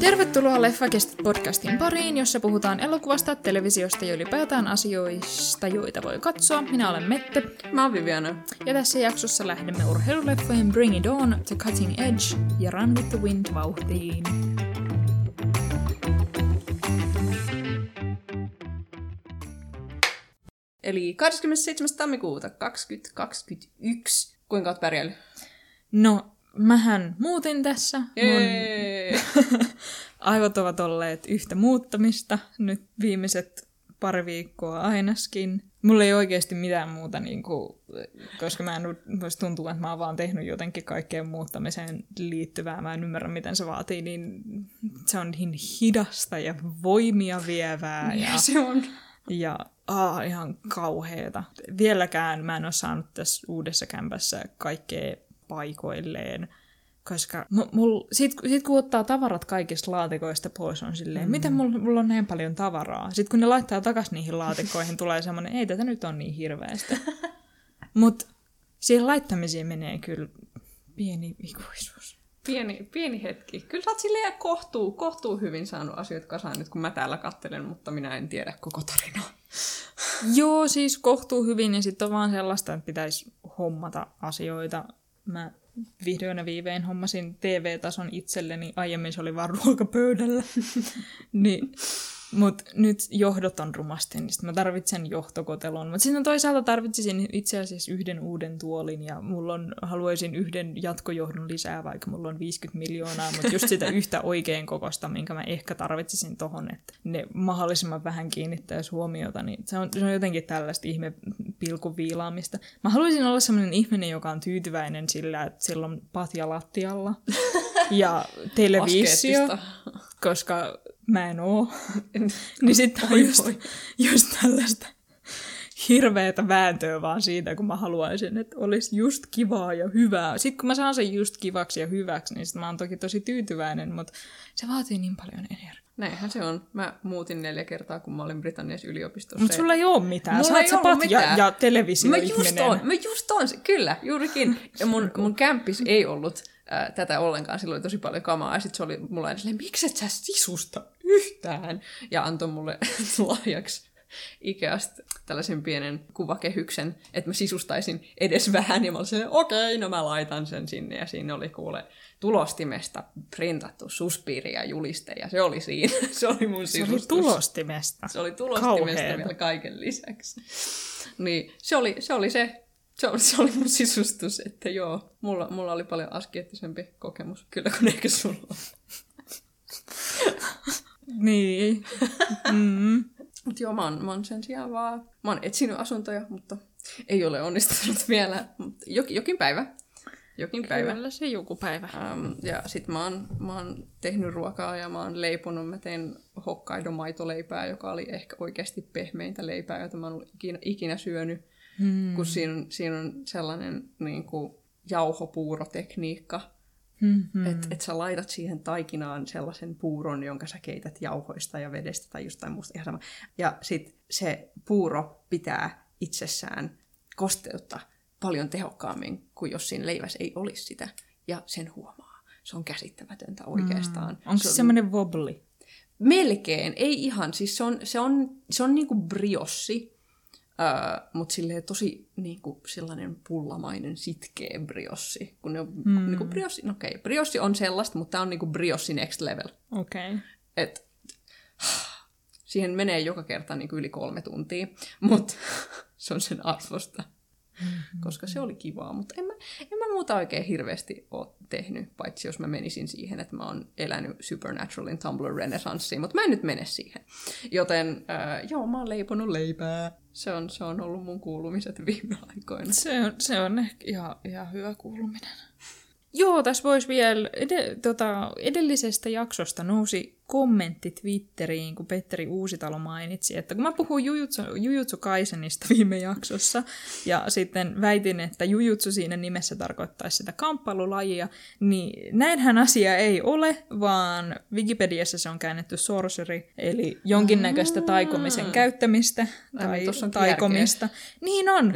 Tervetuloa Leffakestit podcastin pariin, jossa puhutaan elokuvasta, televisiosta ja ylipäätään asioista, joita voi katsoa. Minä olen Mette. Mä oon Viviana. Ja tässä jaksossa lähdemme urheiluleffojen Bring It On, The Cutting Edge ja Run with the Wind vauhtiin. Eli 27. tammikuuta 2021. Kuinka oot pärjäillyt? No, mähän muutin tässä. Jee! aivot ovat olleet yhtä muuttamista nyt viimeiset pari viikkoa ainakin. Mulla ei oikeasti mitään muuta, niin kuin, koska mä en voisi tuntua, että mä oon vaan tehnyt jotenkin kaikkeen muuttamiseen liittyvää. Mä en ymmärrä, miten se vaatii, niin se on niin hidasta ja voimia vievää. Ja, Ja se on. Ja aa, ihan kauheeta. Vieläkään mä en ole saanut tässä uudessa kämpässä kaikkea paikoilleen. Koska mu- mul, sit, sit kun ottaa tavarat kaikista laatikoista pois, on silleen, mm. miten mulla, mulla on näin paljon tavaraa. Sitten kun ne laittaa takas niihin laatikoihin, tulee semmoinen, ei tätä nyt on niin hirveästi. Mutta siihen laittamiseen menee kyllä pieni ikuisuus. Pieni, pieni hetki. Kyllä sä oot silleen kohtuu, kohtuu hyvin saanut asioita kasaan nyt, kun mä täällä kattelen, mutta minä en tiedä koko tarinaa. Joo, siis kohtuu hyvin ja sitten on vaan sellaista, että pitäisi hommata asioita. Mä vihdoin ja viimein hommasin TV-tason itselleni. Aiemmin se oli vaan ruokapöydällä. niin, Mutta nyt johdot on rumasti, niin mä tarvitsen johtokotelon. Mutta sitten toisaalta tarvitsisin itse asiassa yhden uuden tuolin ja mulla on, haluaisin yhden jatkojohdon lisää, vaikka mulla on 50 miljoonaa, mutta just sitä yhtä oikein kokosta, minkä mä ehkä tarvitsisin tohon, että ne mahdollisimman vähän kiinnittäisi huomiota, niin se on, se on jotenkin tällaista ihme pilkun viilaamista. Mä haluaisin olla sellainen ihminen, joka on tyytyväinen sillä, että sillä on patja lattialla ja televisio, Askeettista. koska mä en oo. niin sitten on just, just tällaista hirveätä vääntöä vaan siitä, kun mä haluaisin, että olisi just kivaa ja hyvää. Sitten kun mä saan sen just kivaksi ja hyväksi, niin sit mä oon toki tosi tyytyväinen, mutta se vaatii niin paljon energiaa. Näinhän se on. Mä muutin neljä kertaa, kun mä olin Britanniassa yliopistossa. Mutta sulla ei ole mitään. Mulla Sä oot mitään. ja televisio Mä just on, mä just on, kyllä, juurikin. Ja mun, mun kämppis ei ollut ää, tätä ollenkaan, silloin oli tosi paljon kamaa, ja sitten se oli mulla aina silleen, miksi et sä sisusta yhtään? Ja antoi mulle lahjaksi Ikeasta tällaisen pienen kuvakehyksen, että mä sisustaisin edes vähän, ja mä olin silleen, okei, no mä laitan sen sinne, ja siinä oli kuule tulostimesta printattu suspiiri ja juliste, ja se oli siinä, se oli mun Se oli sisustus. tulostimesta. Se oli tulostimesta Kauheeta. vielä kaiken lisäksi. Niin, se oli se, oli se, se, oli, se oli mun sisustus, että joo, mulla, mulla oli paljon askeettisempi kokemus, kyllä kuin ehkä sulla. Niin. Mm. Mutta joo, mä oon, mä oon sen sijaan vaan, mä oon etsinyt asuntoja, mutta ei ole onnistunut vielä, mutta jokin, jokin päivä. Jokin päivä. Kyllä se joku päivä. Um, ja sit mä oon, mä oon tehnyt ruokaa ja mä oon leiponut. Mä tein Hokkaido maitoleipää, joka oli ehkä oikeasti pehmeintä leipää, jota mä oon ikinä, ikinä syönyt. Hmm. Kun siinä on, siinä on sellainen niin kuin, jauhopuurotekniikka, Mm-hmm. että et sä laitat siihen taikinaan sellaisen puuron, jonka sä keität jauhoista ja vedestä tai jostain muusta ihan sama. Ja sit se puuro pitää itsessään kosteutta paljon tehokkaammin kuin jos siinä leivässä ei olisi sitä. Ja sen huomaa. Se on käsittämätöntä oikeastaan. Mm. Onko se semmoinen wobbly? Melkein, ei ihan. Siis se on, se on, se on niinku briossi, Uh, mutta silleen tosi niinku sellainen pullamainen sitkeä briossi. Kun ne on mm. niinku briossi, no okei, okay, briossi on sellaista, mutta tämä on niinku briossi next level. Okei. Okay. Et, siihen menee joka kerta niinku yli kolme tuntia, mutta se on sen arvosta. Mm-hmm. Koska se oli kivaa, mutta en mä, en mä muuta oikein hirveästi ole tehnyt, paitsi jos mä menisin siihen, että mä oon elänyt Supernaturalin Tumblr Renaissanceen, mutta mä en nyt mene siihen. Joten äh, joo, mä oon leiponut leipää. Se on, se on ollut mun kuulumiset viime aikoina. Se on, se on ehkä ihan, ihan hyvä kuuluminen. Joo, tässä voisi vielä, ed- tota, edellisestä jaksosta nousi kommentti Twitteriin, kun Petteri Uusitalo mainitsi, että kun mä puhun Jujutsu, Jujutsu Kaisenista viime jaksossa, ja sitten väitin, että Jujutsu siinä nimessä tarkoittaisi sitä kamppailulajia, niin näinhän asia ei ole, vaan Wikipediassa se on käännetty sorcery, eli jonkinnäköistä taikomisen käyttämistä tai tossa on taikomista. Niin on.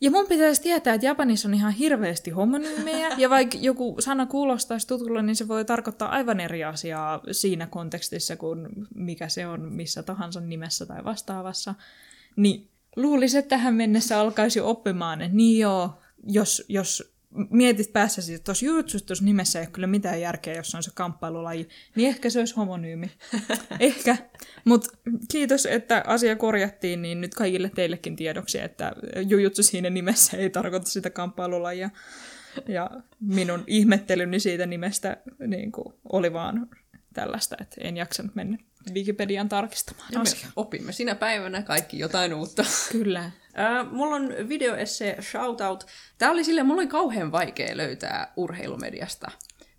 Ja mun pitäisi tietää, että Japanissa on ihan hirveästi homonyymejä, ja vaikka joku sana kuulostaisi tutulle, niin se voi tarkoittaa aivan eri asiaa siinä kontekstissa kuin mikä se on missä tahansa nimessä tai vastaavassa. Niin luulisin, että tähän mennessä alkaisi oppimaan, että niin joo, jos, jos mietit päässäsi, että tuossa Jutsussa nimessä ei ole kyllä mitään järkeä, jos on se kamppailulaji, niin ehkä se olisi homonyymi. ehkä. Mutta kiitos, että asia korjattiin, niin nyt kaikille teillekin tiedoksi, että Jujutsu siinä nimessä ei tarkoita sitä kamppailulajia. Ja minun ihmettelyni siitä nimestä niin kuin, oli vaan tällaista, että en jaksanut mennä Wikipedian tarkistamaan Ja me asiaa. opimme sinä päivänä kaikki jotain uutta. Kyllä. Äh, mulla on videoesse shoutout. Tää oli silleen, mulla oli kauhean vaikea löytää urheilumediasta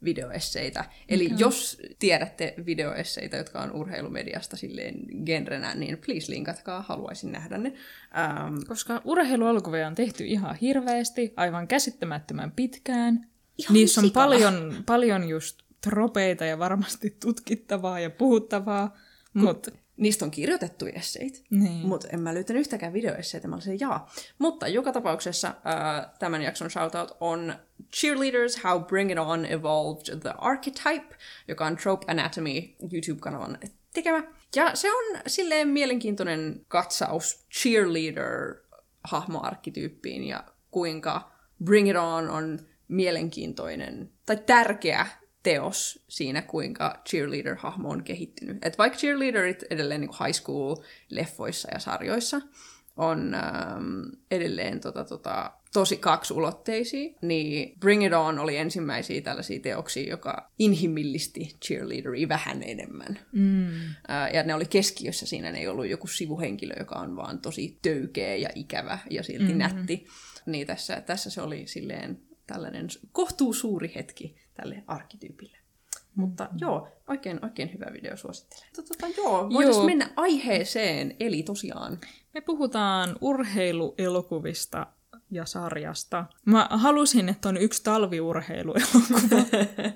videoesseitä. Eli okay. jos tiedätte videoesseitä, jotka on urheilumediasta silleen genrenä, niin please linkatkaa, haluaisin nähdä ne. Ähm, Koska urheiluelokuvia on tehty ihan hirveästi, aivan käsittämättömän pitkään. Ihan Niissä on sikana. paljon, paljon just tropeita ja varmasti tutkittavaa ja puhuttavaa, mutta niistä on kirjoitettu esseitä, niin. mutta en mä löytänyt yhtäkään videoesseitä, mä olisin jaa. Mutta joka tapauksessa äh, tämän jakson shoutout on Cheerleaders How Bring It On Evolved the Archetype, joka on Trope Anatomy YouTube-kanavan tekemä. Ja se on silleen mielenkiintoinen katsaus cheerleader-hahmoarkkityyppiin ja kuinka Bring It On on mielenkiintoinen tai tärkeä teos siinä, kuinka cheerleader-hahmo on kehittynyt. Et vaikka cheerleaderit edelleen niin high school-leffoissa ja sarjoissa on ähm, edelleen tota, tota, tosi kaksulotteisia, niin Bring It On oli ensimmäisiä tällaisia teoksia, joka inhimillisti cheerleaderia vähän enemmän. Mm. Ää, ja ne oli keskiössä siinä, ne ei ollut joku sivuhenkilö, joka on vaan tosi töykeä ja ikävä ja silti mm-hmm. nätti. Niin tässä, tässä se oli silleen tällainen kohtuu suuri hetki tälle arkkityypille. Mutta joo, oikein, oikein hyvä video suosittelen. Tota, tota, joo, voitaisiin mennä aiheeseen, eli tosiaan. Me puhutaan urheiluelokuvista ja sarjasta. Mä halusin, että on yksi talviurheiluelokuva,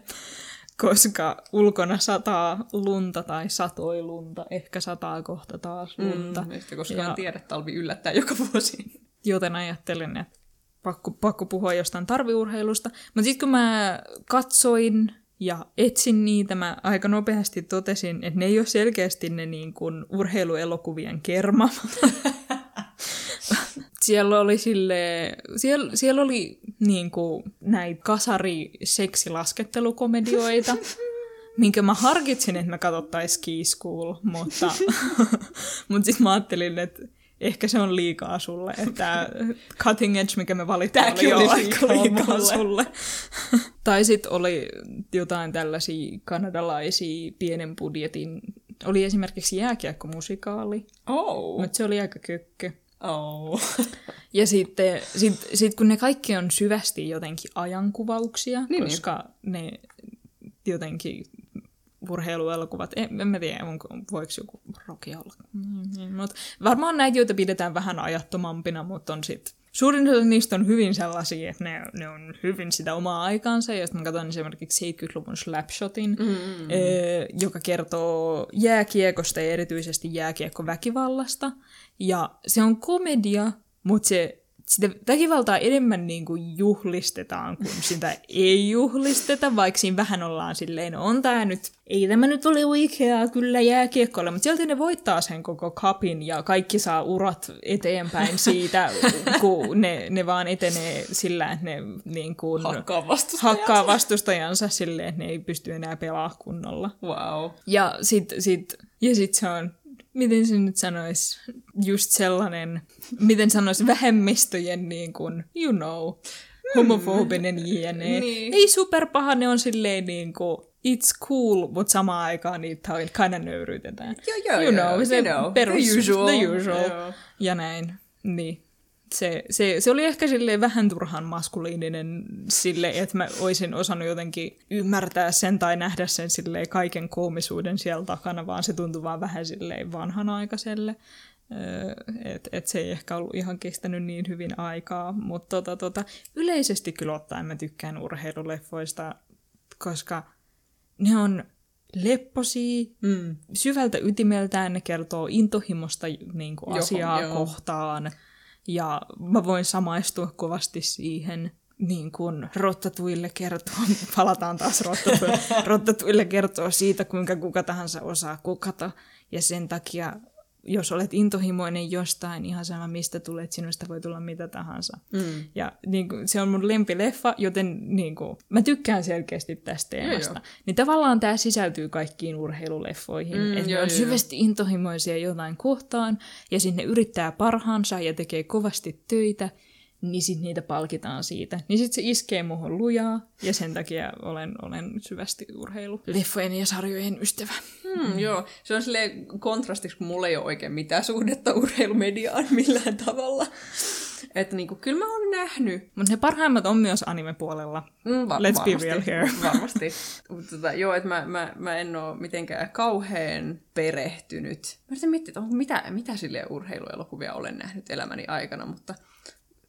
koska ulkona sataa lunta tai satoi lunta. Ehkä sataa kohta taas lunta. Mm, koskaan Ja- tiedä, talvi yllättää joka vuosi. joten ajattelin, että pakko, pakko puhua jostain tarviurheilusta. Mutta sitten kun mä katsoin ja etsin niitä, mä aika nopeasti totesin, että ne ei ole selkeästi ne niin kuin urheiluelokuvien kerma. siellä oli sille, siellä, siellä oli niin kuin näitä kasari seksilaskettelukomedioita, minkä mä harkitsin, että me katsottaisiin Ski School, mutta, mutta sitten mä ajattelin, että ehkä se on liikaa sulle, että cutting edge, mikä me valittiin, oli jo aika liikaa liikaa mulle. sulle. tai sitten oli jotain tällaisia kanadalaisia pienen budjetin, oli esimerkiksi jääkiekkomusikaali, Oh. mutta se oli aika kökkö. oh. Ja sitten sit, sit kun ne kaikki on syvästi jotenkin ajankuvauksia, Niin, niin, niin. koska ne jotenkin urheiluelokuvat, en, en mä tiedä, onko, voiko joku roki olla. Mm, mutta varmaan näitä, joita pidetään vähän ajattomampina, mutta on sitten Suurin osa niistä on hyvin sellaisia, että ne, ne on hyvin sitä omaa aikaansa. Ja sitten mä katson esimerkiksi 70-luvun Slapshotin, mm, mm, ö, joka kertoo jääkiekosta ja erityisesti jääkiekkoväkivallasta. Ja se on komedia, mutta se, sitä väkivaltaa enemmän niin kuin juhlistetaan, kun sitä ei juhlisteta, vaikka siinä vähän ollaan silleen, no on tää nyt, ei tämä nyt ole oikeaa kyllä jääkiekkoilla, mutta silti ne voittaa sen koko kapin ja kaikki saa urat eteenpäin siitä, kun ne, ne vaan etenee sillä, että ne niin kuin, Hakkaa vastustajansa. hakkaa vastustajansa silleen, että ne ei pysty enää pelaa kunnolla. Wow. Ja sit, sit, ja sit se on, miten se nyt sanoisi, just sellainen, miten sanoisi, vähemmistöjen niin kuin, you know, homofobinen jne. Niin. Ei superpaha, ne on silleen niin kuin, it's cool, mutta samaan aikaan niitä of nöyryytetään. Joo, joo, you joo, know, se you know, perus, the usual. The usual. Joo. Ja näin, niin. Se, se, se oli ehkä silleen vähän turhan maskuliininen sille, että mä olisin osannut jotenkin ymmärtää sen tai nähdä sen silleen kaiken koomisuuden siellä takana, vaan se tuntui vaan vähän silleen vanhanaikaiselle. Että et se ei ehkä ollut ihan kestänyt niin hyvin aikaa, mutta tota, tota, yleisesti kyllä ottaen mä tykkään urheiluleffoista, koska ne on lepposia, mm. syvältä ytimeltään ne kertoo intohimosta niin kuin asiaa joo, kohtaan, ja mä voin samaistua kovasti siihen, niin kuin rottatuille kertoo, palataan taas rottatuille, rottatuille kertoo siitä, kuinka kuka tahansa osaa kukata, ja sen takia jos olet intohimoinen jostain, ihan sama mistä tulet, sinusta voi tulla mitä tahansa. Mm. Ja niin kuin, se on mun lempileffa, joten niin kuin, mä tykkään selkeästi tästä teemasta. Joo, joo. Niin tavallaan tämä sisältyy kaikkiin urheiluleffoihin. Mm, että ne on syvästi intohimoisia jotain kohtaan, ja sinne yrittää parhaansa ja tekee kovasti töitä, niin sitten niitä palkitaan siitä. Niin sitten se iskee muuhun lujaa, ja sen takia olen, olen syvästi urheilu leffojen ja sarjojen ystävä. Hmm, mm. Joo, se on silleen kontrastiksi, kun mulla ei ole oikein mitään suhdetta urheilumediaan millään tavalla. Että niinku, kyllä mä oon nähnyt. Mutta ne parhaimmat on myös anime-puolella. Mm, va- Let's varmasti, be real here. varmasti. tota, joo, että mä, mä, mä en oo mitenkään kauhean perehtynyt. Mä yritän miettiä, että mitä, mitä sille urheiluelokuvia olen nähnyt elämäni aikana, mutta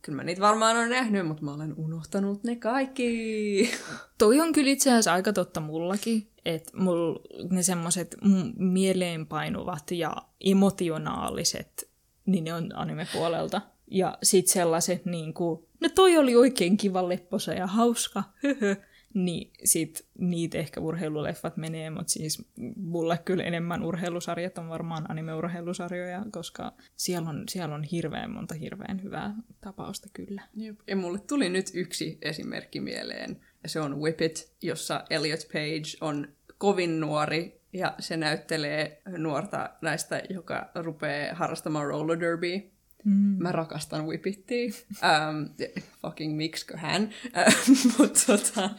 Kyllä mä niitä varmaan on nähnyt, mutta mä olen unohtanut ne kaikki. Toi on kyllä itse asiassa aika totta mullakin, että mul ne semmoiset mieleenpainuvat ja emotionaaliset, niin ne on anime-puolelta. Ja sit sellaiset niinku, no toi oli oikein kiva lepposa ja hauska, höhö niin sit niitä ehkä urheiluleffat menee, mutta siis mulle kyllä enemmän urheilusarjat on varmaan anime-urheilusarjoja, koska siellä on, siellä on hirveän monta hirveän hyvää tapausta kyllä. Jep. Ja mulle tuli nyt yksi esimerkki mieleen, ja se on Whip It, jossa Elliot Page on kovin nuori ja se näyttelee nuorta näistä, joka rupeaa harrastamaan roller derby Mm. Mä rakastan Whipittia. Um, fucking miksikö hän? Uh, Mutta tota,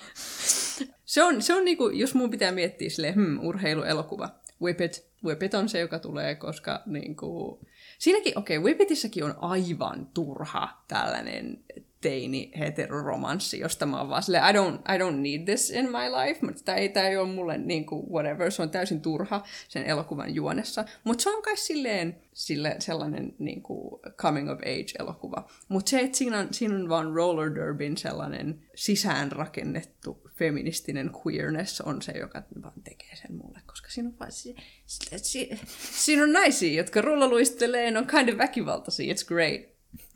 se on, se on niinku, jos mun pitää miettiä silleen, hmm, urheiluelokuva. Whippet, Whippet on se, joka tulee, koska niinku, siinäkin, okei, okay, Whippetissäkin on aivan turha tällainen teini heteroromanssi, josta mä oon vaan silleen, I don't, I don't need this in my life, mutta tämä ei, tää ei ole mulle niin kuin whatever, se on täysin turha sen elokuvan juonessa, mutta se on kai silleen sille, sellainen niin kuin coming of age elokuva. Mutta se, että siinä on, siinä on vaan roller derbin sellainen sisäänrakennettu feministinen queerness on se, joka vaan tekee sen mulle, koska siinä on vaan si, si, si, siinä on naisia, jotka rullaluistelee, ne on kind of väkivaltaisia, it's great.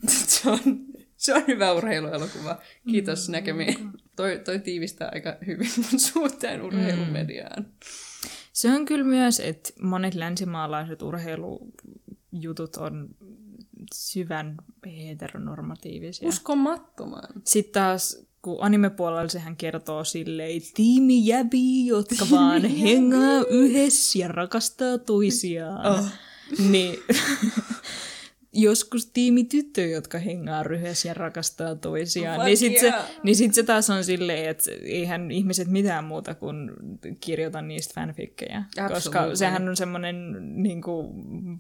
se on se on hyvä urheiluelokuva. Kiitos mm, näkemiin. Toi, toi tiivistää aika hyvin mun suhteen urheilumediaan. Mm. Se on kyllä myös, että monet länsimaalaiset urheilujutut on syvän heteronormatiivisia. Uskomattoman. Sitten taas, kun anime-puolella sehän kertoo silleen tiimijäbi, jotka vaan hengaa yhdessä ja rakastaa toisiaan. Oh. Niin joskus tiimityttöjä, jotka hengaa ryhdessä ja rakastaa toisiaan. Niin sitten se, niin sit se taas on silleen, että eihän ihmiset mitään muuta kuin kirjoita niistä fanfikkejä. Koska sehän on semmoinen niin kuin,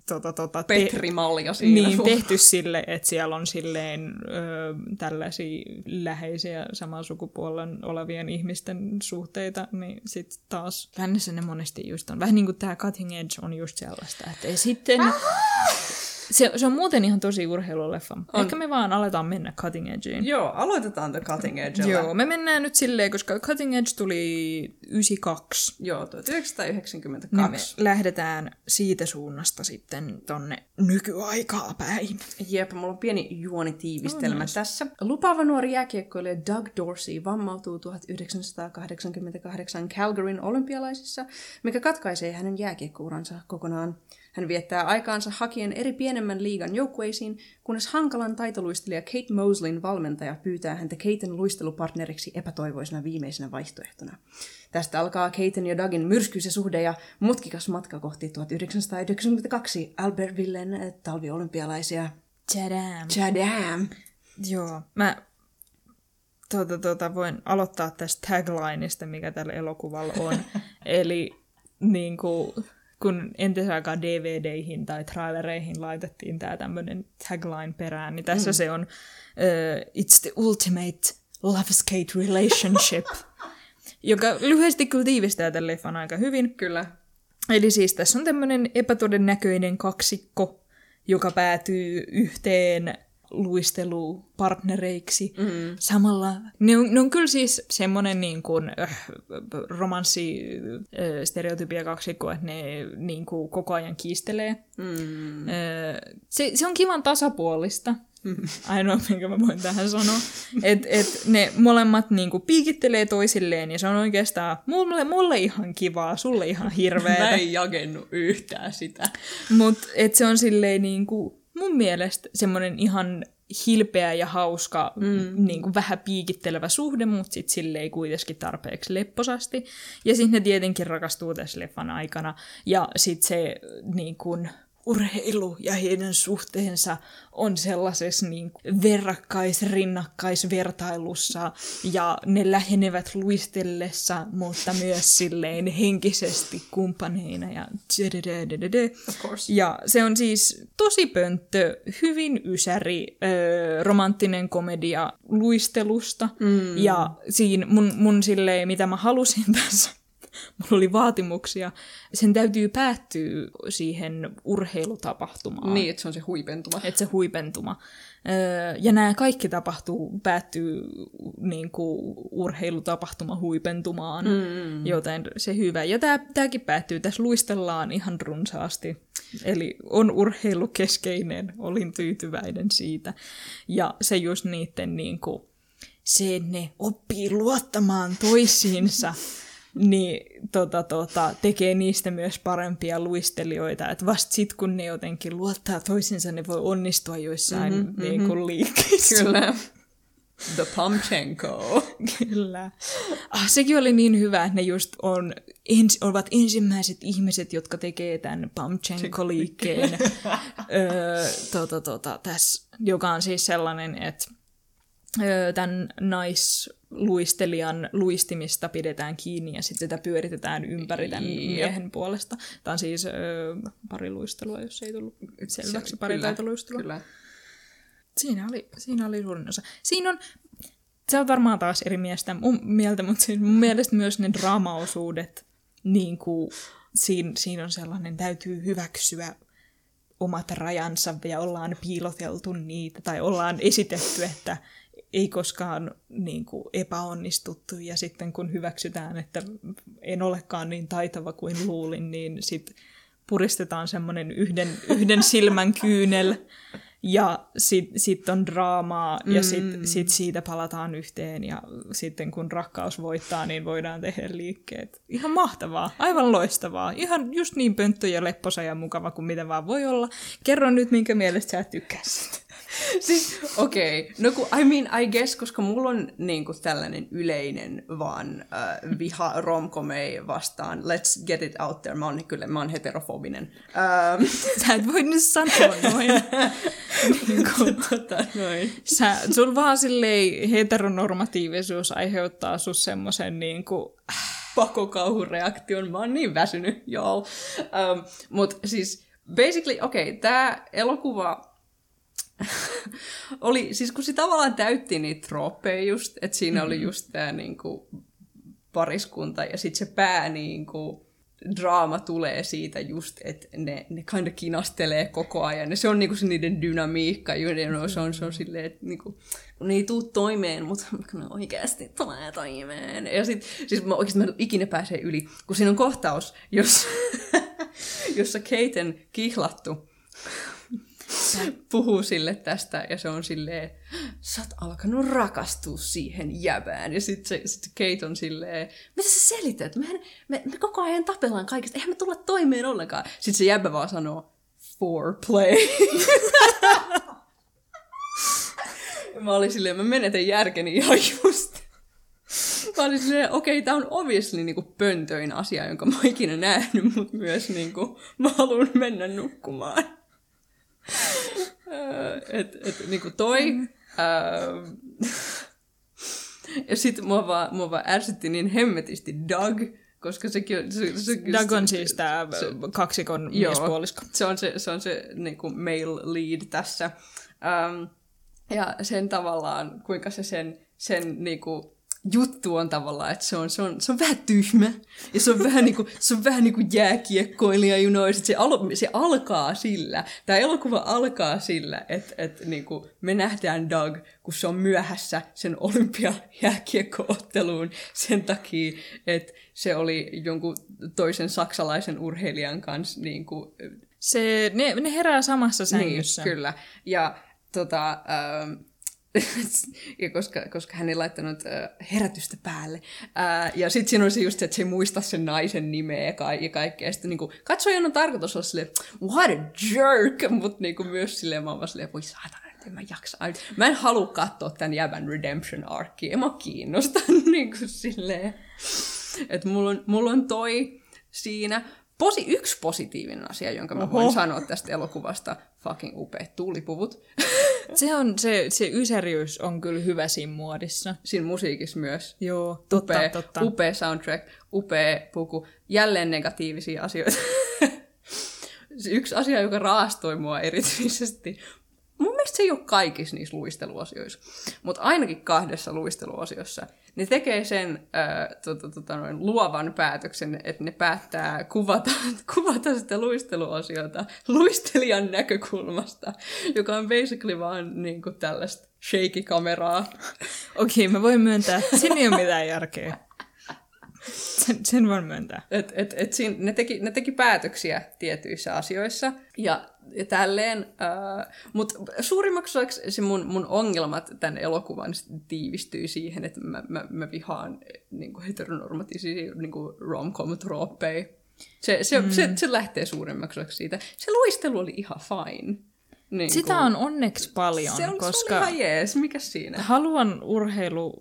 tota, tota, Petrimalja siinä. Niin, tehty sille, että siellä on silleen ö, tällaisia läheisiä saman sukupuolen olevien ihmisten suhteita, niin sitten taas lännessä ne monesti just on. Vähän niin kuin tämä Cutting Edge on just sellaista, että sitten... Ah! Se, se on muuten ihan tosi urheiluleffa. On. Ehkä me vaan aletaan mennä Cutting Edgeen. Joo, aloitetaan The Cutting Edge. Joo, me mennään nyt silleen, koska Cutting Edge tuli 92. Joo, 1992. Niin me lähdetään siitä suunnasta sitten tonne nykyaikaa päin. Jep, mulla on pieni juonitiivistelmä oh, tässä. Lupaava nuori jääkiekkoilija Doug Dorsey vammautuu 1988 Calgaryn olympialaisissa, mikä katkaisee hänen jääkiekkouransa kokonaan. Hän viettää aikaansa hakien eri pienemmän liigan joukkueisiin, kunnes hankalan taitoluistelija Kate Mosleyn valmentaja pyytää häntä Katen luistelupartneriksi epätoivoisena viimeisenä vaihtoehtona. Tästä alkaa Katen ja Dugin myrskyisä suhde ja mutkikas matka kohti 1992 Albertvillen talviolympialaisia. Chadam. Chadam. Joo, mä tuota, tuota, voin aloittaa tästä taglineista, mikä tällä elokuvalla on. Eli niin kuin, kun entisaikaan DVDihin tai trailereihin laitettiin tämä tämmöinen tagline perään, niin tässä mm. se on uh, It's the ultimate love skate relationship, joka lyhyesti kyllä tiivistää tämän leffan aika hyvin. Kyllä. Eli siis tässä on tämmöinen epätodennäköinen kaksikko, joka päätyy yhteen luistelupartnereiksi. Mm. Samalla, ne on, ne on kyllä siis semmoinen niin kuin, äh, romanssi äh, stereotypia kaksikko, että ne niin kuin, koko ajan kiistelee. Mm. Äh, se, se on kivan tasapuolista. Ainoa, minkä mä voin tähän sanoa. Että et ne molemmat niinku piikittelee toisilleen ja se on oikeastaan mulle, mulle ihan kivaa, sulle ihan hirveetä. mä en jakennu yhtään sitä. Mutta se on silleen niinku, mun mielestä semmoinen ihan hilpeä ja hauska, mm. niin kuin vähän piikittelevä suhde, mutta sitten silleen kuitenkin tarpeeksi lepposasti. Ja sitten ne tietenkin rakastuu tässä leffan aikana. Ja sitten se niin kuin, urheilu ja heidän suhteensa on sellaisessa niin verrakkais-rinnakkaisvertailussa ja ne lähenevät luistellessa, mutta myös silleen henkisesti kumppaneina ja Ja se on siis tosi pönttö, hyvin ysäri, ö, romanttinen komedia luistelusta. Mm. ja siinä mun, mun silleen, mitä mä halusin tässä mulla oli vaatimuksia. Sen täytyy päättyä siihen urheilutapahtumaan. Niin, että se on se huipentuma. Että se huipentuma. Ja nämä kaikki tapahtuu, päättyy niin kuin urheilutapahtuma huipentumaan, mm. joten se hyvä. Ja tämäkin päättyy, tässä luistellaan ihan runsaasti. Eli on urheilukeskeinen, olin tyytyväinen siitä. Ja se just niiden niin kuin, se ne oppii luottamaan toisiinsa niin tota, tota, tekee niistä myös parempia luistelijoita. Että vasta sitten, kun ne jotenkin luottaa toisinsa, ne voi onnistua joissain mm-hmm, niin kuin, liikkeissä. Kyllä. The Pamchenko. Kyllä. Ah, sekin oli niin hyvä, että ne just on, ens, ovat ensimmäiset ihmiset, jotka tekee tämän Pamchenko-liikkeen, öö, tota, tota, tässä, joka on siis sellainen, että öö, tämän nais luistelijan luistimista pidetään kiinni ja sitten sitä pyöritetään ympäri tämän miehen puolesta. Tämä on siis ö, pari luistelua, jos ei tullut selväksi pari luistelua. Kyllä. Siinä oli, siinä oli suurin osa. Siinä on, se on varmaan taas eri miestä, mun mieltä, mutta siis mun mielestä myös ne draamaosuudet, niin kuin, siinä, siinä on sellainen, täytyy hyväksyä omat rajansa ja ollaan piiloteltu niitä tai ollaan esitetty, että ei koskaan niin kuin, epäonnistuttu ja sitten kun hyväksytään, että en olekaan niin taitava kuin luulin, niin sitten puristetaan semmoinen yhden, yhden silmän kyynel ja sitten sit on draamaa ja sitten mm. sit siitä palataan yhteen ja sitten kun rakkaus voittaa, niin voidaan tehdä liikkeet. Ihan mahtavaa, aivan loistavaa. Ihan just niin pönttö ja lepposa ja mukava kuin mitä vaan voi olla. Kerro nyt, minkä mielestä sä tykkäsit. siis, okei. Okay. No kun, I mean, I guess, koska mulla on niin kuin, tällainen yleinen vaan uh, viha romkomei vastaan. Let's get it out there. Mä oon kyllä, mä oon heterofobinen. Um, Sä et voi nyt sanoa noin. niin kuin, tota, noin. Sä, sul vaan silleen heteronormatiivisuus aiheuttaa sus semmoisen niin kuin, pakokauhureaktion. Mä oon niin väsynyt, joo. Um, Mut siis, basically, okei, okay, tää elokuva oli, siis kun se tavallaan täytti niitä trooppeja just, että siinä mm-hmm. oli just tämä niinku, pariskunta ja sitten se pää niinku, draama tulee siitä just, että ne, ne kind of kinastelee koko ajan. Ja se on niinku se niiden dynamiikka, joiden se on, se on silleen, että niinku, kun ne ei tuu toimeen, mutta kun ne oikeasti tulee toimeen. Ja sit, siis mä oikeasti mä en ikinä pääse yli, kun siinä on kohtaus, jos, jossa Keiten kihlattu puhuu sille tästä ja se on silleen, sä oot alkanut rakastua siihen jäbään. Ja sitten sit Kate on silleen, mitä sä selität? Mehän, me, me koko ajan tapellaan kaikesta, eihän me tulla toimeen ollenkaan. Sitten se jäbä vaan sanoo, foreplay. mä olin silleen, mä menetän järkeni ihan just. Mä olin silleen, okei, okay, tää on obviously niinku pöntöin asia, jonka mä oon ikinä nähnyt, mutta myös niinku, mä haluan mennä nukkumaan. Et, et niinku toi. Mm. Äh, ja sitten mua vaan, mua vaan ärsytti niin hemmetisti Doug, Koska sekin on... Se, se, Doug on siis tämä kaksikon Joo. miespuolisko. se on se, se, on se niin kuin male lead tässä. Um, ja sen tavallaan, kuinka se sen, sen niin kuin, juttu on tavallaan, että se on, se on, se on vähän tyhmä. Ja se on vähän niin kuin, se on vähän niin kuin jääkiekkoilija, you know, sit se, al, se alkaa sillä, tämä elokuva alkaa sillä, että, että niin kuin me nähdään Doug, kun se on myöhässä sen olympiajääkiekkootteluun sen takia, että se oli jonkun toisen saksalaisen urheilijan kanssa niin kuin, Se, ne, ne herää samassa sängyssä. niin, kyllä. Ja tota, ähm, ja koska, koska hän ei laittanut äh, herätystä päälle. Äh, ja sitten siinä on se just se, että se ei muista sen naisen nimeä ja, ka- ja kaikkea. Ja sitten niinku, katsojan on tarkoitus olla silleen, what a jerk, mutta niinku myös silleen, mä oon vaan silleen, voi saatana, että en mä jaksa. Mä en halua katsoa tämän jävän redemption arcia, en mä kiinnosta niinku silleen. Että mulla on, mulla on toi siinä. Posi, yksi positiivinen asia, jonka mä voin Oho. sanoa tästä elokuvasta, fucking upeat tuulipuvut. Se, on, se, se ysäriys on kyllä hyvä siinä muodissa. Siinä musiikissa myös. Joo, totta, upea, totta. upea soundtrack, upea puku, jälleen negatiivisia asioita. Yksi asia, joka raastoi mua erityisesti, mun mielestä se ei ole kaikissa niissä luisteluasioissa, mutta ainakin kahdessa luisteluosiossa, ne tekee sen äh, tota, tota, noin, luovan päätöksen, että ne päättää kuvata, kuvata sitä luisteluosiota luistelijan näkökulmasta, joka on basically vaan niin kuin tällaista shaky-kameraa. Okei, mä voin myöntää, siinä ei ole mitään järkeä. Sen, sen voin myöntää. Et, et, et siinä, ne, teki, ne teki päätöksiä tietyissä asioissa ja, ja tälleen, äh, mutta suurimmaksi osaksi se mun, mun ongelmat tämän elokuvan tiivistyy siihen, että mä, mä, mä vihaan niin kuin heteronormatiivisia niin kuin rom-com-trooppeja. Se, se, mm. se, se lähtee suurimmaksi osaksi siitä. Se luistelu oli ihan fine. Niin Sitä on onneksi paljon, se on, koska se oli ihan jees. Mikä siinä? haluan urheilu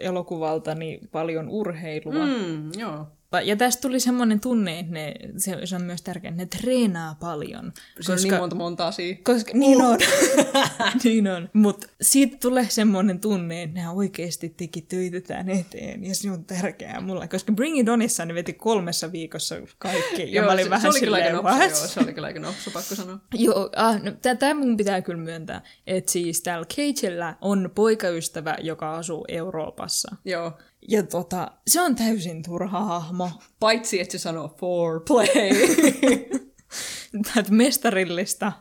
elokuvaltani paljon urheilua. Mm, joo. Ja tästä tuli semmoinen tunne, että ne, se, se on myös tärkeää, että ne treenaa paljon. Se on niin monta monta asiaa. Koska, niin on. niin on. Mutta siitä tulee semmoinen tunne, että ne oikeasti teki töitä tämän eteen. Ja se on tärkeää mulle. Koska Bring It Onissa ne veti kolmessa viikossa kaikki. Ja Joo, mä olin se, vähän se oli kyllä aika silleen, what? joo, se oli kyllä aika nopsa, pakko sanoa. Joo, ah, no, tämä mun pitää kyllä myöntää, että siis täällä Cagella on poikaystävä, joka asuu Euroopassa. Joo. Ja tota, se on täysin turha hahmo. Paitsi, että se sanoo foreplay. Tätä mestarillista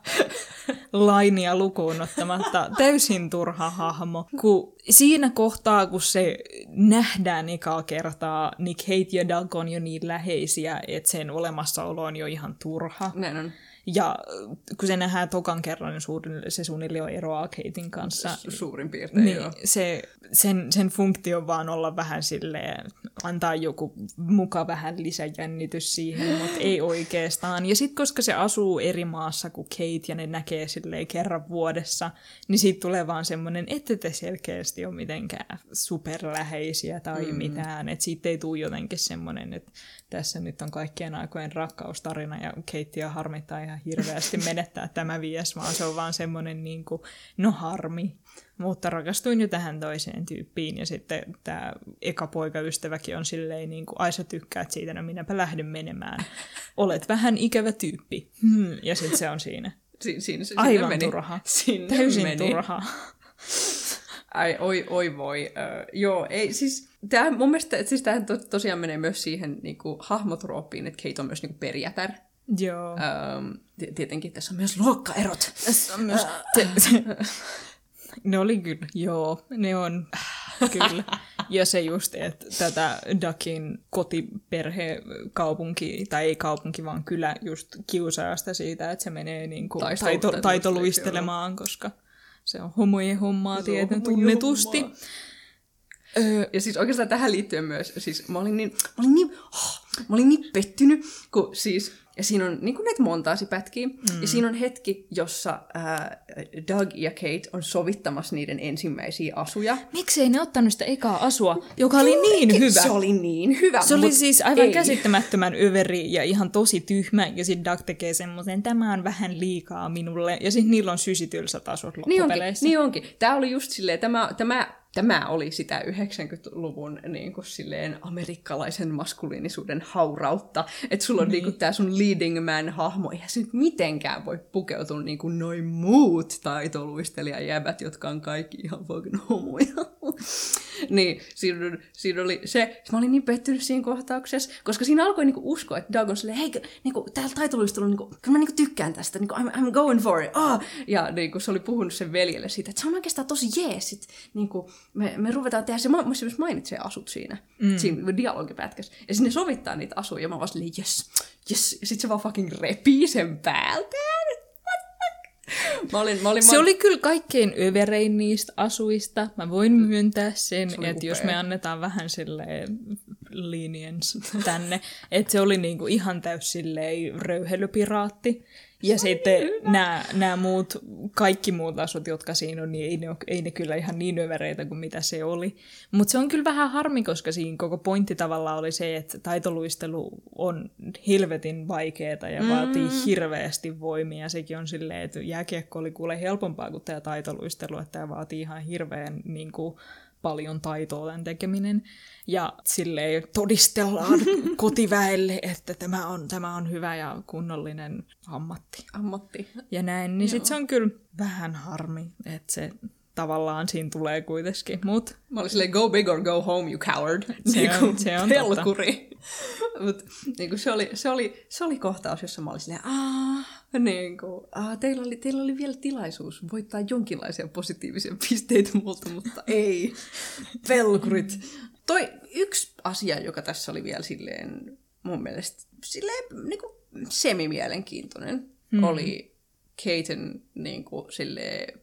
lainia lukuun ottamatta täysin turha hahmo. Kun siinä kohtaa, kun se nähdään ekaa kertaa, niin Kate ja Doug on jo niin läheisiä, että sen olemassaolo on jo ihan turha. Näin on. Ja kun se nähdään tokan kerran, niin suurin, se suunnilleen eroaa Katein kanssa. Su- suurin piirtein, Niin, joo. se, sen, sen funktio vaan olla vähän silleen, antaa joku muka vähän lisäjännitys siihen, mutta ei oikeastaan. Ja sitten koska se asuu eri maassa kuin Kate ja ne näkee silleen kerran vuodessa, niin siitä tulee vaan semmoinen, että te selkeästi ole mitenkään superläheisiä tai mm. mitään. Että siitä ei tule jotenkin semmoinen, että tässä nyt on kaikkien aikojen rakkaustarina ja Keitia harmittaa ihan hirveästi menettää tämä mies, vaan se on vaan semmoinen niin kuin, no harmi. Mutta rakastuin jo tähän toiseen tyyppiin ja sitten tämä eka poikaystäväkin on silleen niin kuin, ai sä tykkäät siitä, no minäpä lähden menemään. Olet vähän ikävä tyyppi. Hmm. Ja sitten se on siinä. Si- siinä se Aivan meni. turha. Sinne Täysin meni. turha. Ai, oi, oi voi. Uh, joo, ei siis... Tää, mun mielestä, siis tämähän to, tosiaan menee myös siihen niinku, hahmotrooppiin, että Kate on myös niinku perjätär. Joo. Um, tietenkin tässä on myös luokkaerot. Tässä on myös... Te, te, ne oli kyllä, joo, ne on kyllä. Ja se just, että tätä Duckin kotiperhe kaupunki, tai ei kaupunki, vaan kylä just kiusaa sitä siitä, että se menee niin kuin taito, taitoluistelemaan, koska se on homojen hommaa homojen tunnetusti. hommaa. Öö, Ja siis oikeastaan tähän liittyen myös, siis mä olin niin, mä olin niin, oh, mä olin niin pettynyt, kun siis, ja siinä on niin kuin näitä montaasipätkiä, mm. ja siinä on hetki, jossa ää, Doug ja Kate on sovittamassa niiden ensimmäisiä asuja. miksei ne ottanut sitä ekaa asua, joka oli niin hyvä? Se oli niin hyvä, Se oli siis aivan ei. käsittämättömän överi ja ihan tosi tyhmä, ja sitten Doug tekee semmoisen, tämä on vähän liikaa minulle, ja sitten niillä on sysitylsät asut Niin onkin, loppupeleissä. niin onkin. Tämä oli just silleen, tämä, tämä tämä oli sitä 90-luvun niin kuin silleen amerikkalaisen maskuliinisuuden haurautta. Että sulla on niin. niin tämä sun leading man hahmo, eihän se nyt mitenkään voi pukeutua niin kuin noin muut taitoluistelijajäbät, jotka on kaikki ihan fucking homoja. niin, siinä, siinä oli se, mä olin niin pettynyt siinä kohtauksessa, koska siinä alkoi niinku uskoa, että Doug on silleen, hei, niinku, täällä taitoluistelu, niinku, kyllä mä niinku tykkään tästä, niinku, I'm, I'm going for it, oh! Ja niinku, se oli puhunut sen veljelle siitä, että se on oikeastaan tosi jees, että niinku, me, me ruvetaan tehdä se, mä myös mainitsee asut siinä, mm. siinä dialogipätkässä, ja sinne sovittaa niitä asuja, ja mä vaan silleen, yes, yes, ja sit se vaan fucking repii sen päältään, Mä olin, mä olin, se mä... oli kyllä kaikkein överein niistä asuista. Mä voin myöntää sen, että jos me annetaan vähän sille lenience tänne, että se oli niinku ihan täys silleen röyhelypiraatti. Ja sitten nämä, nämä muut, kaikki muut asut, jotka siinä on, niin ei ne, ole, ei ne kyllä ihan niin övereitä kuin mitä se oli. Mutta se on kyllä vähän harmi, koska siinä koko pointti tavallaan oli se, että taitoluistelu on helvetin vaikeaa ja mm. vaatii hirveästi voimia. Sekin on silleen, että jääkiekko oli kuule helpompaa kuin tämä taitoluistelu, että tämä vaatii ihan hirveän niin kuin, paljon taitoa tämän tekeminen. Ja silleen todistellaan kotiväelle, että tämä on, tämä on hyvä ja kunnollinen ammatti. Ammatti. Ja näin, niin sitten se on kyllä vähän harmi, että se tavallaan siinä tulee kuitenkin. Mut, Mä olin silleen, go big or go home, you coward. Se niin on, se on pelkuri. Mut, niin se, oli, se, oli, se oli kohtaus, jossa mä olin silleen, aah, niin kuin, aah, teillä, oli, teillä oli vielä tilaisuus voittaa jonkinlaisia positiivisia pisteitä multa, mutta ei. Pelkurit. Toi yksi asia, joka tässä oli vielä silleen mun mielestä silleen niin kuin semimielenkiintoinen, hmm. oli Katen niin kuin, silleen,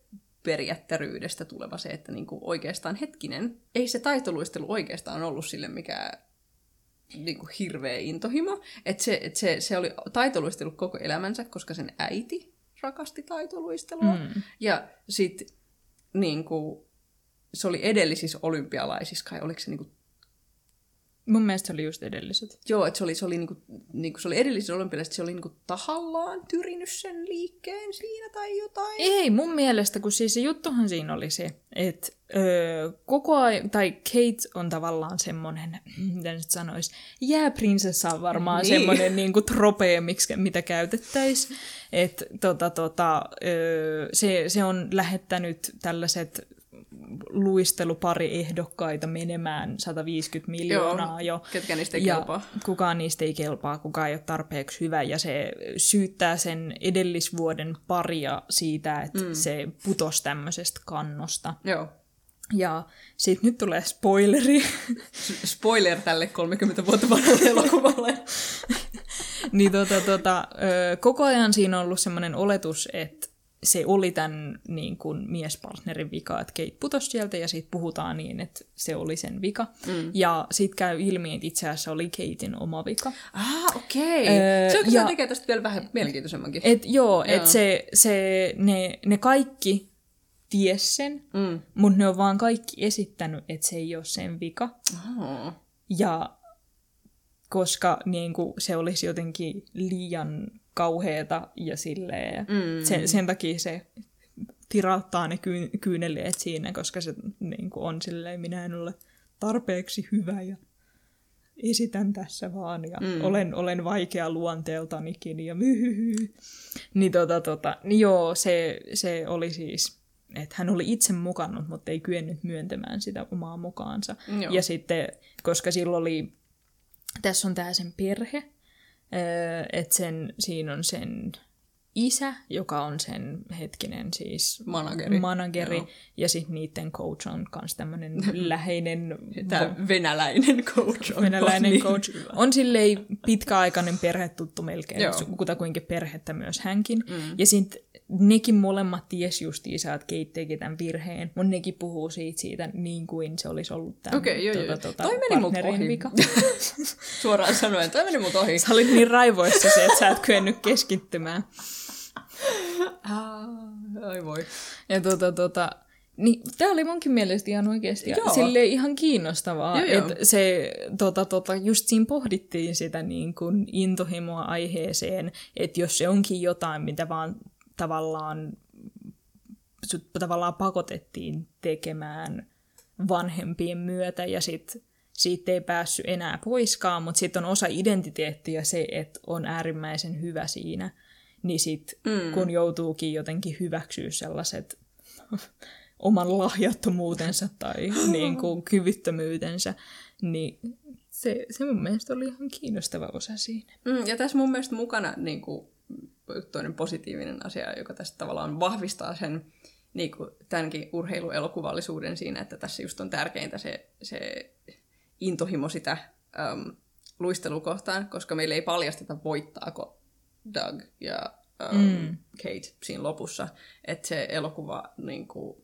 tuleva se, että niinku oikeastaan hetkinen, ei se taitoluistelu oikeastaan ollut sille mikä niinku hirveä intohimo. Että se, et se, se oli taitoluistelu koko elämänsä, koska sen äiti rakasti taitoluistelua. Mm. Ja sitten niinku, se oli edellisissä olympialaisissa, kai oliko se niinku Mun mielestä se oli just edelliset. Joo, että se oli, se oli, niinku, niinku, se oli edelliset olympialaiset, se oli niinku tahallaan tyrinyt sen liikkeen siinä tai jotain. Ei, mun mielestä, kun siis se juttuhan siinä oli se, että öö, koko ajan, tai Kate on tavallaan semmoinen, mitä nyt sanois, jääprinsessa on varmaan niin. semmoinen niinku tropee, miksi, mitä käytettäisiin. Että tota, tota, öö, se, se on lähettänyt tällaiset luistelupari ehdokkaita menemään 150 miljoonaa Joo, jo. Ketkä niistä ei ja kelpaa. kukaan niistä ei kelpaa, kukaan ei ole tarpeeksi hyvä. Ja se syyttää sen edellisvuoden paria siitä, että mm. se putosi tämmöisestä kannosta. Joo. Ja sitten nyt tulee spoileri. Spoiler tälle 30 vuotta vanhalle elokuvalle. niin tota, tota, koko ajan siinä on ollut semmoinen oletus, että se oli tämän niin kuin, miespartnerin vika, että Kate putosi sieltä ja siitä puhutaan niin, että se oli sen vika. Mm. Ja sitten käy ilmi, että itse asiassa oli Katein oma vika. Ah, okei. Okay. Öö, se ja, tekee tästä vielä vähän mielenkiintoisemmankin. Et, joo, joo. että se, se, ne, ne kaikki ties sen, mm. mutta ne on vaan kaikki esittänyt, että se ei ole sen vika. Oh. Ja koska niin kuin, se olisi jotenkin liian kauheeta ja silleen. Mm. Sen, sen takia se tirauttaa ne ky- kyyneleet siinä, koska se niin kuin on silleen, minä en ole tarpeeksi hyvä ja esitän tässä vaan ja mm. olen, olen vaikea luonteeltanikin ja myhyhy. Niin tota, tota, niin joo, se, se oli siis, että hän oli itse mukannut, mutta ei kyennyt myöntämään sitä omaa mukaansa. Joo. Ja sitten, koska silloin oli, tässä on tämä sen perhe, että sen, siinä on sen isä, joka on sen hetkinen siis manageri, manageri ja sitten niiden coach on myös tämmöinen läheinen... Tämä venäläinen coach on Venäläinen niin coach. Hyvä. On silleen pitkäaikainen perhetuttu melkein, kutakuinkin perhettä myös hänkin. Mm. Ja sitten nekin molemmat ties justiinsa, että Kate teki tämän virheen, mutta nekin puhuu siitä, siitä niin kuin se olisi ollut tämän okay, joo, tuota, tuota, toi meni multa ohi. vika. Suoraan sanoen, toi meni multa ohi. Sä olit niin raivoissa se, että sä et kyennyt keskittymään. Ai voi. Ja tuota, tuota, niin, tämä oli munkin mielestä ihan oikeasti Joo. sille ihan kiinnostavaa, että se tota, tota, just siinä pohdittiin sitä niin kuin intohimoa aiheeseen, että jos se onkin jotain, mitä vaan tavallaan, tavallaan pakotettiin tekemään vanhempien myötä ja sitten siitä ei päässyt enää poiskaan, mutta sitten on osa identiteettiä se, että on äärimmäisen hyvä siinä. Niin sitten mm. kun joutuukin jotenkin hyväksyä sellaiset oman lahjattomuutensa tai niin kuin, kyvyttömyytensä, niin se, se mun mielestä oli ihan kiinnostava osa siinä. Mm, ja tässä mun mielestä mukana niin kuin, toinen positiivinen asia, joka tästä tavallaan vahvistaa sen niin kuin, tämänkin urheiluelokuvallisuuden siinä, että tässä just on tärkeintä se, se intohimo sitä um, luistelukohtaan, koska meillä ei paljasteta voittaako Doug ja um, mm. Kate siinä lopussa. Että se elokuva niin kuin,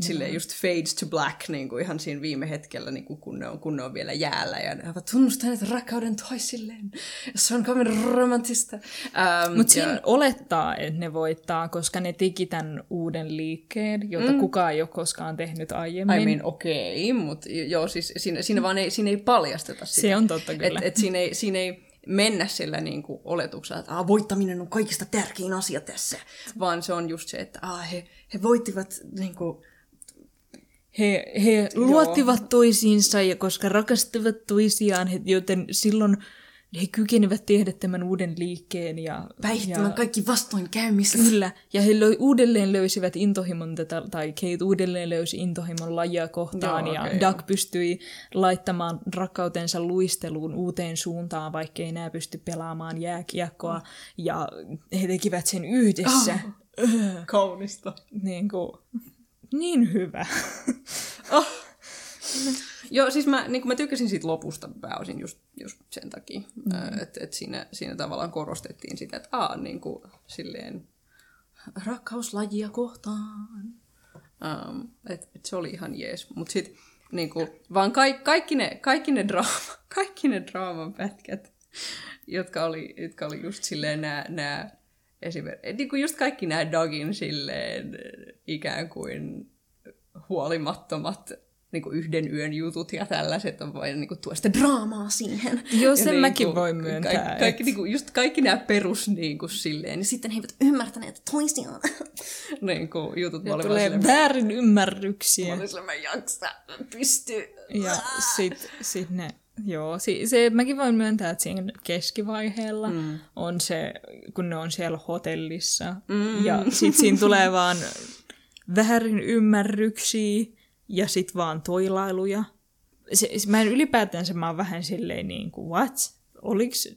silleen just fades to black niin kuin ihan siinä viime hetkellä, niin kuin kun, ne on, kun ne on vielä jäällä ja ne ovat tunnustaneet rakkauden toisilleen. Se on kovin romantista. Um, Mutta ja... siinä olettaa, että ne voittaa, koska ne teki tämän uuden liikkeen, jota mm. kukaan ei ole koskaan tehnyt aiemmin. I mean, okei, okay, mutta joo, siis siinä, siinä vaan ei, siinä ei paljasteta sitä. Se on totta kyllä. Et, et siinä, ei, siinä ei mennä sillä niin kuin oletuksella, että voittaminen on kaikista tärkein asia tässä, vaan se on just se, että he, he voittivat niin kuin, he, he luottivat toisiinsa ja koska rakastivat toisiaan, he, joten silloin he kykenivät tehdä tämän uuden liikkeen. Ja, Päihittämään ja, kaikki vastoinkäymiset. Kyllä, ja he löi, uudelleen löysivät intohimon tätä, tai Kate uudelleen löysi intohimon lajia kohtaan, Joo, ja okay, Doug pystyi laittamaan rakkautensa luisteluun uuteen suuntaan, vaikka ei enää pysty pelaamaan jääkiekkoa, mm. ja he tekivät sen yhdessä. Oh, kaunista. Niin kuin, niin hyvä. oh. Joo, siis mä, niin mä tykkäsin siitä lopusta pääosin just, just sen takia, mm. että et siinä, siinä tavallaan korostettiin sitä, että aa, niin kuin, silleen, rakkauslajia kohtaan. Um, että et se oli ihan jees. Mutta sitten niinku, vaan ka- kaikki, ne, kaikki, ne draama, kaikki ne draaman pätkät, jotka oli, jotka oli just silleen nämä esimerkiksi, niin kuin just kaikki nämä Dogin silleen ikään kuin huolimattomat niin kuin yhden yön jutut ja tällaiset on vain niin kuin, tuo sitä draamaa siihen. Joo, sen niin mäkin voin myöntää. Kaikki, kaikki, niin kuin, just kaikki nämä perus niin kuin, silleen, niin sitten he eivät ymmärtäneet toisiaan. niin kuin, jutut ja tulee silleen, väärin ymmärryksiä. Mä olin mä jaksa, pysty. Ja sit, sit ne Joo, se, se, mäkin voin myöntää, että siinä keskivaiheella mm. on se, kun ne on siellä hotellissa, mm. ja sitten siinä tulee vaan väärin ymmärryksiä, ja sitten vaan toilailuja. Se, se, mä en ylipäätänsä, mä oon vähän silleen niin kuin, what? Oliks,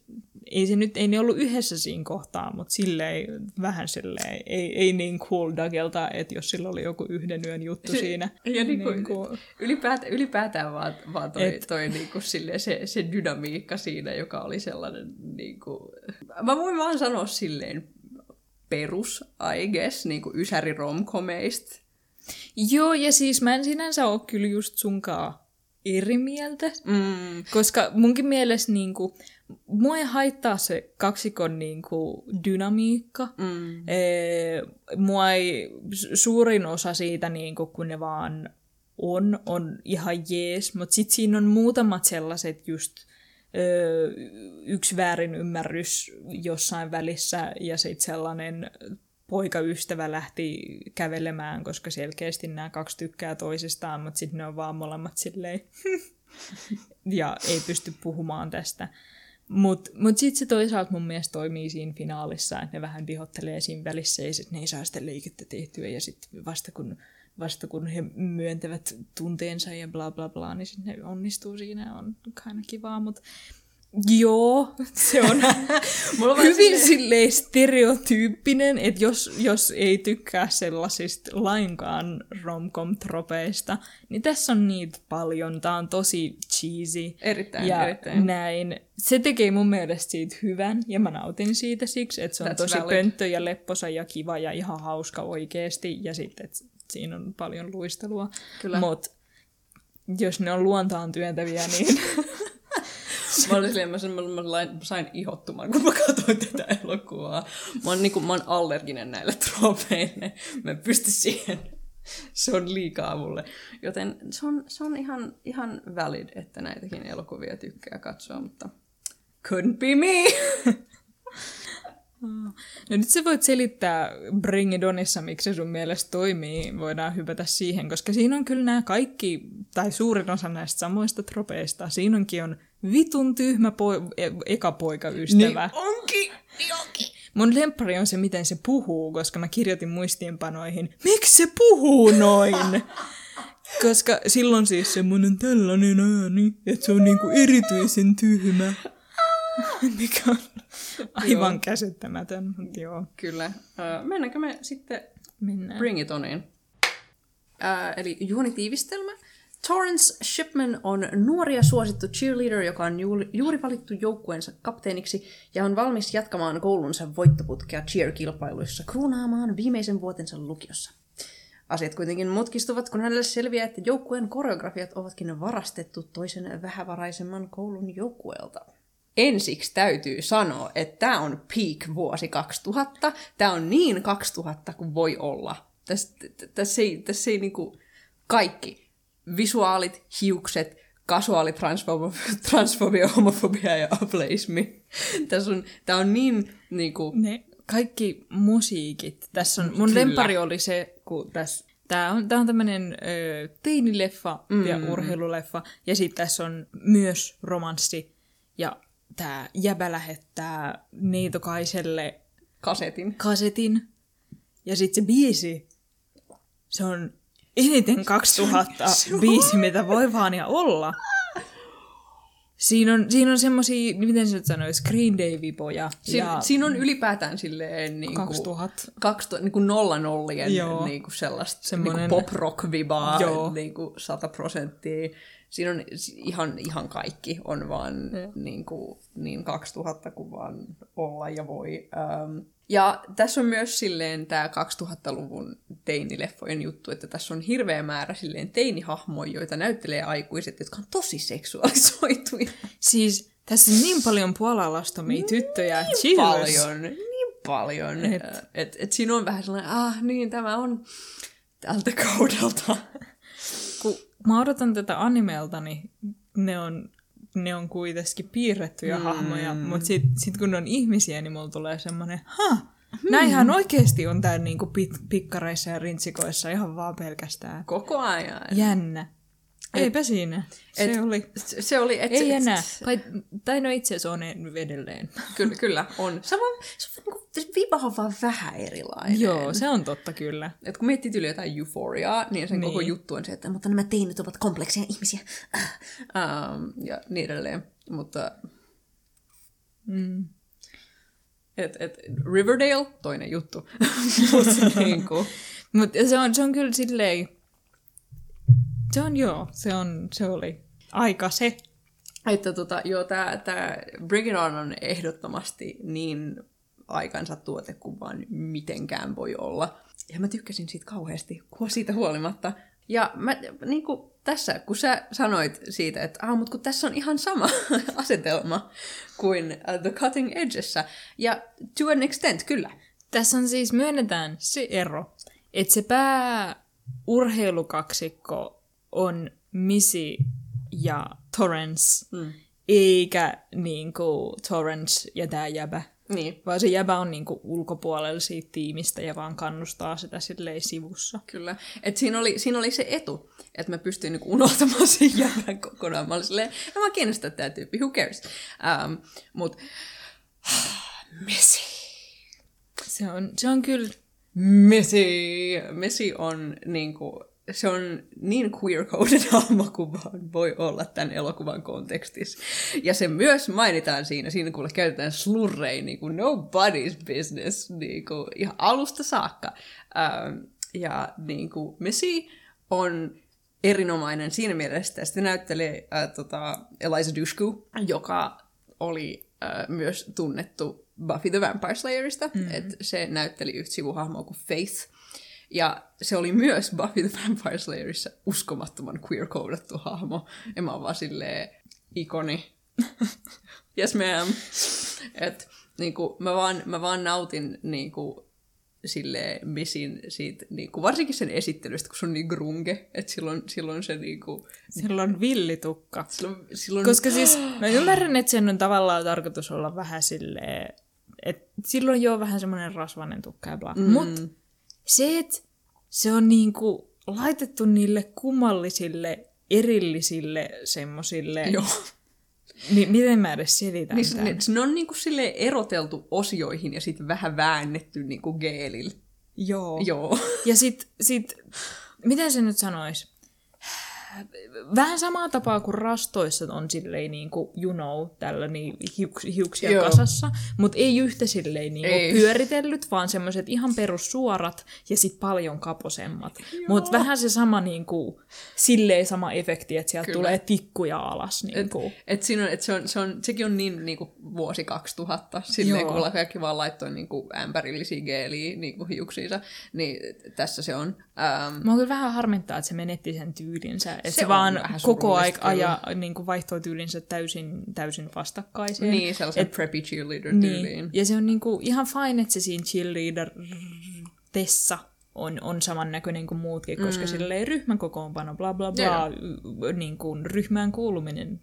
ei se nyt, ei ne ollut yhdessä siinä kohtaa, mutta silleen, vähän silleen, ei, ei niin cool Dagelta, että jos sillä oli joku yhden yön juttu siinä. Ja niin kuin, niin kuin, ylipäätään, ylipäätään vaan, vaan toi, et, toi niin kuin silleen, se, se dynamiikka siinä, joka oli sellainen, niin kuin, mä voin vaan sanoa silleen, perus, I guess, niin kuin ysäri romkomeista. Joo, ja siis mä en sinänsä ole kyllä just sunkaan eri mieltä, mm. koska munkin mielestä niin kuin, mua ei haittaa se kaksikon niin kuin, dynamiikka. Mm. Ee, mua ei, suurin osa siitä, niin kuin, kun ne vaan on, on ihan jees, mutta sitten siinä on muutamat sellaiset just öö, yksi väärin ymmärrys jossain välissä ja sitten sellainen poikaystävä lähti kävelemään, koska selkeästi nämä kaksi tykkää toisistaan, mutta sitten ne on vaan molemmat silleen ja ei pysty puhumaan tästä. Mutta mut, mut sitten se toisaalta mun mielestä toimii siinä finaalissa, että ne vähän vihottelee siinä välissä ja sitten ne ei saa sitä liikettä tehtyä ja sitten vasta kun, vasta kun he myöntävät tunteensa ja bla bla bla, niin sitten ne onnistuu siinä, on aina kivaa, mutta Joo, se on hyvin silleen stereotyyppinen, että jos, jos ei tykkää sellaisista lainkaan romcom-tropeista, niin tässä on niitä paljon. Tämä on tosi cheesy. Erittäin, ja erittäin. näin. Se tekee mun mielestä siitä hyvän, ja mä nautin siitä siksi, että se on That's tosi valid. pönttö ja lepposa ja kiva ja ihan hauska oikeasti, ja sitten, että siinä on paljon luistelua. Mutta jos ne on luontaan työntäviä, niin Mä, olin silleen, mä, sen, mä, mä sain ihottumaan, kun mä katsoin tätä elokuvaa. Mä oon, niin kuin, mä oon allerginen näille tropeille. Mä en pysty siihen. Se on liikaa mulle. Joten se on, se on ihan, ihan valid, että näitäkin elokuvia tykkää katsoa, mutta couldn't be me! No nyt sä voit selittää Bring It Onissa, miksi se sun mielestä toimii. Voidaan hypätä siihen, koska siinä on kyllä nämä kaikki, tai suurin osa näistä samoista tropeista. Siinä onkin on vitun tyhmä poi- e- eka poikaystävä. Niin onkin, niin onkin. Mun lemppari on se, miten se puhuu, koska mä kirjoitin muistiinpanoihin, miksi se puhuu noin? koska silloin siis semmonen tällainen ääni, että se on niinku erityisen tyhmä. Mikä on aivan käsittämätön, mutta joo, Kyllä. Uh, mennäänkö me sitten mennään. Bring It Oniin? Uh, eli juonitiivistelmä. Torrance Shipman on nuori ja suosittu cheerleader, joka on juuri, valittu joukkueensa kapteeniksi ja on valmis jatkamaan koulunsa voittoputkea cheer-kilpailuissa kruunaamaan viimeisen vuotensa lukiossa. Asiat kuitenkin mutkistuvat, kun hänelle selviää, että joukkueen koreografiat ovatkin varastettu toisen vähävaraisemman koulun joukkueelta. Ensiksi täytyy sanoa, että tämä on peak vuosi 2000. Tämä on niin 2000 kuin voi olla. Tässä, tässä ei, tässä ei niinku kaikki. Visuaalit, hiukset, kasuaalitransfobia, transfobia, homofobia ja ableismi. Tässä on, tämä on niin niinku, Ne kaikki musiikit. Tässä on, mun Kyllä. lempari oli se, kun tässä Tämä on, tää on tämmöinen ö, teinileffa mm. ja urheiluleffa, ja sitten tässä on myös romanssi, ja tämä jäbä lähettää neitokaiselle kasetin. kasetin, ja sitten se biisi, se on eniten 2000 biisi, mitä voi vaan ja olla. Siinä on, siinä on semmosia, miten se nyt sanoisi, Green Day-vipoja. Siin, ja siinä on ylipäätään silleen niin 2000. 2000 niin kuin nolla nollien Joo. niin kuin sellaista Semmonen- niin pop rock vibaa Joo. niin kuin 100 prosenttia. Siinä on ihan, ihan kaikki on vaan niin, kuin, niin 2000 kuin vaan olla ja voi. Ähm, ja tässä on myös silleen tämä 2000-luvun teinileffojen juttu, että tässä on hirveä määrä silleen teinihahmoja, joita näyttelee aikuiset, jotka on tosi seksuaalisoituja. Siis tässä on niin paljon puolalastomia tyttöjä. Cheers. paljon, niin paljon. Et, et, et siinä on vähän sellainen, ah niin, tämä on tältä kaudelta. Kun mä odotan tätä animelta, niin ne on, ne on kuitenkin piirrettyjä mm. hahmoja, mutta sitten sit kun ne on ihmisiä, niin mulla tulee semmoinen, ha, näinhän oikeasti on täällä niinku pit, pikkareissa ja rintsikoissa ihan vaan pelkästään. Koko ajan. Jännä. Eipä siinä. Se et- oli. Se se oli, et, Ei et- enää. Pait- tai no itse asiassa on en- edelleen. Kyllä, kyllä on. Se on, vaan- se on niinku, se viba on vaan vähän erilainen. Joo, se on totta kyllä. Et kun miettii tyyli jotain euforiaa, niin sen Niin. koko juttu on se, että mutta nämä teinit ovat komplekseja ihmisiä. Ähm, ja niin edelleen. Mutta Mm. et, et Riverdale, toinen juttu. Mutta niinku, Mutta se on, se on kyllä silleen... Se on joo, se, on, se oli aika se. Että tota, joo, tää, tää Bring It On on ehdottomasti niin aikansa tuote kuin vaan mitenkään voi olla. Ja mä tykkäsin siitä kauheasti, kun siitä huolimatta. Ja mä, niin kuin tässä, kun sä sanoit siitä, että ah, mutta kun tässä on ihan sama asetelma kuin uh, The Cutting Edgessä. Ja to an extent, kyllä. Tässä on siis, myönnetään se ero, että se pääurheilukaksikko on Missy ja Torrance, Mm. eikä niinku Torrance ja tämä jäbä. Niin, Vaan se jäbä on niinku ulkopuolella siitä tiimistä ja vaan kannustaa sitä silleen sivussa. Kyllä. Et siinä, oli, siinä oli se etu, että mä pystyin niinku unohtamaan sen jävän kokonaan. Mä olin silleen, mä kiinnostaa tää tyyppi, who cares? Um, mut, Messi. Se on, se on kyllä... Messi. Messi on niinku, se on niin queer-coded hahmo kuin vaan voi olla tämän elokuvan kontekstissa. Ja se myös mainitaan siinä, siinä kuule käytetään slurreja, niin kuin nobody's business, niin kuin ihan alusta saakka. Ähm, ja niin kuin Messi on erinomainen siinä mielessä, että sitten näyttelee äh, tota Eliza Dushku, joka oli äh, myös tunnettu Buffy the Vampire Slayerista, mm-hmm. että se näytteli yhtä sivuhahmoa kuin Faith. Ja se oli myös Buffy the Vampire Slayerissa uskomattoman queer-koodattu hahmo. Ja mä oon vaan silleen ikoni. yes ma'am. Et niinku, mä, vaan, mä vaan nautin niinku, sille Missin siitä, niinku, varsinkin sen esittelystä, kun se on niin grunge, että silloin, silloin se niinku, Sillä on villitukka. silloin, silloin Koska siis mä ymmärrän, että sen on tavallaan tarkoitus olla vähän silleen, et silloin jo vähän semmoinen rasvainen tukka ja bla. Mm. Mutta se, että se on niinku laitettu niille kummallisille, erillisille semmosille... Joo. Niin miten mä edes selitän Niin, tämän? ne, ne on niinku sille eroteltu osioihin ja sitten vähän väännetty niinku geelillä. Joo. Joo. Ja sit, sit, miten se nyt sanois? Vähän samaa tapaa kuin rastoissa on silleen niin kuin, you know, tällä niin hiuks, hiuksia Joo. Kasassa, mutta ei yhtä silleen niin Ei. kuin pyöritellyt, vaan semmoiset ihan perussuorat ja sit paljon kaposemmat. Mutta vähän se sama niin kuin, silleen sama efekti, että sieltä Kyllä. tulee tikkuja alas. Niin kuin. Et siinä on, et se on, se on, sekin on niin niinku vuosi 2000, silleen Joo. kun kaikki vaan laittoi niinku ämpärillisiä geeliä niinku hiuksiinsa, niin tässä se on. Ähm, Mua kyllä vähän harmittaa, että se menetti sen tyylinsä. Että Se se, vaan koko aika aja, niin kuin vaihtoi tyylinsä täysin, täysin vastakkaiseen. niin, sellaisen Et- preppy cheerleader-tyyliin. Niin. Ja se on niinku ihan fine, että se siinä cheerleader-tessa on, on samannäköinen kuin muutkin, koska mm. silleen ryhmän kokoonpano, bla bla bla, Joo. y- niin kuin ryhmään kuuluminen.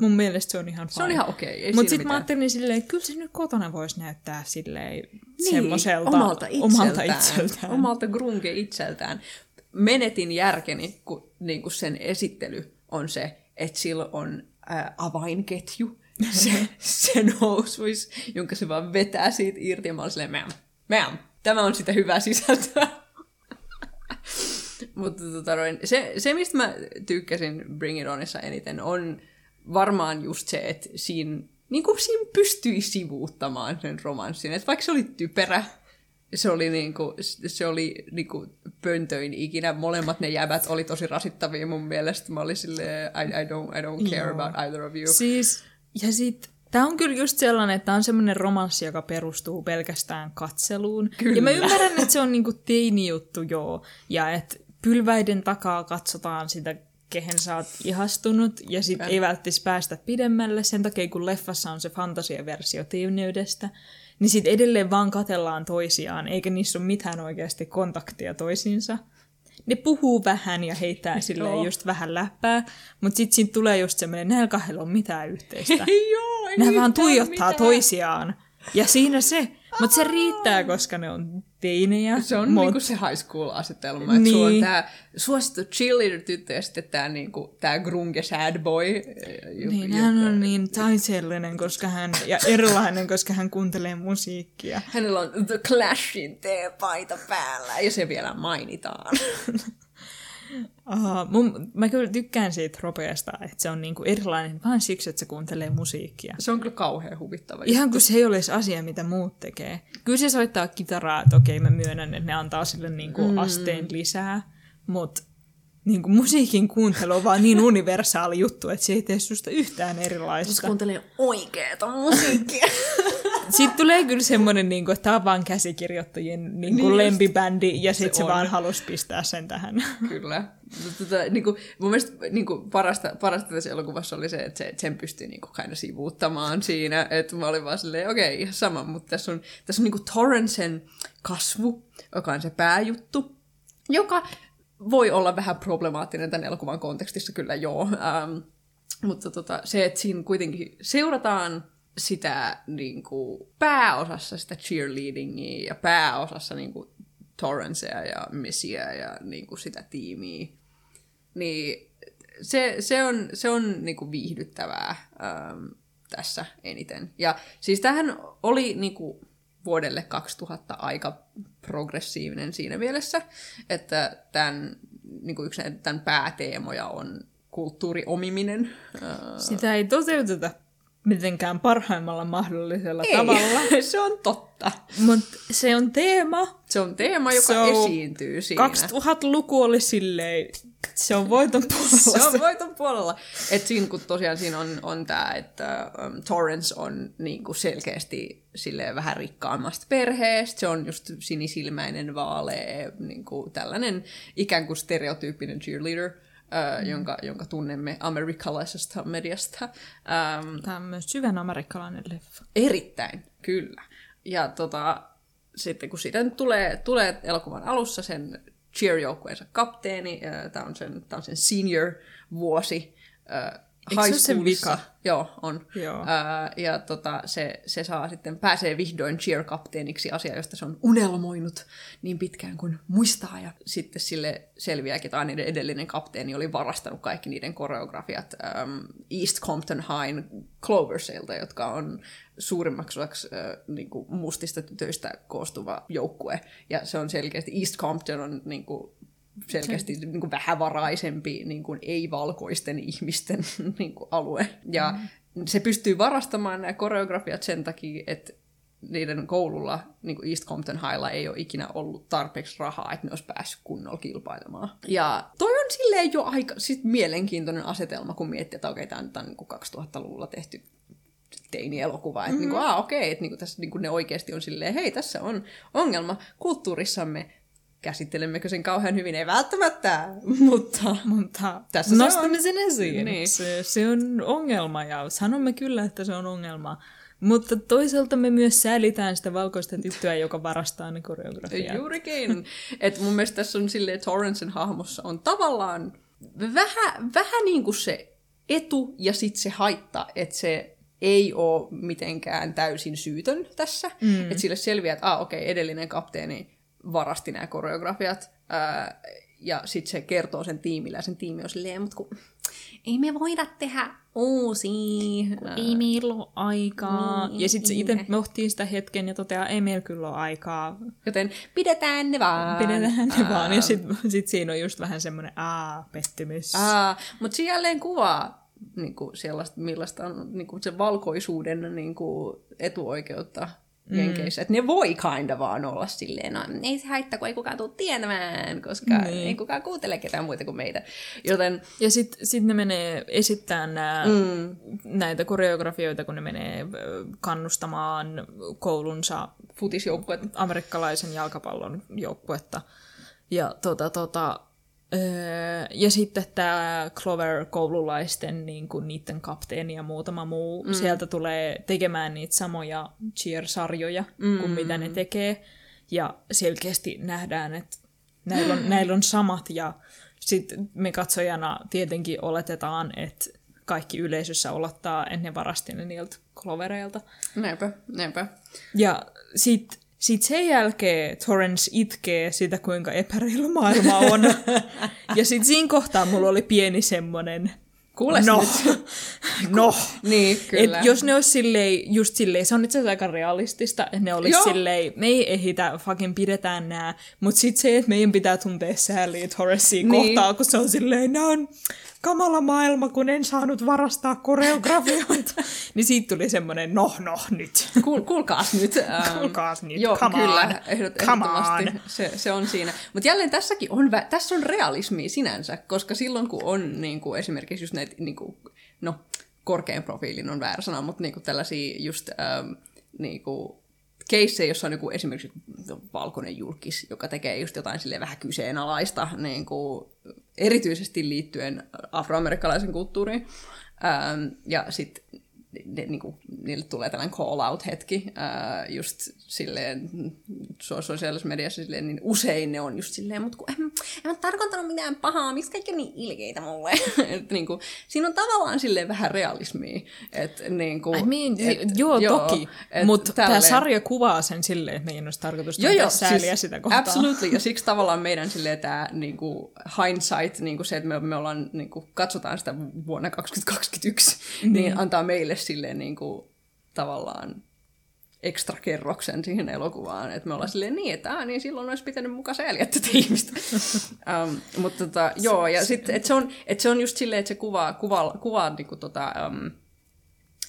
Mun mielestä se on ihan fine. Se on ihan okei, ei Mutta sitten mä ajattelin silleen, että kyllä se nyt kotona voisi näyttää silleen niin, semmoiselta omalta itseltään. omalta itseltään. Omalta grunge itseltään. Menetin järkeni, kun niin kuin sen esittely on se, että sillä on ää, avainketju se, sen housuis, jonka se vaan vetää siitä irti. Ja mä olin silleen, ma'am, ma'am, tämä on sitä hyvää sisältöä. Mutta tota, se, se, mistä mä tykkäsin Bring It Onissa eniten, on varmaan just se, että siinä, niin kuin siinä pystyi sivuuttamaan sen romanssin. Et vaikka se oli typerä, se oli, niinku, se oli niinku pöntöin ikinä. Molemmat ne jäbät oli tosi rasittavia mun mielestä. Mä olin silleen, I, I, don't, I don't care Joo. about either of you. Siis, ja sit, tää on kyllä just sellainen, että tää on semmoinen romanssi, joka perustuu pelkästään katseluun. Kyllä. Ja mä ymmärrän, että se on niinku teini-juttu, joo. Ja että pylväiden takaa katsotaan sitä, kehen sä oot ihastunut, ja sit Kyllä. ei välttis päästä pidemmälle. Sen takia, kun leffassa on se fantasiaversio teyneydestä, niin sit edelleen vaan katellaan toisiaan, eikä niissä ole mitään oikeasti kontaktia toisiinsa. Ne puhuu vähän ja heittää silleen Joo. just vähän läppää, mutta sitten siinä tulee just semmoinen, näillä kahdella on mitään yhteistä. Joo, ei ne vaan tuijottaa mitään. toisiaan. Ja siinä se. Mutta se riittää, koska ne on teinejä. Se on mut, niinku se high school-asetelma, että niin. sulla on Niin. tää suosittu cheerleader-tyttö ja sitten tää, niinku, tää grunge sad boy. eh, ju- Niin, hän on niin taiteellinen, koska hän, ja erilainen, koska hän kuuntelee musiikkia. Hänellä on The Clashin teepaita päällä ja se vielä mainitaan. Uh, mun, mä kyllä tykkään siitä ropeasta, että se on niinku erilainen vain siksi, että se kuuntelee musiikkia. Se on kyllä kauhean huvittava. Ihan kuin se ei olisi asia, mitä muut tekee. Kyllä se soittaa kitaraa, että okei, mä myönnän, että ne antaa sille niinku mm. asteen lisää, mutta niinku musiikin kuuntelu on vaan niin universaali juttu, että se ei tee susta yhtään erilaista. kuuntelee oikeeta musiikkia. Sitten tulee kyllä semmoinen, niinku, että tämä on vaan käsikirjoittajien niinku, Niin niin just. lempibändi, ja sitten Se se, vaan halusi pistää sen tähän. Kyllä. Mutta Tota, niinku, mun mielestä niinku, parasta, parasta tässä elokuvassa oli se, että se, sen pystyi niinku, kind sivuuttamaan siinä. Että mä olin vaan silleen, okei, okay, ihan sama. Mutta tässä on, tässä on niinku Torrensen kasvu, joka on se pääjuttu, joka voi olla vähän problemaattinen tämän elokuvan kontekstissa, kyllä joo. Ähm, mutta tota, se, että siinä kuitenkin seurataan sitä niin kuin, pääosassa sitä cheerleadingia ja pääosassa niin kuin, Torrencea ja Missia ja niin kuin, sitä tiimiä, niin se, se on, se on niin kuin, viihdyttävää ähm, tässä eniten. Ja siis tämähän oli niin kuin, vuodelle 2000 aika progressiivinen siinä mielessä, että tämän, niin kuin yksi tämän pääteemoja on kulttuuriomiminen. Äh, Sitä ei toteuteta mitenkään parhaimmalla mahdollisella ei, tavalla. se on totta. Mutta se on teema. Se on teema, joka So, esiintyy siinä. 2000-luku oli silleen, se on voiton puolella. Se on voiton puolella. Et siinä, kun tosiaan siinä on, on tämä, että um, Torrance on niinku selkeästi silleen vähän rikkaammasta perheestä. Se on just sinisilmäinen, vaalea, niinku tällainen ikään kuin stereotyyppinen cheerleader, mm. jonka, jonka tunnemme amerikkalaisesta mediasta. Um, Tämä on myös syvän amerikkalainen leffa. Erittäin, kyllä. Ja tota, sitten kun siitä nyt tulee, tulee elokuvan alussa sen cheer-joukkueensa kapteeni, tämä on sen, tää on sen senior-vuosi, ö, Eikö se vika? Joo, on. Joo. Ää, ja tota, se, se saa sitten, pääsee vihdoin cheer-kapteeniksi, asia, josta se on unelmoinut niin pitkään kuin muistaa. Ja sitten sille selviääkin, että niiden edellinen kapteeni oli varastanut kaikki niiden koreografiat äm, East Compton High Cloversailta, jotka on suurimmaksi osaksi äh, niin kuin mustista tytöistä koostuva joukkue. Ja se on selkeästi, East Compton on niin kuin, selkeästi niin kuin vähävaraisempi niin kuin ei-valkoisten ihmisten niin kuin alue. Ja mm. se pystyy varastamaan nämä koreografiat sen takia, että niiden koululla, niin kuin East Compton Highlla, ei ole ikinä ollut tarpeeksi rahaa, että ne olisi päässyt kunnolla kilpailemaan. Ja toi on silleen jo aika sit mielenkiintoinen asetelma, kun miettii, että okei, tämä on niin kuin 2000-luvulla tehty teini-elokuva. Että mm-hmm. niin kuin, ah, okei, että niin kuin tässä niin kuin ne oikeasti on silleen, hei, tässä on ongelma kulttuurissamme. Käsittelemmekö sen kauhean hyvin? Ei välttämättä, mutta Mutta Tässä se nostamme on. sen esiin. Niin. Se, se on ongelma ja sanomme kyllä, että se on ongelma. Mutta toisaalta me myös säälitään sitä valkoista tyttöä, joka varastaa ne koreografiat. Juurikin. Et mun mielestä tässä on silleen, että Torrensen hahmossa on tavallaan vähän, vähän niin kuin se etu ja sitten se haitta, että se ei ole mitenkään täysin syytön tässä. Mm. Että sille selviää, että ah, okei, edellinen kapteeni varasti nämä koreografiat. Ää, ja sitten se kertoo sen tiimille ja sen tiimi on silleen, mutta kun ei me voida tehdä uusia. Ei meillä ole aikaa. Niin, ja sitten se niin. itse mohtii sitä hetken ja toteaa, ei meillä kyllä ole aikaa. Joten pidetään ne vaan. Pidetään ne vaan. Ja Ää, sitten sit siinä on just vähän semmoinen, aa, pettymys. Aa, mutta se jälleen kuvaa niin kuin sellaista, millaista on niin kuin se valkoisuuden niin kuin etuoikeutta Jenkeissä. Että ne voi kinda vaan olla silleen, no ei se haittaa, kun ei kukaan tule tietämään, koska Niin. ei kukaan kuuntele ketään muita kuin meitä. Joten Ja sitten sit ne menee esittämään nää, mm. näitä koreografioita, kun ne menee kannustamaan koulunsa futisjoukkueet amerikkalaisen jalkapallon joukkuetta. Ja, tota, tota, ja sitten tämä Clover-koululaisten niin kuin niiden kapteeni ja muutama muu mm. sieltä tulee tekemään niitä samoja cheer-sarjoja mm. kuin mitä ne tekee. Ja selkeästi nähdään, että näillä on, näillä on samat ja sitten me katsojana tietenkin oletetaan, että kaikki yleisössä olettaa, että ne varasti ne niiltä Clovereilta. Näinpä, näinpä. Ja sit, sit sen jälkeen Torrance itkee sitä, kuinka epäreilu maailma on. ja sit siinä kohtaa mulla oli pieni semmonen, Kuule no, nyt. no. Niin, kyllä. Et jos ne olisi silleen, just silleen, se on itse asiassa aika realistista, että ne olisi Joo. silleen, me ei ehitä, fucking pidetään nää, mutta sitten se, että meidän pitää tuntea sääliä Torresia Niin. niin. kohtaa, kun se on silleen, nää on kamala maailma, kun en saanut varastaa koreografioita. niin siitä tuli semmoinen, no, no, nyt. Kuul, kuulkaas nyt. Ähm, Kuulkaas nyt, Joo, come kyllä, on. ehdot, Come ehdottomasti on. Se, se on siinä. Mutta jälleen tässäkin on, vä- tässä on realismia sinänsä, koska silloin kun on niin kuin, esimerkiksi just näitä, niin kuin, no korkean profiilin on väärä sana, mutta niin kuin tällaisia just ähm, niin kuin, keissejä, jossa on joku esimerkiksi valkoinen julkis, joka tekee just jotain sille vähän kyseenalaista, niin kuin, erityisesti liittyen afroamerikkalaisen kulttuuriin. Ja sitten ne, niinku, niille tulee tällainen call-out-hetki ää, just silleen so- sosiaalisessa mediassa silleen, niin usein ne on just silleen, mutta kun en, en mä tarkoittanut mitään pahaa, miksi kaikki on niin ilkeitä mulle? et, niinku, siinä on tavallaan silleen vähän realismia. Et, niinku, I mean, et, joo, joo, toki, mutta tämä tälleen- sarja kuvaa sen silleen, että meidän olisi tarkoitus Joo, tuntea joo, sääliä siis sitä kohtaa. Absolutely, ja siksi tavallaan meidän silleen tämä niinku, hindsight, niinku se, että me, me ollaan, niinku, katsotaan sitä vuonna 2021, mm. niin antaa meille silleen niinku, tavallaan ekstra kerroksen siihen elokuvaan, että me ollaan silleen niin, että ah, niin silloin olisi pitänyt mukaan sääliä tätä ihmistä. um, mutta tota, joo, ja sitten, että se, on, et se on just silleen, että se kuvaa, kuvaa, kuvaa niinku, tota, um,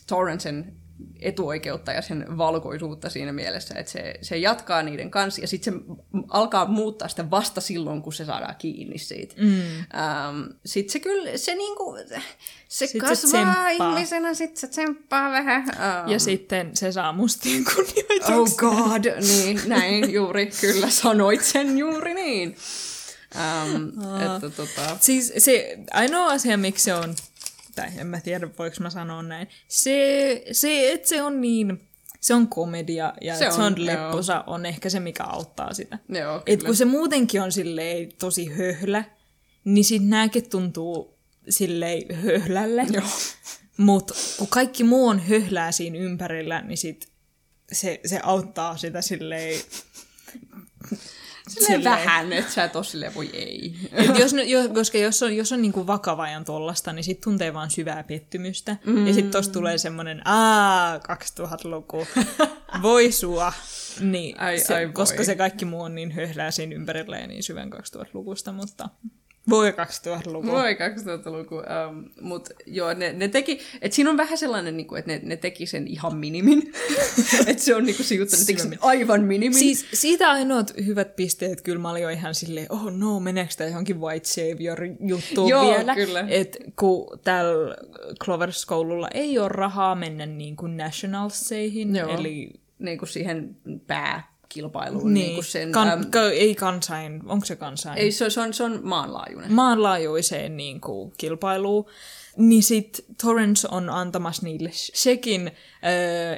Torrensen etuoikeutta ja sen valkoisuutta siinä mielessä, että se, se jatkaa niiden kanssa ja sitten se alkaa muuttaa sitä vasta silloin, kun se saadaan kiinni siitä. Mm. Ähm, sitten se kyllä, se niinku, se Sit se kasvaa tsemppaa. ihmisenä, sitten se tsemppaa vähän. Ähm, Ja sitten se saa mustien kunnioituksen. Oh god, niin, näin juuri, kyllä sanoit sen juuri niin. Ähm, että tota, Siis se ainoa asia, miksi se on, tai en mä tiedä voiko mä sanoa näin, se, se että se on niin, se on komedia ja Se on, se on, lepposa on ehkä se, mikä auttaa sitä. joo, Et kyllä. kun se muutenkin on silleen tosi höhlä, niin sit nääkin tuntuu silleen höhlälle. Joo. Mutta kun kaikki muu on höhlää siinä ympärillä, niin sit se, se auttaa sitä silleen... Silleen vähän, että sä et ole silleen, voi ei. Et jos, jos, koska jos on, jos on niinku vakava ajan tollasta, niin sit tuntee vaan syvää pettymystä. Mm. Ja sit tossa tulee semmonen, aa, 2000-luku, voi sua. Niin, Ai, se, ai voi. koska se kaikki muu on niin höhlää siinä ympärillä ja niin syvän 2000-lukusta, mutta voi 2000-luku. Voi 2000-luku. Um, Mutta joo, ne, ne teki, että siinä on vähän sellainen, niinku, että ne, ne teki sen ihan minimin. että se on niinku sijoittanut, ne teki sen aivan minimin. Siis siitä ainoat hyvät pisteet, kyllä mä olin jo ihan silleen, oh no, meneekö tämä johonkin White Savior-juttuun Joo, vielä? kyllä. Et kun tällä Clovers-koululla ei ole rahaa mennä niin kuin nationalseihin, Joo. eli niinku siihen pääkilpailuun. niin, Niinku sen, kan, äm, ka, ei kansain, onko se kansain? ei, se, on- se, on, se on maanlaajuinen. maanlaajuiseen niin kuin, kilpailuun, niin sit Torrance on antamassa niille sekin,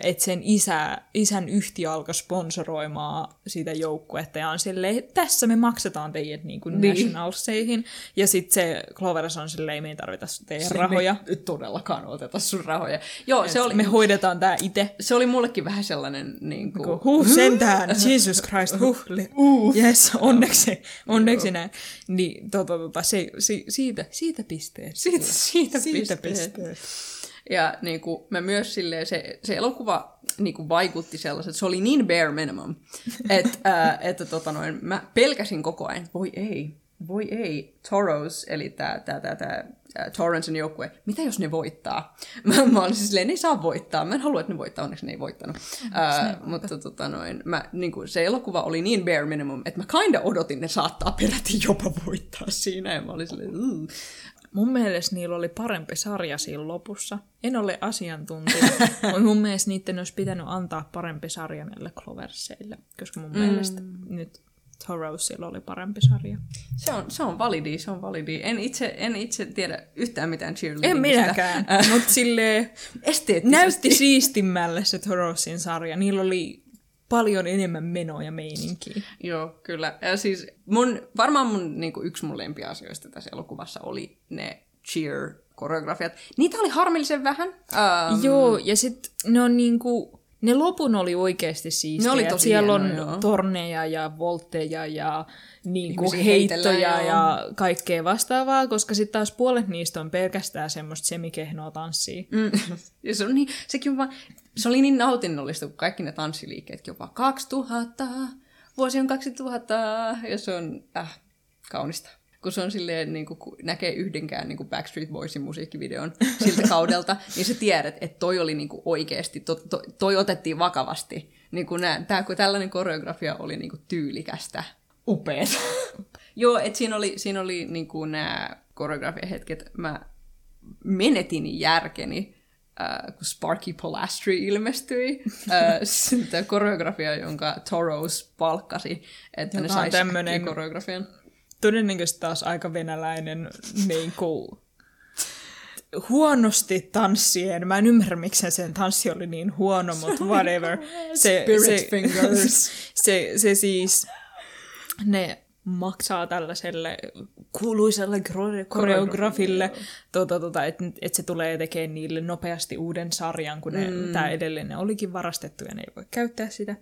että sen isä, isän yhtiö alkoi sponsoroimaan sitä joukkuetta ja on silleen, tässä me maksetaan teidät niin kuin Niin. nationalseihin. Ja sitten se Clovers on silleen, me ei tarvita teidän rahoja. Me todellakaan oteta sun rahoja. Joo, se oli, Me hoidetaan tää itse. se oli mullekin vähän sellainen... Niin kuin, Huh, sentään, Jesus Christ, huh, yes, onneksi, onneksi näin. Niin, tota, tota, se, si, siitä, siitä pisteet. Siitä, siitä, siitä pisteet. Ja niin kuin, mä myös silleen, se, se elokuva niin kuin, vaikutti sellaiset, se oli niin bare minimum, että, ää, että tota noin, mä pelkäsin koko ajan, voi ei, voi ei, Toros, eli tämä tää, tää, tää, ää, Torrancein joukkue, mitä jos ne voittaa? Mä, mä olin siis silleen, ne ei saa voittaa, mä en halua, että ne voittaa, onneksi ne ei voittanut. Ää, mutta tota noin, mä, niin kuin, se elokuva oli niin bare minimum, että mä kinda odotin, ne saattaa peräti jopa voittaa siinä, ja mä olin silleen, mm. Mun mielestä niillä oli parempi sarja siinä lopussa. En ole asiantuntija, mutta mun mielestä niiden olisi pitänyt antaa parempi sarja näille Cloverseille, koska mun mm. mielestä nyt Torosilla oli parempi sarja. Se on, se on validi, se on validi. En itse, en itse tiedä yhtään mitään cheerleadingista. En minäkään, mutta silleen näytti siistimmälle se Torosin sarja. Niillä oli paljon enemmän menoa ja meininkiä. Joo, kyllä. Ja siis mun, varmaan mun, niin kuin yksi mun lempiasioista tässä elokuvassa oli ne cheer-koreografiat. Niitä oli harmillisen vähän. Um, Joo, ja sitten ne on niinku, ne lopun oli oikeasti siistejä. Ne oli tosi Siellä on joo. torneja ja voltteja ja niinku Ihmisiä heittoja heitellään, ja kaikkea vastaavaa, koska sitten taas puolet niistä on pelkästään semmoista semikehnoa tanssia. Mm. Ja se, on niin, sekin on vaan, se oli niin nautinnollista, kun kaikki ne tanssiliikkeetkin jopa 2000, vuosi on 2000, ja se on äh, kaunista. Kun se on silleen, niin kun näkee yhdenkään niin Backstreet Boysin musiikkivideon siltä kaudelta, niin sä tiedät, että toi oli niin oikeasti, to, to, toi otettiin vakavasti. Niin kun nää, tää, kun tällainen koreografia oli niin tyylikästä, upeet. Joo, että siinä oli, siinä oli niin nämä koreografiahetket, mä menetin järkeni, äh, kun Sparky Polastri ilmestyi. äh, sitä koreografia, jonka Toros palkkasi, että ne Joka on saisi tämmönen- koreografian. Todennäköisesti taas aika venäläinen niinku, huonosti tanssien. Mä en ymmärrä, miksi sen tanssi oli niin huono, mutta whatever. Se, Spirit se, fingers. se, se siis, ne maksaa tällaiselle kuuluisalle kore- koreografille, tota, tota, että et se tulee tekemään niille nopeasti uuden sarjan, kun mm. tämä edellinen olikin varastettu ja ne ei voi käyttää sitä.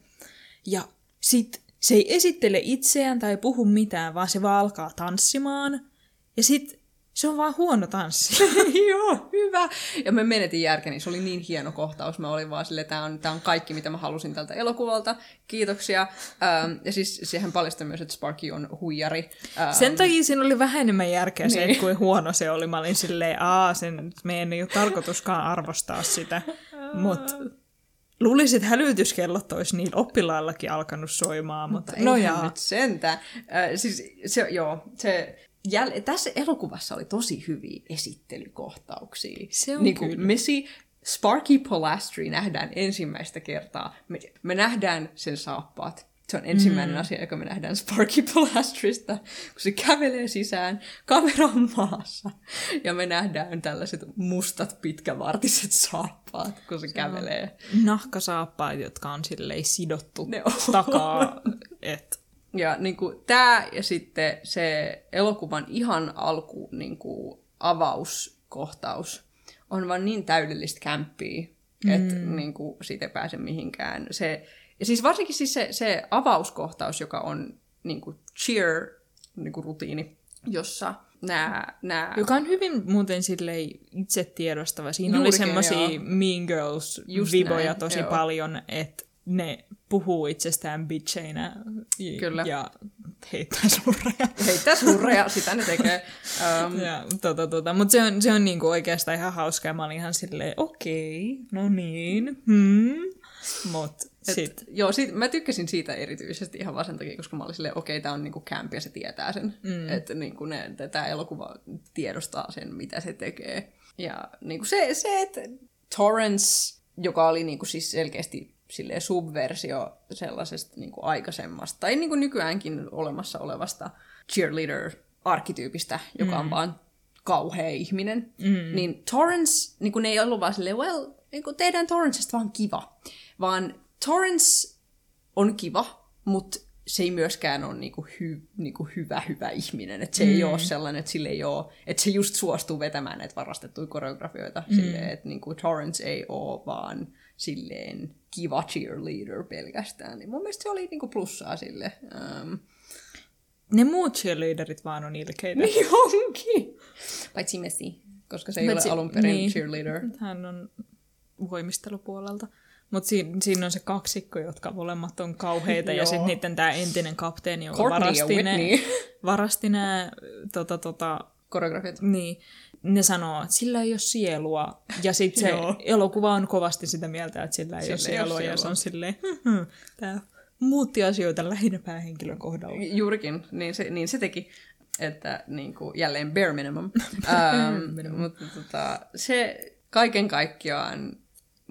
Ja sit se ei esittele itseään tai puhu mitään, vaan se vaan alkaa tanssimaan. Ja sit se on vaan huono tanssi. Joo, hyvä. Ja mä menetin järkeni, se oli niin hieno kohtaus. Mä olin vaan silleen, tää on, tää on kaikki, mitä mä halusin tältä elokuvalta. Kiitoksia. Ähm, ja siis siihen paljastaa myös, että Sparky on huijari. Ähm, Sen takia siinä oli vähän enemmän järkeä se, Niin. että kuin huono se oli. Mä olin silleen, aa, sen, meidän ei ole tarkoituskaan arvostaa sitä. Mutta luulisin, että hälytyskellot olisi niillä oppilaillakin alkanut soimaan. Mutta, Mutta no jaa. nyt sentään. Äh, siis se, joo, se, jäl- tässä elokuvassa oli tosi hyviä esittelykohtauksia. Se on niin kuin kyllä. Missy Sparky Polastri nähdään ensimmäistä kertaa. Me, me nähdään sen saappaat. Se on ensimmäinen mm. asia, joka me nähdään Sparky Polastrista, kun se kävelee sisään, kamera on maassa, ja me nähdään tällaiset mustat pitkävartiset saappaat, kun se, se kävelee. Nahkasaappaat, jotka on silleen sidottu Ne on. takaa. Et, Ja niin kuin, tämä ja sitten se elokuvan ihan alku niin kuin, avauskohtaus on vaan niin täydellistä kämppiä, että mm. niin kuin, siitä ei pääse mihinkään. Se, ja siis varsinkin siis se, se avauskohtaus, joka on niin kuin cheer niin kuin rutiini, jossa nämä, nämä... Joka on hyvin muuten silleen itse tiedostava. Siinä Juurikin, oli semmoisia. Mean Girls-viboja tosi joo. paljon, että ne puhuu itsestään bitcheinä ja, Kyllä. ja heittää surreja. Heittää surreja, sitä ne tekee. Um, Ja, tota, tota. Mutta se on, se on niinku oikeastaan ihan hauska ja mä olin ihan silleen, okei, no niin, hmm. Mut Et, sit, Joo, siitä, mä tykkäsin siitä erityisesti ihan vaan sen takia, koska mä olin silleen, okei, tää on niinku camp ja se tietää sen. Mm. Että niinku tämä elokuva tiedostaa sen, mitä se tekee. Ja niinku se, se että Torrance, joka oli niinku siis selkeästi silleen subversio sellaisesta niinku aikaisemmasta, tai niinku nykyäänkin olemassa olevasta cheerleader-arkkityypistä, joka on vaan kauhea ihminen, mm. niin Torrance, niin ne ei ollut vaan silleen, well, niin tehdään Torrancesta vaan kiva, vaan Torrance on kiva, mutta se ei myöskään ole niinku hy, niinku hyvä, hyvä ihminen. Että se mm. ei ole sellainen, että sille ei ole, että se just suostuu vetämään näitä varastettuja koreografioita. Mm. Silleen, että niinku Torrance ei ole vaan silleen kiva cheerleader pelkästään. Niin mun mielestä se oli niinku plussaa sille. Um, ne muut cheerleaderit vaan on ilkeitä. niin onkin. Paitsi Messi, koska se ei Paitsi- ole alun perin niin. cheerleader. Hän on voimistelupuolelta. Mutta siinä, siinä on se kaksikko, jotka molemmat on kauheita, ja sitten niiden tämä entinen kapteeni, joka Courtney varasti ne, varasti ne tota, tota, Koreografiat. niin, ne sanoo, että sillä ei ole sielua. Ja sitten se elokuva on kovasti sitä mieltä, että sillä ei Sillä ole ei ole sielua, ja se sielua. on silleen, "Hm, tämä muutti asioita lähinnä päähenkilön kohdalla. Juurikin, niin se, niin se teki. Että niin kuin, jälleen bare minimum. ähm, mutta tota, se kaiken kaikkiaan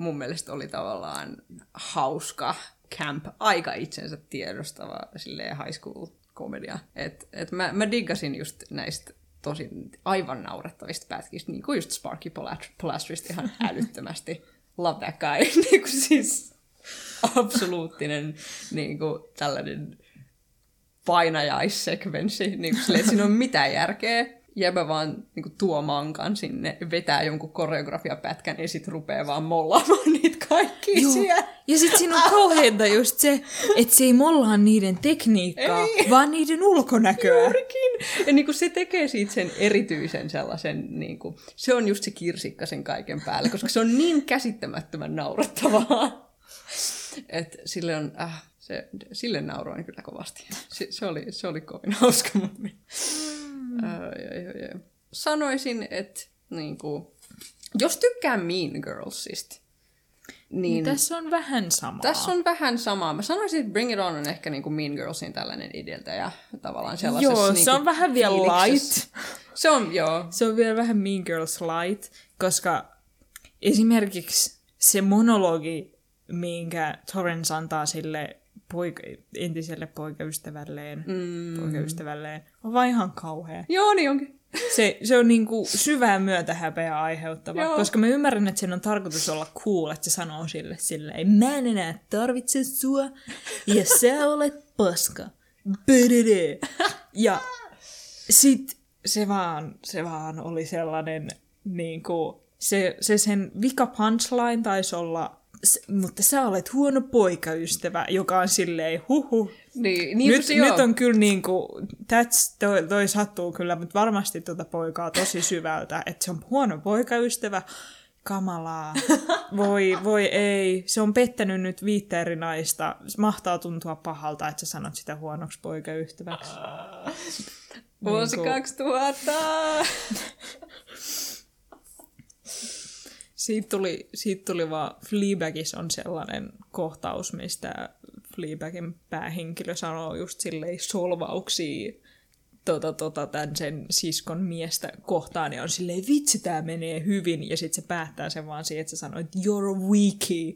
mun mielestä oli tavallaan hauska camp, aika itsensä tiedostava silleen high school komedia. Et, et mä, mä diggasin just näistä tosi aivan naurettavista pätkistä, niin kuin just Sparky Polastrista ihan älyttömästi. Love that guy. niin kuin siis absoluuttinen niin kuin tällainen painajaissekvenssi, niin kuin silleen, että siinä on mitään järkeä. Jäbä vaan niin kuin, tuo mankan sinne, vetää jonkun koreografiapätkän ja sitten rupeaa vaan mollaamaan niitä kaikkia Joo. siellä. Ja sitten siinä on kauheinta just se, että se ei mollaa niiden tekniikkaa, Ei. vaan niiden ulkonäköä. Juurikin. Ja niin kuin se tekee siitä sen erityisen sellaisen, niin kuin, se on just se kirsikka sen kaiken päälle, koska se on niin käsittämättömän naurettavaa. että sille on, äh, se, sille nauroin kyllä kovasti. Se, se, oli, se oli kovin hauska mun mielestä. Ai. Sanoisin, että niin kuin, jos tykkää Mean Girlsista, niin, Niin tässä on vähän samaa. tässä on vähän samaa. Mä sanoisin, että Bring It On on ehkä niin kuin Mean Girlsin tällainen edeltäjä tavallaan sellaisessa Joo, niin se on vähän vielä light. Se on, joo. Se on vielä vähän Mean Girls light, koska esimerkiksi se monologi, minkä Torrance antaa sille poika, entiselle poikaystävälleen, mm. poikaystävälleen, on vaan ihan kauhea. Joo, niin onkin. Se, se on niinku syvää myötähäpeää aiheuttava, Joo. koska mä ymmärrän, että sen on tarkoitus olla cool, että se sanoo sille silleen, mä en enää tarvitse sua, ja sä olet paska. Bödödö. Ja sit se vaan, se vaan oli sellainen, niinku, se, se sen vika punchline taisi olla, mutta sä olet huono poikaystävä, joka on silleen huhu. Niin, niin Nyt, nyt on kyllä niinku, that's, toi, toi sattuu kyllä, mutta varmasti tuota poikaa tosi syvältä, että se on huono poikaystävä, kamalaa, voi, voi ei, se on pettänyt nyt viittä eri naista, mahtaa tuntua pahalta, että sä sanot sitä huonoksi poikaystäväksi. Vuosi niinku- 2000! Siitä tuli, siitä tuli vaan, Fleabagissa on sellainen kohtaus, mistä Fleabagin päähenkilö sanoo just silleen solvauksia tota, tota, tämän sen siskon miestä kohtaan, ja on silleen, vitsi, tää menee hyvin, ja sitten se päättää sen vaan siihen, että se sanoo, että you're a weakie.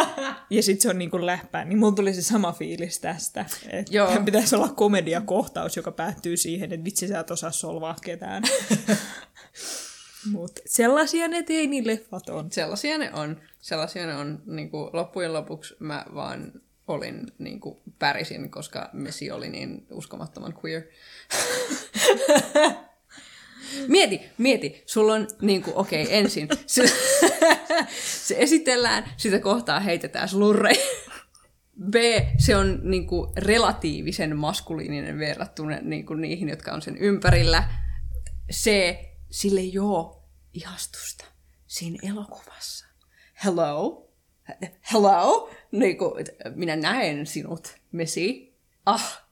ja sitten se on niin kuin läppää, niin mulla tuli se sama fiilis tästä, että Joo. tämän pitäisi olla komediakohtaus, joka päättyy siihen, että vitsi, sä et osaa solvaa ketään. Mutta sellaisia ne teinileffat on. Sellaisia ne on. Sellaisia ne on. Niin kuin, loppujen lopuksi mä vaan olin niin kuin, pärisin, koska Messi oli niin uskomattoman queer. Mieti, mieti, sulla on niinku, okei, okay, ensin se, se esitellään, sitä kohtaa heitetään slurreja. B, se on niinku relatiivisen maskuliininen verrattuna niinku niihin, jotka on sen ympärillä. C, sille ole ihastusta siinä elokuvassa. Hello? Hello? Niinku, et minä näen sinut, Messi. Ah!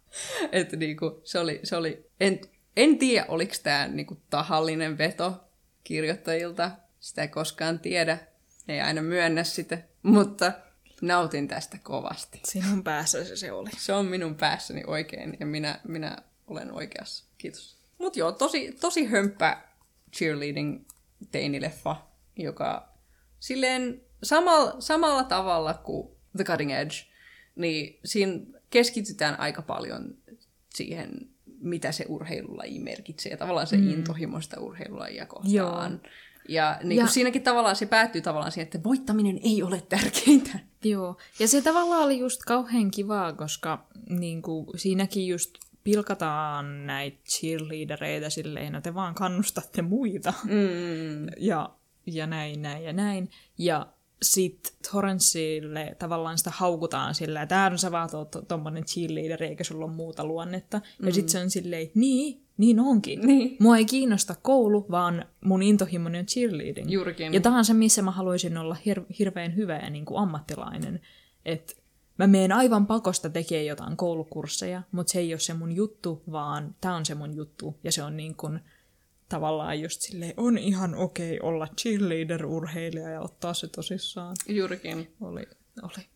Että niinku, se oli, se oli en, en tiedä, oliko tämä niinku tahallinen veto kirjoittajilta. Sitä ei koskaan tiedä. Ne ei aina myönnä sitä. Mutta nautin tästä kovasti. Sinun päässä se, se oli. Se on minun päässäni oikein ja minä, minä olen oikeassa. Kiitos. Mutta joo, tosi, tosi hömppä cheerleading teinileffa, joka silleen samalla, samalla tavalla kuin The Cutting Edge, niin siinä keskitytään aika paljon siihen, mitä se urheilulaji merkitsee, ja tavallaan se mm. intohimo sitä urheilulajia kohtaan. Joo. Ja, niin ja siinäkin tavallaan se päättyy tavallaan siihen, että voittaminen ei ole tärkeintä. Joo, ja se tavallaan oli just kauhean kivaa, koska niin kuin, siinäkin just pilkataan näitä cheerleadereita silleen, että te vaan kannustatte muita. Mm. Ja, ja näin, näin ja näin. Ja sitten Torrenceille tavallaan sitä haukutaan sillä, että no sä vaan oot tommonen cheerleader eikä sulla ole muuta luonnetta. Mm. Ja sitten se on silleen, niin, niin onkin. Niin. Mua ei kiinnosta koulu, vaan mun intohimoni on cheerleading. Juurikin. Ja tämä on se, missä mä haluaisin olla hir- hirveän hyvä ja niin kuin ammattilainen. Että mä menen aivan pakosta tekemään jotain koulukursseja, mutta se ei ole se mun juttu, vaan tämä on se mun juttu. Ja se on niin kuin, tavallaan just silleen, on ihan okei okay olla cheerleader-urheilija ja ottaa se tosissaan. Juurikin. Oli, oli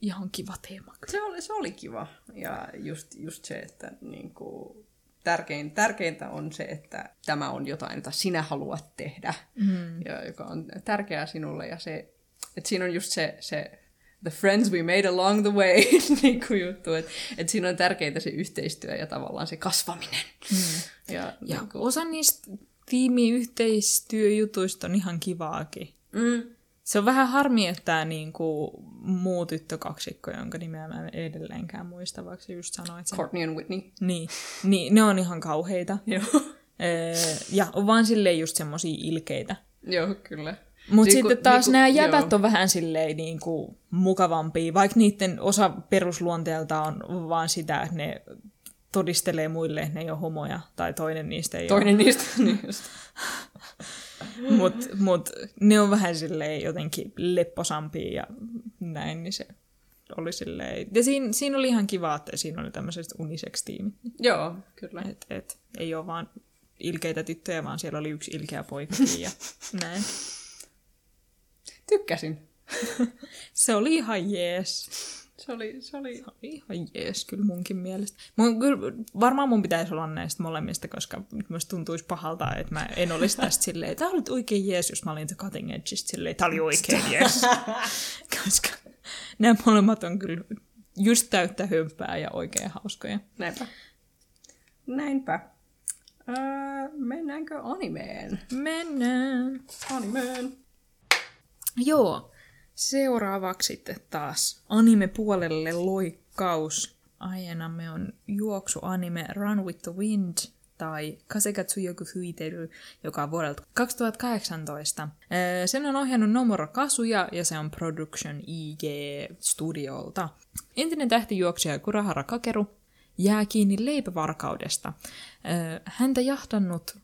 ihan kiva teema. Se oli, se oli kiva. Ja just, just se, että niin kuin, tärkein, tärkeintä on se, että tämä on jotain, jota sinä haluat tehdä, mm. ja joka on tärkeää sinulle. Ja se, että siinä on just se, se the friends we made along the way niin kuin juttu, että et siinä on tärkeää se yhteistyö ja tavallaan se kasvaminen. Mm. Ja, ja niin kuin... osa niistä tiimiyhteistyöjutuista on ihan kivaakin. Mm. Se on vähän harmi, että tämä niinku, muu tyttökaksikko, jonka nimeä mä en edelleenkään muista, vaikka just sanoit sen. Courtney and Whitney. Niin, niin ne on ihan kauheita. Joo. ja on vaan silleen just semmosia ilkeitä. Joo, kyllä. Mutta niinku, sitten taas niinku, nämä jäbät joo. on vähän silleen niinku mukavampia, vaikka niiden osa perusluonteelta on vaan sitä, että ne todistelee muille, että ne ei ole homoja, tai toinen niistä ei Toinen ole. niistä, niin just. Mutta mut, ne on vähän silleen jotenkin lepposampia ja näin, niin se oli silleen... Ja siinä, siinä oli ihan kiva, että siinä oli tämmöiset unisex-tiimit. Joo, kyllä. Et, et, ei ole vaan ilkeitä tyttöjä, vaan siellä oli yksi ilkeä poika ja näin. Tykkäsin. se oli ihan jees. Se oli, se oli... Se oli ihan jees kyllä munkin mielestä. Mun, kyllä, varmaan mun pitäisi olla näistä molemmista, koska musta tuntuisi pahalta, että mä en olisi tästä silleen, tämä oli oikein jees, jos mä olin The Cutting Edgeistä silleen, tämä oli oikein jees. koska nämä molemmat on kyllä just täyttä hömpää ja oikein hauskoja. Näinpä. Näinpä. Öö, mennäänkö animeen? Mennään. Animeen. Joo, Seuraavaksi sitten taas anime-puolelle loikkaus. Aihenamme on juoksuanime Run with the Wind tai Kasegatsu Yoku Fuiteru, joka on vuodelta 2018. Sen on ohjannut Nomura Kasuja ja se on Production IG Studiolta. Entinen tähtijuoksija Kurahara Kakeru jää kiinni leipävarkaudesta. Häntä jahtannut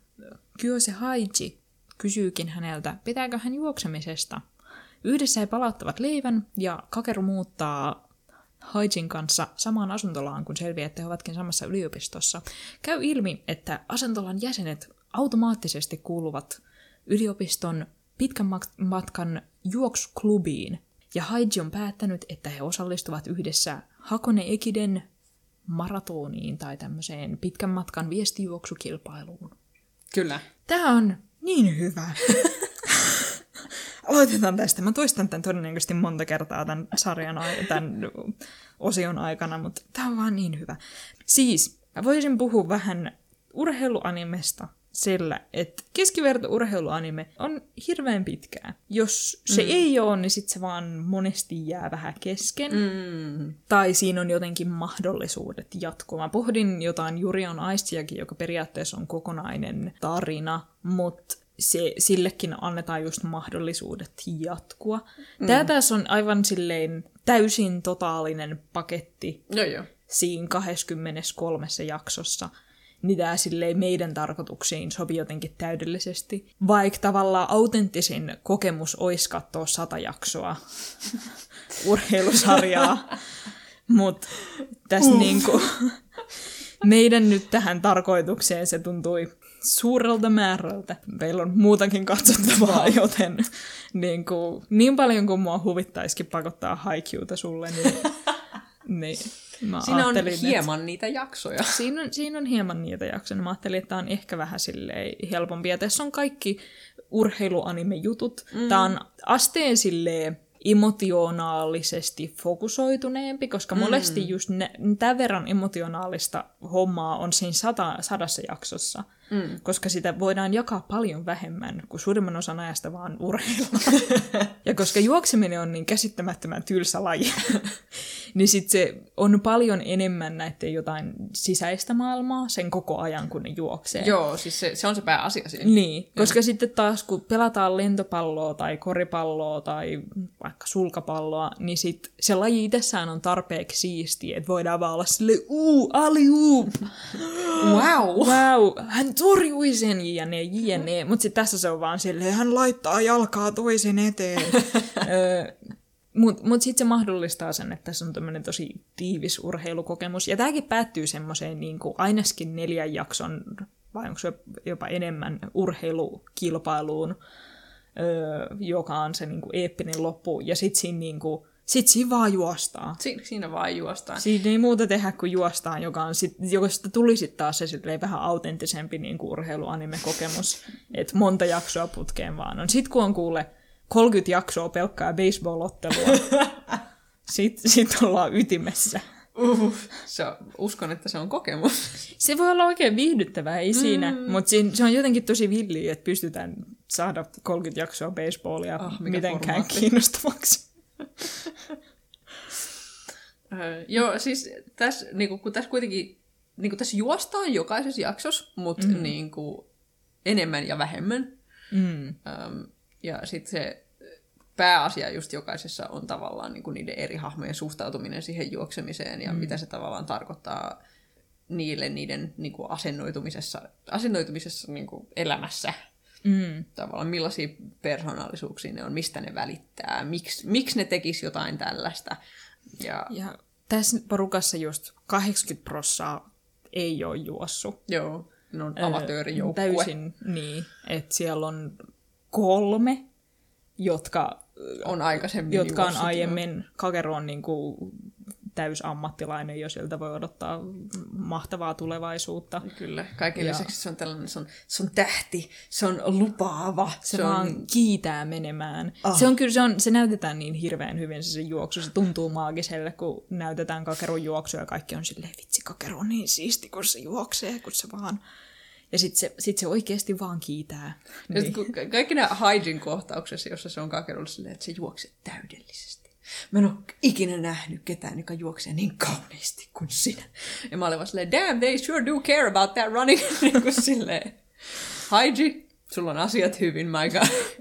Kyose Haiji kysyykin häneltä, pitääkö hän juoksemisesta – Yhdessä he palauttavat leivän ja Kakeru muuttaa Haijin kanssa samaan asuntolaan, kun selviää, että he ovatkin samassa yliopistossa. Käy ilmi, että asuntolan jäsenet automaattisesti kuuluvat yliopiston pitkän matkan juoksuklubiin, ja Haiji on päättänyt, että he osallistuvat yhdessä Hakone Ekiden maratoniin tai tämmöiseen pitkän matkan viestijuoksukilpailuun. Kyllä. Tämä on niin hyvä. aloitetaan tästä. Mä toistan tämän todennäköisesti monta kertaa tämän sarjan, tämän osion aikana, mutta tämä on vaan niin hyvä. Siis, mä voisin puhua vähän urheiluanimesta sillä, että keskiverto-urheiluanime on hirveän pitkää. Jos se Mm. ei ole, niin sit se vaan monesti jää vähän kesken. Mm. Tai siinä on jotenkin mahdollisuudet jatkua. Mä pohdin jotain Jurion Aistiakin, joka periaatteessa on kokonainen tarina, mutta se, sillekin annetaan just mahdollisuudet jatkua. Mm. Tämä taas on aivan silleen täysin totaalinen paketti Joo, joo. siinä 23 jaksossa, niin tämä silleen meidän tarkoituksiin sopii jotenkin täydellisesti. Vaikka tavallaan autenttisin kokemus olisi katsoa sata jaksoa urheilusarjaa, mutta tässä niinku, meidän nyt tähän tarkoitukseen se tuntui suurelta määrältä. Meillä on muutakin katsottavaa, joten niin, kuin, niin paljon kuin mua huvittaisikin pakottaa haikiuta sulle, niin, niin mä Siinä on ajattelin, että- hieman niitä jaksoja. Siinä on, siinä on hieman niitä jaksoja. Mä ajattelin, että tämä on ehkä vähän silleen helpompi. Ja tässä on kaikki urheiluanime-jutut. Mm. Tämä on asteen silleen emotionaalisesti fokusoituneempi, koska mm. monesti just tämän verran emotionaalista hommaa on siinä sata, sadassa jaksossa, mm. koska sitä voidaan jakaa paljon vähemmän, kun suurimman osan ajasta vaan urheilua. ja koska juokseminen on niin käsittämättömän tylsä laji, niin sit se on paljon enemmän näiden jotain sisäistä maailmaa sen koko ajan, kun ne juoksee. Joo, siis se, se on se pääasia siinä. Niin, koska sitten taas kun pelataan lentopalloa tai koripalloa tai vaikka sulkapalloa, niin sit se laji itsessään on tarpeeksi siistiä, että voidaan vaan olla silleen, uu, aliup, Wow! wow, hän torjui sen jne, jne. Mutta sitten tässä se on vaan silleen, hän laittaa jalkaa toisen eteen. Mutta mut sitten se mahdollistaa sen, että tässä on tämmöinen tosi tiivis urheilukokemus. Ja tämäkin päättyy semmoiseen niin ainakin neljän jakson, vai onko se jopa enemmän, urheilukilpailuun, öö, joka on se niin kuin eeppinen loppu. Ja sitten siinä, niin kuin, sit siinä vaan juostaan. Si- siinä vaan juostaan. Siinä ei muuta tehdä kuin juostaan, joka on sit, josta tuli sitten taas se vähän autenttisempi niin urheiluanime-kokemus, että monta jaksoa putkeen vaan on. Sitten kun on kuule 30 jaksoa pelkkää baseball-ottelua, sitten sit ollaan ytimessä. Uh, se on, uskon, että se on kokemus. Se voi olla oikein viihdyttävää, ei siinä, mm. mutta se on jotenkin tosi villiä, että pystytään saada 30 jaksoa baseballia mikä mitenkään formaatti. kiinnostavaksi. Öö, joo, siis tässä, niinku, kun tässä kuitenkin, niinku, tässä juostaan jokaisessa jaksossa, mutta mm. niinku, enemmän ja vähemmän. Mm. Öm, ja sitten se pääasia just jokaisessa on tavallaan niinku, niiden eri hahmojen suhtautuminen siihen juoksemiseen ja mm. mitä se tavallaan tarkoittaa niille niiden niinku, asennoitumisessa, asennoitumisessa niinku, elämässä. Mm. Tavallaan millaisia persoonallisuuksia ne on, mistä ne välittää, miksi, miksi ne tekis jotain tällaista. Ja, Ja tässä porukassa just 80 prossaa ei ole juossut. Joo, ne on Öö, amatöörijoukkue. Täysin niin, että siellä on kolme, jotka, On aikaisemmin jotka on aiemmin, Kakero on niin kuin täysammattilainen jo sieltä voi odottaa mahtavaa tulevaisuutta. Kyllä, kaiken Ja- lisäksi se on tällainen, se on, se on tähti, se on lupaava. Se, se vaan on, kiitää menemään. Ah. Oh. Se on kyllä, se, on, se näytetään niin hirveän hyvin se, se juoksu. Se tuntuu maagiselle, kun näytetään Kakerun juoksua ja kaikki on silleen, vitsi Kakero on niin siisti, kun se juoksee, kun se vaan... Ja sitten se, sit se oikeasti vaan kiitää. ja Niin. kun kaikki nämä Haijin kohtauksessa, jossa se on kakerulla silleen, että se juoksee täydellisesti. Mä en ole ikinä nähnyt ketään, joka juoksee niin kauniisti kuin sinä. Ja mä olin vaan silleen, damn, they sure do care about that running. niin kuin silleen, Haiji, sulla on asiat hyvin, my guy.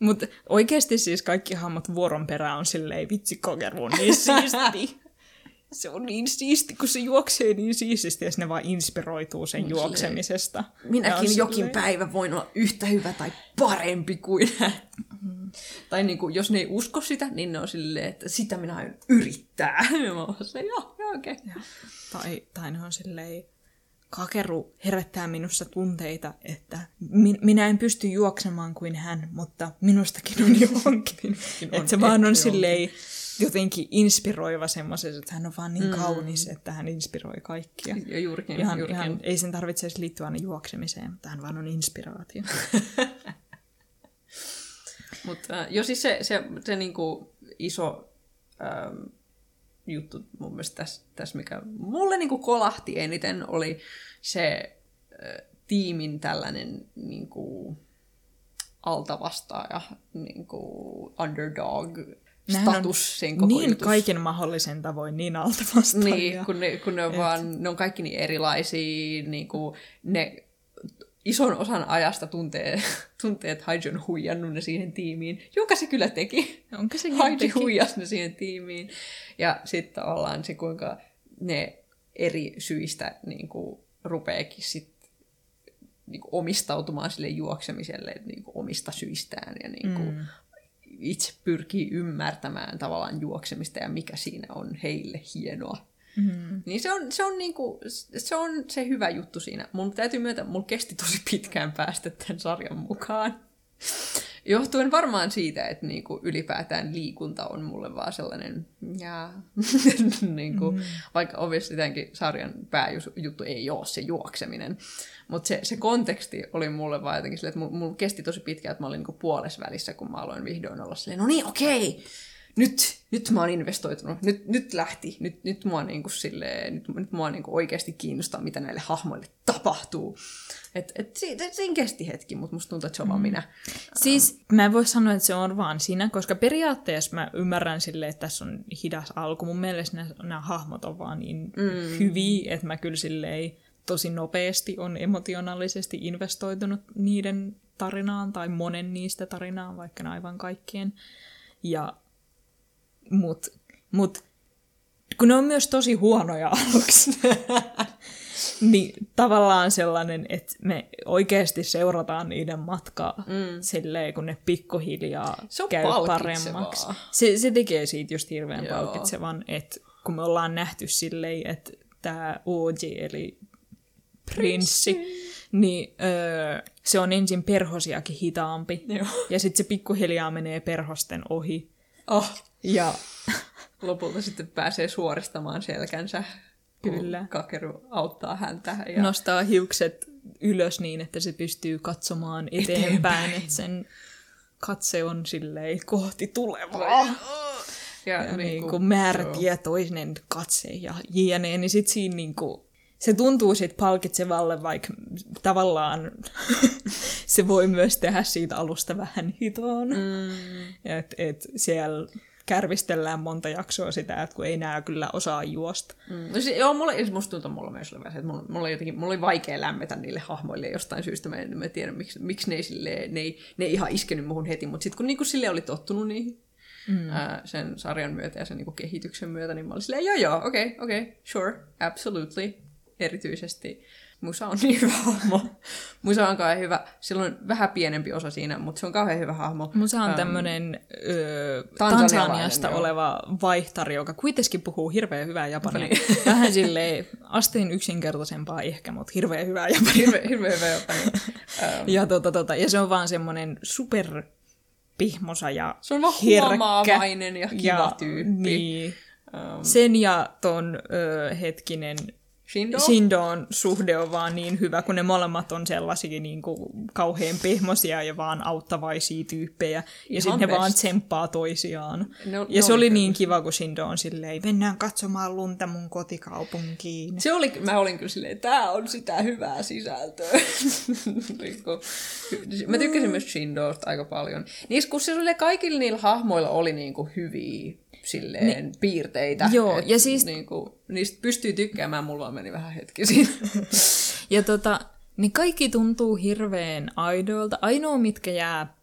Mutta oikeasti siis kaikki hahmot vuoron perään on silleen, vitsi Kakeru on niin siisti. Se on niin siisti, kun se juoksee niin siististi ja ne vaan inspiroituu sen juoksemisesta. Ja on Minäkin jokin silleen- päivä voin olla yhtä hyvä tai parempi kuin hän. Tai niin kuin, jos ne ei usko sitä, niin ne on silleen, että sitä minä aion yrittää. Ja mä oon silleen, joo, joo, okei. Okay. Tai, tai ne on silleen, kakeru herättää minussa tunteita, että min, minä en pysty juoksemaan kuin hän, mutta minustakin on johonkin. on että se vaan on silleen jotenkin inspiroiva semmoisessa, että hän on vaan niin mm. kaunis, että hän inspiroi kaikkia. Ja juurikin, Ihan, juurikin. ihan, ei sen tarvitse edes liittyä aina juoksemiseen, mutta hän vaan on inspiraatio. Mutta äh, jo siis se, se, se niinku iso ähm, juttu mun mielestä tässä, tässä mikä mulle niinku kolahti eniten, oli se äh, tiimin tällainen niin kuin, altavastaaja, niin kuin underdog status sen koko niin jutussa. kaiken mahdollisen tavoin niin alta vastaan. Niin, kun ne, kun ne, on vaan, ne on kaikki niin erilaisia, niin kuin ne ison osan ajasta tuntee, tuntee että Haiji on huijannut ne siihen tiimiin, jonka se kyllä teki. Onko se Haiji teki? huijasi ne siihen tiimiin. Ja sitten ollaan se, kuinka ne eri syistä niin kuin, rupeekin sit, niin kuin, omistautumaan sille juoksemiselle niin kuin, omista syistään ja niin kuin, mm. Itse pyrkii ymmärtämään tavallaan juoksemista ja mikä siinä on heille hienoa. Mm. Niin se on, se, on niinku, se on se hyvä juttu siinä. Mun täytyy myöntää, mulla kesti tosi pitkään päästä tämän sarjan mukaan. Johtuen varmaan siitä, että niinku ylipäätään liikunta on mulle vaan sellainen, jaa. niinku, mm. vaikka obviously tämänkin sarjan pääjuttu ei ole se juokseminen. Mutta se, se konteksti oli mulle vaan jotenkin silleen, että mulla, kesti tosi pitkään, että mä olin niinku puolessa välissä, kun mä aloin vihdoin olla silleen, no niin, okei, nyt, nyt mä oon investoitunut, nyt, nyt lähti, nyt, nyt mua, niinku silleen, nyt, nyt mua niinku oikeasti kiinnostaa, mitä näille hahmoille tapahtuu. Et, et siitä, siinä kesti hetki, mutta musta tuntuu, että se on vaan minä. Siis mä en voi sanoa, että se on vaan siinä, koska periaatteessa mä ymmärrän silleen, että tässä on hidas alku. Mun mielestä nämä, nämä hahmot on vaan niin mm. hyviä, että mä kyllä silleen tosi nopeasti on emotionaalisesti investoitunut niiden tarinaan tai monen niistä tarinaan, vaikka ne aivan kaikkien. Ja, mut, mut kun ne on myös tosi huonoja aluksi, niin tavallaan sellainen, että me oikeasti seurataan niiden matkaa mm. silleen, kun ne pikkuhiljaa Se on käy paremmaksi. Se, se tekee siitä just hirveän Joo. palkitsevan, että kun me ollaan nähty silleen, että tämä OG, eli prinssi, niin öö, se on ensin perhosiakin hitaampi. Joo. Ja sitten se pikkuhiljaa menee perhosten ohi. Oh, Ja lopulta sitten pääsee suoristamaan selkänsä, Kyllä. Kakeru auttaa häntä. Ja... nostaa hiukset ylös niin, että se pystyy katsomaan eteenpäin, Eteenpäin. että sen katse on silleen kohti tulevaa. ja, Ja niin niinku, kuin määrätietoinen katse ja jne, niin sit siinä niin kuin, se tuntuu sit palkitsevalle, vaikka tavallaan se voi myös tehdä siitä alusta vähän hitoon. Mm. Et, et siellä kärvistellään monta jaksoa sitä, että kun ei nää kyllä osaa juosta. Mm. No, se, joo, mulla, ja musta tuntuu, mulla myös oli että mulla, mulla, jotenkin, mulla oli vaikea lämmetä niille hahmoille jostain syystä. Mä en, mä tiedä, miksi, miksi ne, ei, silleen, ne, ei, ne ei ihan iskenyt muhun heti, mutta sitten kun niinku sille oli tottunut niihin mm. ää, sen sarjan myötä ja sen niinku kehityksen myötä, niin mä olin silleen, joo joo, okei, okay, okei, okay, sure, absolutely. Erityisesti Musa on niin hyvä hahmo. Musa on kauhean hyvä. Sillä on vähän pienempi osa siinä, mutta se on kauhean hyvä hahmo. Musa on Ähm, tämmöinen ö, Tansanialainen, Tansaniasta oleva vaihtari, joka kuitenkin puhuu hirveän hyvää japania. Vähän silleen asteen yksinkertaisempaa ehkä, mutta hirveän hyvää japania. Hirveän hirveä hyvä jopa. Niin. Ähm, Ja, tota, tota, ja se on vaan semmoinen super pihmosa ja se on vaan huomaavainen ja kiva ja, tyyppi. Niin. Ähm, Sen ja ton ö, hetkinen Shindo? Shindon suhde on vaan niin hyvä, kun ne molemmat on sellaisia niin kuin, kauhean pehmosia ja vaan auttavaisia tyyppejä. Ja sitten ne vaan tsemppaa toisiaan. Ne on- ja ne se oli oli niin kiva, kun Shindo on silleen, mennään katsomaan lunta mun kotikaupunkiin. Se oli, mä olin kyllä silleen, tää on sitä hyvää sisältöä. Niin mä tykkäsin myös Shindosta aika paljon. Niissä, kun sille kaikilla niillä hahmoilla oli niinku hyviä silleen, ne, piirteitä. Joo, ja siis- Niinku, niistä pystyy tykkäämään, mulla vaan meni vähän hetki siinä. Ja tota, ne kaikki tuntuu hirveän aidoilta. Ainoa, mitkä jää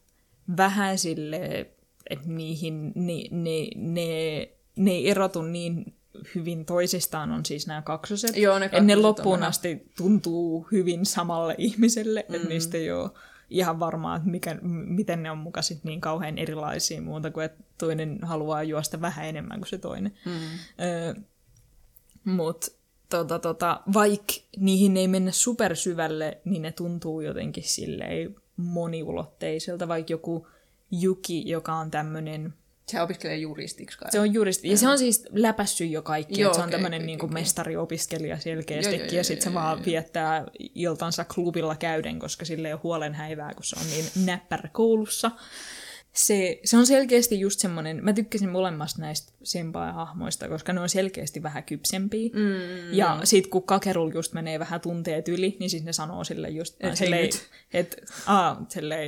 vähän sille, että niihin, ne, ne, ne, ne ei erotu niin hyvin toisistaan, on siis nämä kaksoset. Joo, ne Et ne kaksoset on loppuun asti tuntuu hyvin samalle ihmiselle, mm. että niistä ei ole ihan varmaa, että mikä, miten ne on muka sit niin kauhean erilaisia muuta kuin, että toinen haluaa juosta vähän enemmän kuin se toinen. Mm. Öö, Mutta tota, tota, vaikka niihin ei mennä supersyvälle, niin ne tuntuu jotenkin silleen moniulotteiselta, vaikka joku Juki, joka on tämmöinen, Se opiskelee juristiksi kai. se on juristi, ja se on siis läpässyt jo kaikki, Joo, että se on okei, tämmöinen okei, niinku okei. mestariopiskelija selkeästikin, Joo, joo, ja sitten se joo, vaan joo. viettää iltansa klubilla käyden, koska sille ei ole huolen häivää, kun se on niin näppärä koulussa. Se, se on selkeästi just semmoinen, mä tykkäsin molemmasta näistä senpai-hahmoista, koska ne on selkeästi vähän kypsempiä. Mm, ja mm. sit kun Kakerul just menee vähän tunteet yli, niin siis ne sanoo sille just, Et silleen, hei nyt. et, aa,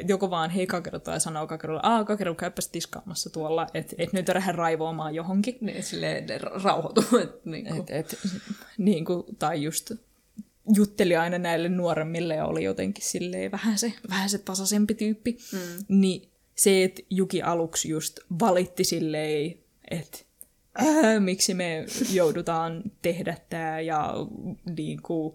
joko vaan hei Kakeru tai sanoo Kakerulle, aa Kakeru käypäs tiskaamassa tuolla, että et nyt lähde raivoamaan johonkin. Niin, silleen ne ra- rauhoituu. Et, niin kuin. Et, et, niin kuin, tai just jutteli aina näille nuoremmille ja oli jotenkin silleen vähän se, vähän se tasaisempi tyyppi. Mm. Niin se, että Juki aluksi just valitti silleen, että äh, miksi me joudutaan tehdä tämä ja niin kuin,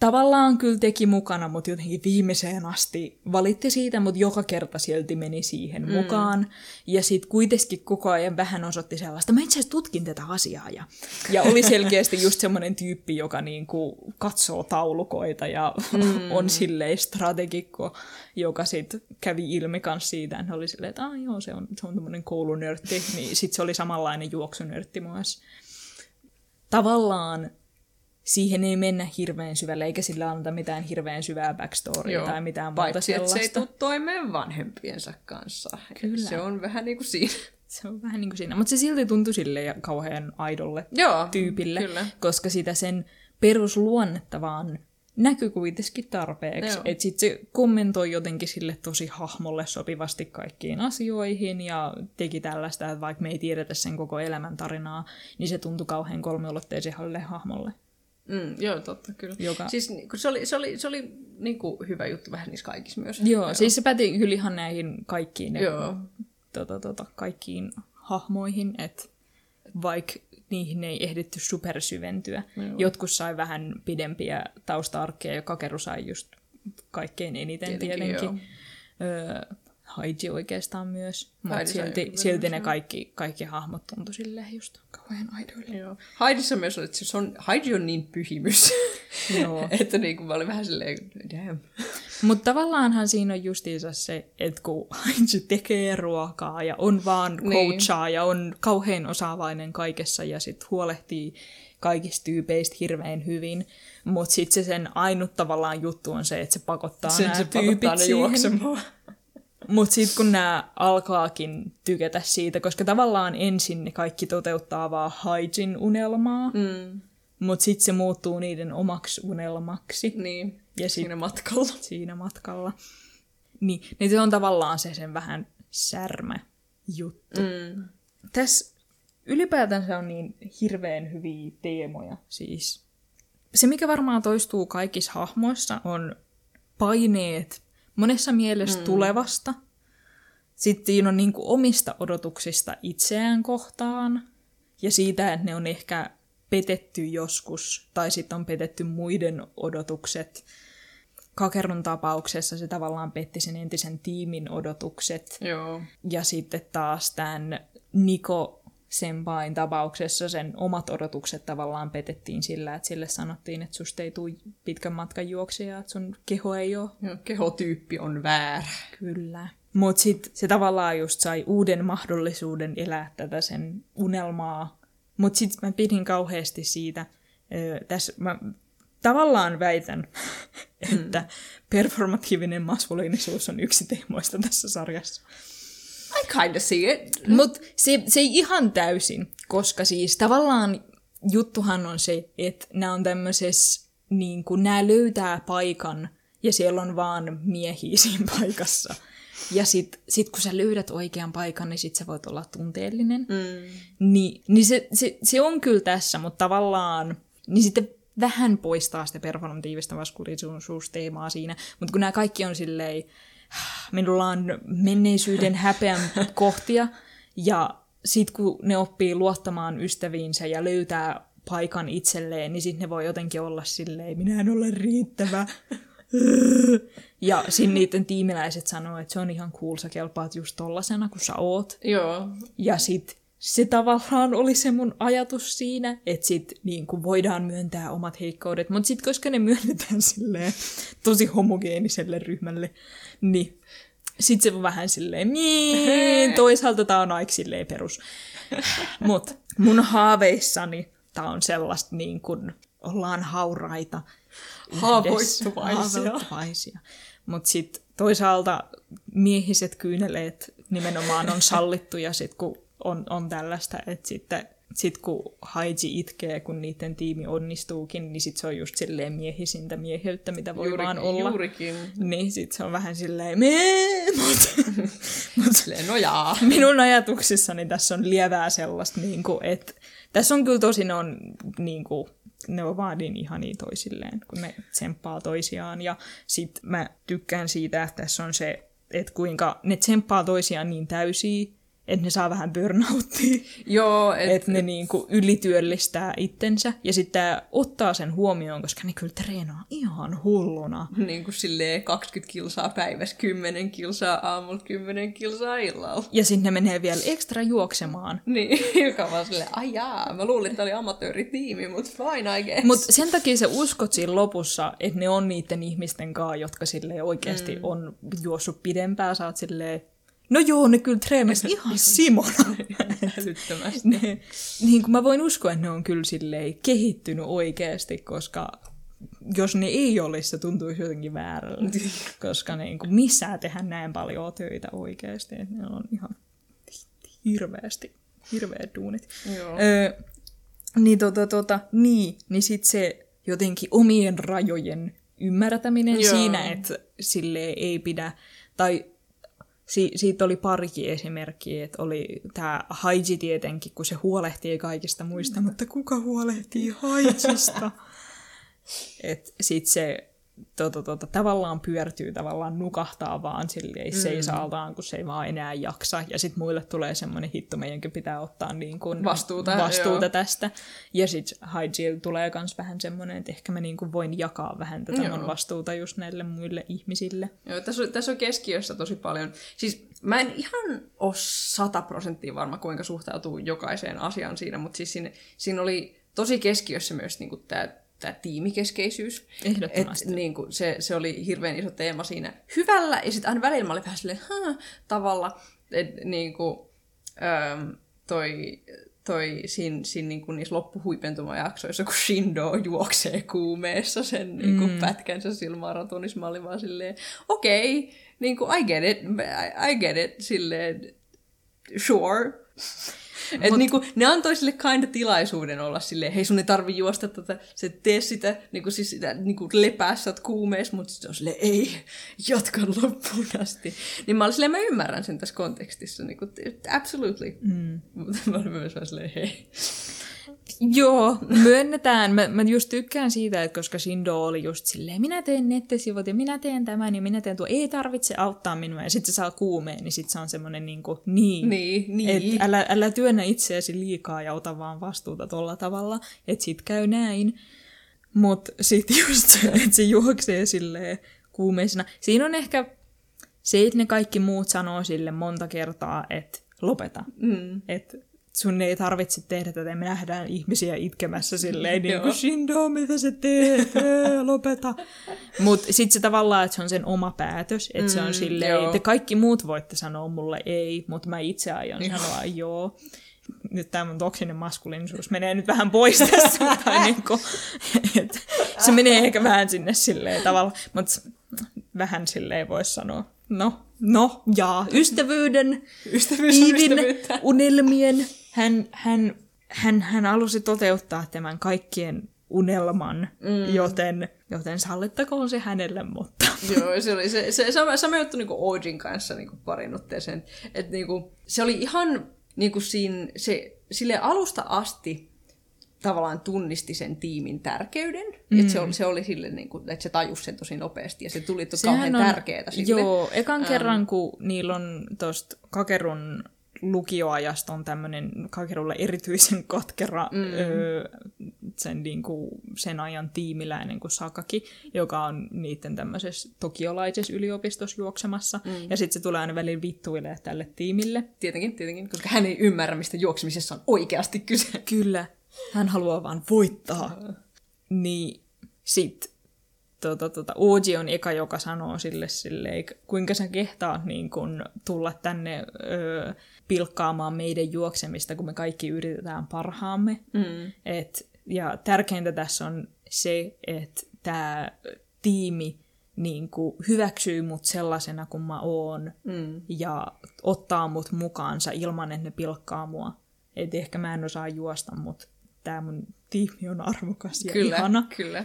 tavallaan kyllä teki mukana, mutta jotenkin viimeiseen asti valitti siitä, mutta joka kerta silti meni siihen mm. mukaan. Ja sitten kuitenkin koko ajan vähän osoitti sellaista, mä itse asiassa tutkin tätä asiaa. Ja, ja oli selkeästi just semmoinen tyyppi, joka niinku katsoo taulukoita ja mm. on silleen strategikko, joka sitten kävi ilmi kans siitä, että oli silleen, että joo, se on, se on tämmöinen koulunörtti. Niin sitten se oli samanlainen juoksunörtti myös. Tavallaan siihen ei mennä hirveän syvälle, eikä sillä anneta mitään hirveän syvää backstorya Joo. tai mitään muuta Paitsi, että sellaista. se ei tule toimeen vanhempiensa kanssa. Kyllä. Se on vähän niin kuin siinä. Se on vähän niin kuin siinä, mutta se silti tuntui sille kauhean aidolle Joo, tyypille, kyllä. koska sitä sen perusluonnetta vaan näkyy kuitenkin tarpeeksi. Että sitten se kommentoi jotenkin sille tosi hahmolle sopivasti kaikkiin asioihin ja teki tällaista, että vaikka me ei tiedetä sen koko elämäntarinaa, niin se tuntui kauhean kolmiulotteiselle hahmolle. Mm, joo, totta, kyllä. Joka- Siis kun se oli, se oli, se oli niin kuin hyvä juttu vähän niissä kaikissa myös. Joo, joo. siis se päti kyllä ihan näihin kaikkiin, ne, Joo. tota, tota, kaikkiin hahmoihin, että vaikka niihin ei ehditty supersyventyä. Joo. Jotkut sai vähän pidempiä tausta-arkkeja ja Kakeru sai just kaikkein eniten Tietenkin, tietenkin. Öö, Haiji oikeastaan myös, mutta silti, silti myös, ne kaikki, kaikki hahmot tuntui silleen just kauhean aidoille. Joo. Haidissa myös oli, että se on, Heidi on niin pyhimys. Joo. että niin kuin mä olin vähän silleen, damn. Mutta tavallaanhan siinä on justiinsa se, että kun Haiji tekee ruokaa ja on vaan Niin. coachaa ja on kauhean osaavainen kaikessa ja sitten huolehtii kaikista tyypeistä hirveän hyvin, mutta sitten se sen ainut tavallaan juttu on se, että se pakottaa Sen nämä se tyypit pakottaa siihen. juoksemaan. Mutta sitten kun nämä alkaakin tykätä siitä, koska tavallaan ensin ne kaikki toteuttaa vaan Haijin unelmaa, Mm, mutta sitten se muuttuu niiden omaksi unelmaksi niin, Ja sit- siinä matkalla. siinä matkalla. Niin, niin se on tavallaan se sen vähän särmä juttu. Mm. Tässä ylipäätänsä on niin hirveän hyviä teemoja. Siis se, mikä varmaan toistuu kaikissa hahmoissa, on paineet monessa mielessä mm. tulevasta. Sitten siinä on niin omista odotuksista itseään kohtaan ja siitä, että ne on ehkä petetty joskus tai sitten on petetty muiden odotukset. Kakerun tapauksessa se tavallaan petti sen entisen tiimin odotukset. Joo. Ja sitten taas tämän Niko Senpain tapauksessa sen omat odotukset tavallaan petettiin sillä, että sille sanottiin, että susta ei tule pitkän matkan juoksija, että sun keho ei ole Joo, Kehotyyppi on väärä. Kyllä. Mutta sitten se tavallaan just sai uuden mahdollisuuden elää tätä sen unelmaa. Mutta sitten mä pidin kauheasti siitä, ö, tässä mä tavallaan väitän, että performatiivinen maskuliinisuus on yksi teemoista tässä sarjassa. I kinda see it. Mutta se, se ei ihan täysin, koska siis tavallaan juttuhan on se, että nämä on tämmöisessä, niin kuin nämä löytää paikan ja siellä on vaan miehiä siinä paikassa. Ja sit, sit kun sä löydät oikean paikan, niin sit sä voit olla tunteellinen. Mm. Niin, niin se, se, se on kyllä tässä, mutta tavallaan, niin sitten vähän poistaa sitä performatiivista vaskuullisuusteemaa siinä. Mutta kun nämä kaikki on silleen, minulla on menneisyyden häpeän kohtia, ja sitten kun ne oppii luottamaan ystäviinsä ja löytää paikan itselleen, niin sitten ne voi jotenkin olla silleen, minä en ole riittävä. Ja siinä niiden tiimiläiset sanoo, että se on ihan cool, sä kelpaat just tollasena, kun sä oot. Joo. Ja sit se tavallaan oli se mun ajatus siinä, että sit niin kuin voidaan myöntää omat heikkoudet, mutta sit koska ne myönnetään silleen tosi homogeeniselle ryhmälle, niin sit se on vähän silleen, niin, toisaalta tää on aika silleen perus. Mut mun haaveissani tää on sellaista niin kuin ollaan hauraita Haavoittuvaisia. Haavoittuvaisia. Mutta sitten toisaalta miehiset kyyneleet nimenomaan on sallittuja sit kun on, on tällaista, että sitten sit kun Haiji itkee, kun niiden tiimi onnistuukin, niin sit se on just silleen miehisintä mieheyttä, mitä voi Juuri, vaan olla. Juurikin. Niin sit se on vähän silleen mee, mut, mut Silleen, no jaa. minun ajatuksissani tässä on lievää sellaista, niin kuin, että tässä on kyllä tosi ne on, niin kuin, ne on vaan niin ihania toisilleen, kun ne tsemppaa toisiaan. Ja sit mä tykkään siitä, että tässä on se, että kuinka ne tsemppaa toisiaan niin täysiä, että ne saa vähän burnouttia. Joo, et, Että ne niinku ylityöllistää itsensä ja sitten ottaa sen huomioon, koska ne kyllä treenaa ihan hulluna. niin kuin silleen 20 kilsaa päivässä, 10 kilsaa aamulla, 10 kilsaa illalla. Ja sitten ne menee vielä ekstra juoksemaan. Niin, joka vaan silleen, ai jaa, mä luulin, että oli amatööritiimi, mutta fine, I guess. Mutta sen takia sä uskot siinä lopussa, että ne on niiden ihmisten kanssa, jotka sille oikeasti mm. on juossut pidempään. Sä oot silleen, no joo, ne kyllä treenasi ihan simona. Älyttömästi. ne, niin kuin mä voin uskoa, että ne on kyllä silleen kehittynyt oikeasti, koska jos ne ei olisi, se tuntuisi jotenkin väärällä. koska niin kuin missään tehdään näin paljon töitä oikeasti. Että ne on ihan hirveästi, hirveät duunit. Joo. Öö, niin, tota, tota, niin, niin sit se jotenkin omien rajojen ymmärtäminen Joo. siinä, että sille ei pidä, tai si, siitä oli parikin esimerkkiä, että oli tämä Haiji tietenkin, kun se huolehtii kaikista muista, mutta kuka huolehtii Haijista? että sit se tota, tota, tavallaan pyörtyy, tavallaan nukahtaa vaan silleen seisaaltaan, kun se ei vaan enää jaksa. Ja sitten muille tulee semmoinen hitto, meidänkin pitää ottaa niin kuin Vastuuta, vastuuta joo. tästä. Ja sitten Haijil tulee myös vähän semmoinen, että ehkä mä niin kuin voin jakaa vähän tätä Joo. mun vastuuta just näille muille ihmisille. Joo, tässä on, tässä on keskiössä tosi paljon. Siis mä en ihan ole sata prosenttia varma, kuinka suhtautuu jokaiseen asiaan siinä, mutta siis siinä, siinä oli tosi keskiössä myös niin tämä tämä tiimikeskeisyys. Ehdottomasti. Et, niin kuin, se, se oli hirveän iso teema siinä hyvällä, ja sitten aina välillä mä olin vähän silleen, tavalla, että niin kuin, äm, toi, toi siinä, siinä niin kuin niissä loppuhuipentumajaksoissa, kun Shindo juoksee kuumeessa sen niin kuin mm. pätkänsä sillä maratonissa, mä olin vaan silleen, okei, okay, niin kuin I get it, I, I get it, silleen, sure. Et niinku, ne antoi sille kinda tilaisuuden olla silleen, hei sun ei tarvi juosta tätä, se tee sitä, niinku, siis sitä niinku lepää, sä oot kuumeessa, mutta sitten on silleen, ei, jatka loppuun asti. Niin mä olin silleen, mä ymmärrän sen tässä kontekstissa, niinku, absolutely. Mm. Mutta mä olin myös silleen, hei. Joo, myönnetään. Mä, mä just tykkään siitä, että koska Shindo oli just silleen, minä teen nettisivut ja minä teen tämän ja minä teen tuo, ei tarvitse auttaa minua. Ja sitten se saa kuumeen, niin sitten se on semmoinen niin kuin, niin. Niin, niin. Et älä, älä työnnä itseäsi liikaa ja ota vaan vastuuta tuolla tavalla, että sit käy näin. Mutta sitten just se, että se juoksee silleen kuumeisena. Siinä on ehkä se, että ne kaikki muut sanoo sille monta kertaa, että lopeta. Mm. Että sun ei tarvitse tehdä tätä, me nähdään ihmisiä itkemässä silleen, niin kuin. Shindo, mitä sä teet, Ää, lopeta. Mutta sitten se tavallaan, että se on sen oma päätös, että se on Mm, silleen, joo. te kaikki muut voitte sanoa mulle ei, mutta mä itse aion sanoa joo. Nyt tämä mun toksinen maskuliinisuus menee nyt vähän pois tässä, tai niinku, et, se menee ehkä vähän sinne silleen tavalla, mutta vähän silleen voisi sanoa, no, no, jaa, ystävyyden, Ystävyys ystävyyttä. unelmien. Hän, hän, hän, hän halusi toteuttaa tämän kaikkien unelman, mm. joten, joten sallittakoon se hänelle, mutta... Joo, se oli se, se sama, sama juttu niinku Ojin kanssa niinku parin otteeseen. Että niinku, se oli ihan niinku siinä, se, sille alusta asti tavallaan tunnisti sen tiimin tärkeyden. Mm. Että se oli, se oli sille, niinku, että se tajusi sen tosi nopeasti ja se tuli to, kauhean on, tärkeää sille. Joo, ekan kerran, kun niillä on tosta Kakerun lukioajasta on tämmöinen Kakerulle erityisen katkera mm. öö, sen, niinku, sen ajan tiimiläinen kuin Sakaki, joka on niiden tämmöisessä tokiolaisessa yliopistossa juoksemassa. Mm. Ja sitten se tulee aina välillä vittuilee tälle tiimille. Tietenkin, tietenkin, koska hän ei ymmärrä, mistä juoksemisessa on oikeasti kyse. Kyllä, hän haluaa vaan voittaa. Niin sit tota, tota, Oji on eka, joka sanoo sille silleen, kuinka sä kehtaat niin kun, tulla tänne öö, pilkkaamaan meidän juoksemista, kun me kaikki yritetään parhaamme. Mm. Et, ja tärkeintä tässä on se, että tämä tiimi niin kuin hyväksyy mut sellaisena kuin mä oon Mm. ja ottaa mut mukaansa ilman, että ne pilkkaa mua. Et ehkä mä en osaa juosta, mutta tämä mun tiimi on arvokas ja Kyllä, ihana. kyllä.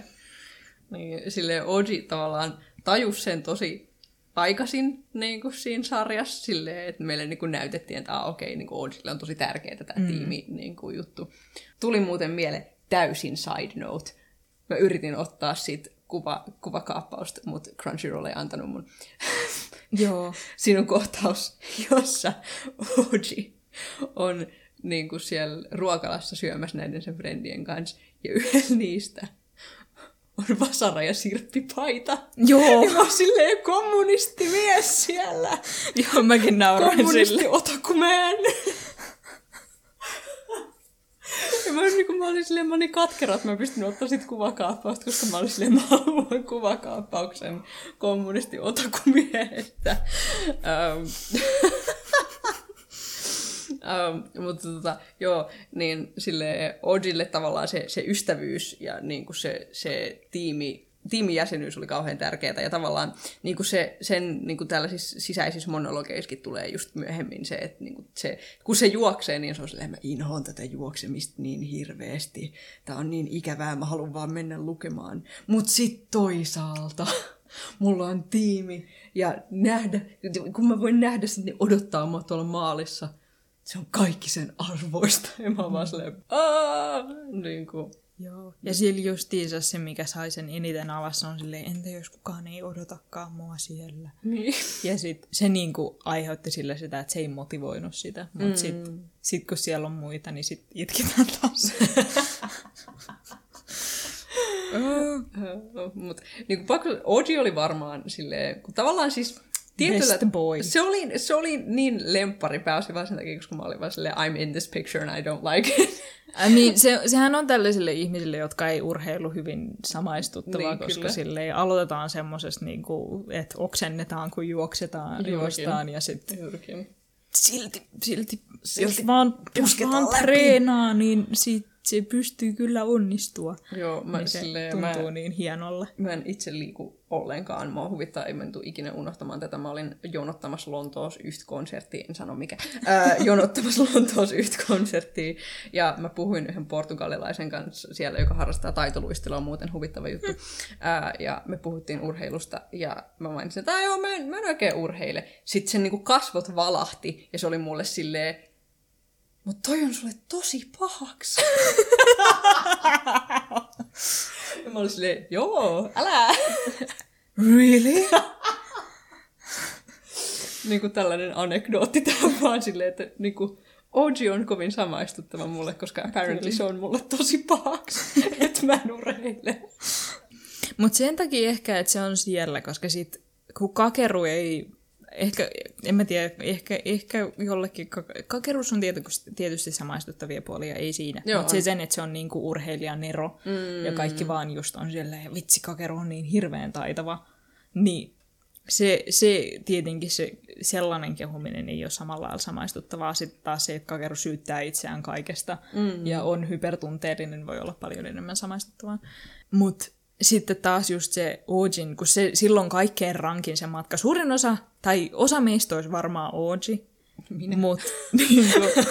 Niin, silleen Oji tavallaan tajus sen tosi aikaisin niin kuin siinä sarjassa, silleen, että meille niin kuin näytettiin, että ah, okei, niin Ojille on tosi tärkeää tämä mm. tiimi niin kuin juttu. Tuli muuten mieleen täysin side note. Mä yritin ottaa siitä kuva, kuvakaappausta, mutta Crunchyroll ei antanut mun. Joo. Siinä on kohtaus, jossa Oji on niin kuin siellä ruokalassa syömässä näiden sen friendien kanssa, ja yhdellä niistä on vasara ja sirppipaita. Joo. Ja mä oon silleen kommunistimies siellä. Joo, mäkin nauroin sille. Kommunisti otakumen. Ja mä, niin mä olin silleen, mä olin katkera, että mä pystyn ottaa sit kuvakaappausta, koska mä olin silleen, mä haluan kuvakaappauksen kommunisti otakumiehestä. Um, Um, mutta tota, joo, niin sille Odille tavallaan se, se ystävyys ja niin kuin se, se tiimi, tiimijäsenyys oli kauhean tärkeää ja tavallaan niin kuin se, sen niin kuin tällaisissa sisäisissä monologeissakin tulee just myöhemmin se, että niin kuin se, kun se juoksee, niin se on silleen, mä inhoan tätä juoksemista niin hirveästi. Tää on niin ikävää, mä haluan vaan mennä lukemaan. Mut sit toisaalta mulla on tiimi ja nähdä, kun mä voin nähdä sen, niin odottaa mua tuolla maalissa – se on kaikki sen arvoista. Ja mä vaan silleen, niin kuin. Joo. Ja sillä justiinsa se, mikä sai sen eniten alas, on silleen, entä jos kukaan ei odotakaan mua siellä. Niin. Ja sit se niinku aiheutti sille sitä, että se ei motivoinut sitä. Mutta mm. sit, sit kun siellä on muita, niin sit itketään taas. Mutta niin kuin pakko, Oji oli varmaan silleen, kun tavallaan siis tietyllä, Best boy. Se oli, se oli niin lemppari pääosin vaan sen takia, koska mä olin vaan silleen, I'm in this picture and I don't like it. I mean, se, sehän on tällaisille ihmisille, jotka ei urheilu hyvin samaistuttavaa, Niin, koska silleen aloitetaan semmoisesta, niinku, että oksennetaan, kun juoksetaan, Juurikin. juostaan, ja sitten silti, silti, Silti jos vaan, jos vaan treenaa, niin sit se pystyy kyllä onnistua. Joo, mä, Niin se silleen, mä, tuntuu niin hienolle. Mä en itse liiku ollenkaan. Mua huvittaa, ei mä ikinä unohtamaan tätä. Mä olin jonottamassa Lontoos yhtä konserttia, en sano mikä, ää, jonottamassa Lontoos yhtä konserttia. Ja mä puhuin yhden portugalilaisen kanssa siellä, joka harrastaa taitoluistelua, muuten huvittava juttu. Ää, ja me puhuttiin urheilusta ja mä mainitsin, että "Aa, joo, mä en, mä en oikein urheile. Sitten sen niinku kasvot valahti ja se oli mulle silleen, mutta toi on sulle tosi pahaksi. ja mä olin silleen, joo, älä. Really? niin kuin tällainen anekdootti tähän vaan silleen, että niin kuin OG on kovin samaistuttava mulle, koska apparently se on mulle tosi pahaksi, että mä en urheile. Mutta sen takia ehkä, että se on siellä, koska sit, kun kakeru ei, ehkä, en mä tiedä, ehkä, ehkä jollekin, ka- kakerus on tietysti, tietysti samaistuttavia puolia, ei siinä. Joo, Mutta se sen, että se on niinku urheilijan ero, mm. ja kaikki vaan just on siellä, ja vitsi, kakeru on niin hirveän taitava, niin se, se tietenkin se sellainen kehuminen ei ole samalla lailla samaistuttavaa. Sitten taas se, että kakeru syyttää itseään kaikesta mm. ja on hypertunteellinen, voi olla paljon enemmän samaistuttavaa. Mutta sitten taas just se Ojin, kun se silloin kaikkein rankin se matka. Suurin osa, tai osa meistä olisi varmaan Oji. Minä. Mut, niin kuin,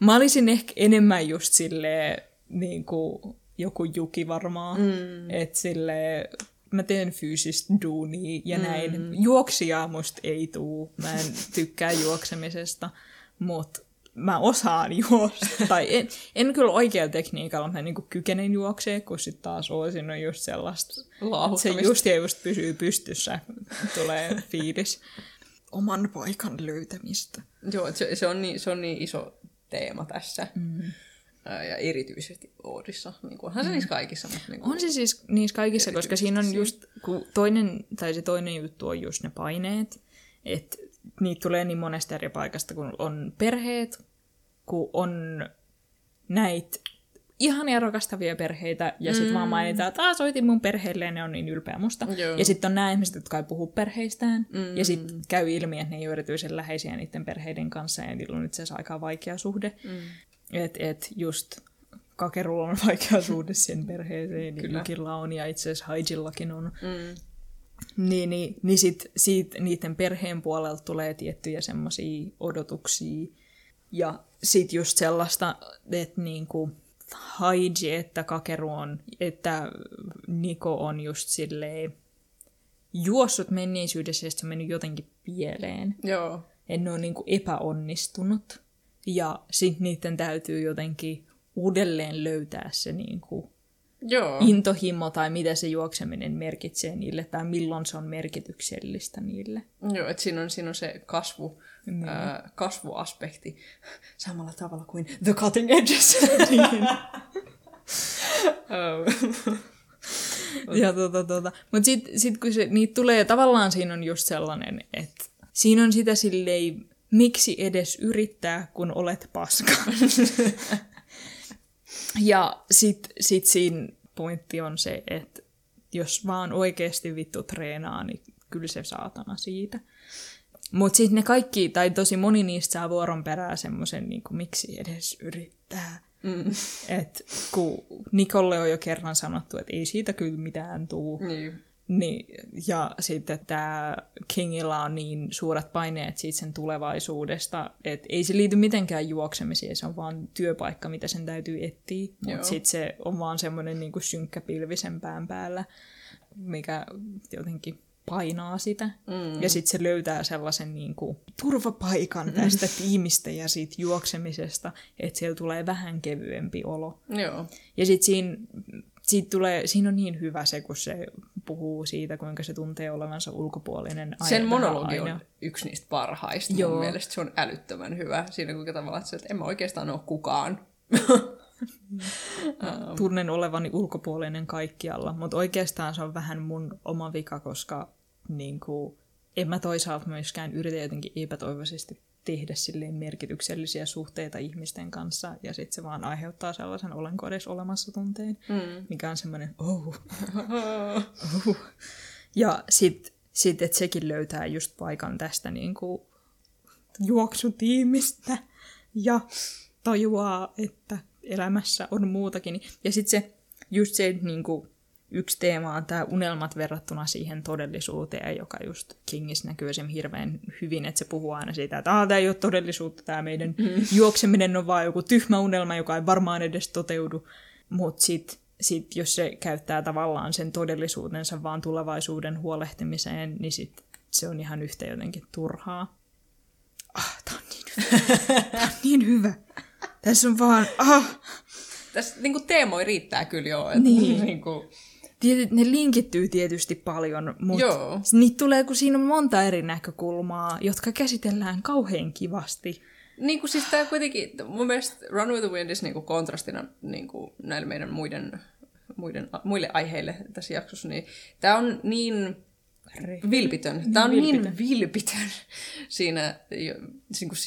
mä olisin ehkä enemmän just silleen, niin kuin joku Juki varmaan. Mm. Että silleen, mä teen fyysistä duunia ja mm. näin. Juoksijaa musta ei tuu. Mä en tykkää juoksemisesta, mutta mä osaan juosta. tai en, en kyllä oikealla tekniikalla, mä niinku kykenen juoksee, kun sit taas Oosin on just sellaista. Se just ja just pysyy pystyssä, tulee fiilis. Oman paikan löytämistä. Joo, se, se, on niin, se on niin iso teema tässä. Mm. Ja erityisesti Oodissa. Niin onhan se niissä kaikissa. Mutta niin On se siis niissä kaikissa, koska siinä on just, kun toinen, tai se toinen juttu on just ne paineet, että niitä tulee niin monesta eri paikasta, kun on perheet, kun on näitä ihania rakastavia perheitä, ja sitten vaan mainitaan, että "Aa, soitin mun perheelle, ja ne on niin ylpeä musta. Joo. Ja sitten on nämä ihmiset, jotka ei puhu perheistään, mm. ja sitten käy ilmi, että ne ei ole erityisen läheisiä niiden perheiden kanssa, ja niillä on itse asiassa aika vaikea suhde. Mm. Että et just Kakerulla on vaikea suhde sen perheeseen, niin Kyllä. On ja itse asiassa Haijillakin on. Mm. Niin, niin, niin sit, siitä niiden perheen puolelta tulee tiettyjä semmoisia odotuksia. Ja sit just sellaista, että niinku Haiji, että Kakeru on, että Niko on just silleen juossut menneisyydessä ja sit se on mennyt jotenkin pieleen. Joo. En ole niinku epäonnistunut. Ja sit niiden täytyy jotenkin uudelleen löytää se niinku Joo. intohimo tai mitä se juokseminen merkitsee niille tai milloin se on merkityksellistä niille. Joo, että siinä on, siinä on se kasvu, Niin. ää, kasvuaspekti samalla tavalla kuin The Cutting Edges. Niin. oh. Ja tota, tota. Mutta sitten sit kun se, niitä tulee, tavallaan siinä on just sellainen, että siinä on sitä silleen, miksi edes yrittää, kun olet paska. ja sitten sit siinä pointti on se, että jos vaan oikeasti vittu treenaa, niin kyllä se saatana siitä. Mutta sitten ne kaikki, tai tosi moni niistä saa vuoron perään semmoisen, niin miksi edes yrittää. Mm. Et kun Nikolle on jo kerran sanottu, että ei siitä kyllä mitään tuu. Niin. Niin, ja sitten tämä Kingilla on niin suuret paineet siitä sen tulevaisuudesta, että ei se liity mitenkään juoksemiseen, se on vaan työpaikka, mitä sen täytyy etsiä. Mutta sitten se on vaan semmoinen niinku synkkä pilvisen pään päällä, mikä jotenkin painaa sitä. Mm. Ja sitten se löytää sellaisen niinku turvapaikan tästä tiimistä ja siitä juoksemisesta, että siellä tulee vähän kevyempi olo. Joo. Ja sitten siinä, siitä tulee, siinä on niin hyvä se, kun se puhuu siitä, kuinka se tuntee olevansa ulkopuolinen. aina- Sen monologi aina. on yksi niistä parhaista Joo. mun mielestä. Se on älyttömän hyvä. Siinä kuinka tavallaan, että, en mä oikeastaan ole kukaan. Tunnen olevani ulkopuolinen kaikkialla, mutta oikeastaan se on vähän mun oma vika, koska niin kuin, en mä toisaalta myöskään yritä jotenkin epätoivoisesti tehdä silleen merkityksellisiä suhteita ihmisten kanssa, ja sitten se vaan aiheuttaa sellaisen olenko edes olemassa tunteen, Mm. mikä on semmoinen, oh, oh. Ja sitten, sit, että sekin löytää just paikan tästä niin kuin, juoksutiimistä, ja tajuaa, että elämässä on muutakin. Ja sitten se, just se, että niinku, yksi teema on tämä unelmat verrattuna siihen todellisuuteen, joka just Kingissä näkyy esim. hirveän hyvin, että se puhuu aina siitä, että tämä ei ole todellisuutta, tämä meidän mm. juokseminen on vaan joku tyhmä unelma, joka ei varmaan edes toteudu. Mutta sitten sit, jos se käyttää tavallaan sen todellisuutensa vaan tulevaisuuden huolehtimiseen, niin sit se on ihan yhtä jotenkin turhaa. Ah, tää on niin hyvä. Tää on niin hyvä. Tässä on vaan, ah, Tässä niin kuin teemoja riittää kyllä jo. Että, Niin. niin kuin, ne linkittyy tietysti paljon, mutta Joo. niitä tulee, kun siinä on monta eri näkökulmaa, jotka käsitellään kauhean kivasti. niin kuin siis tää kuitenkin, mun mielestä Run with the Windis niin kuin kontrastina niin kuin näille meidän muiden, muiden, muille aiheille tässä jaksossa, niin tämä on niin vilpitön. Tämä on niin vilpitön. vilpitön siinä, niin kuin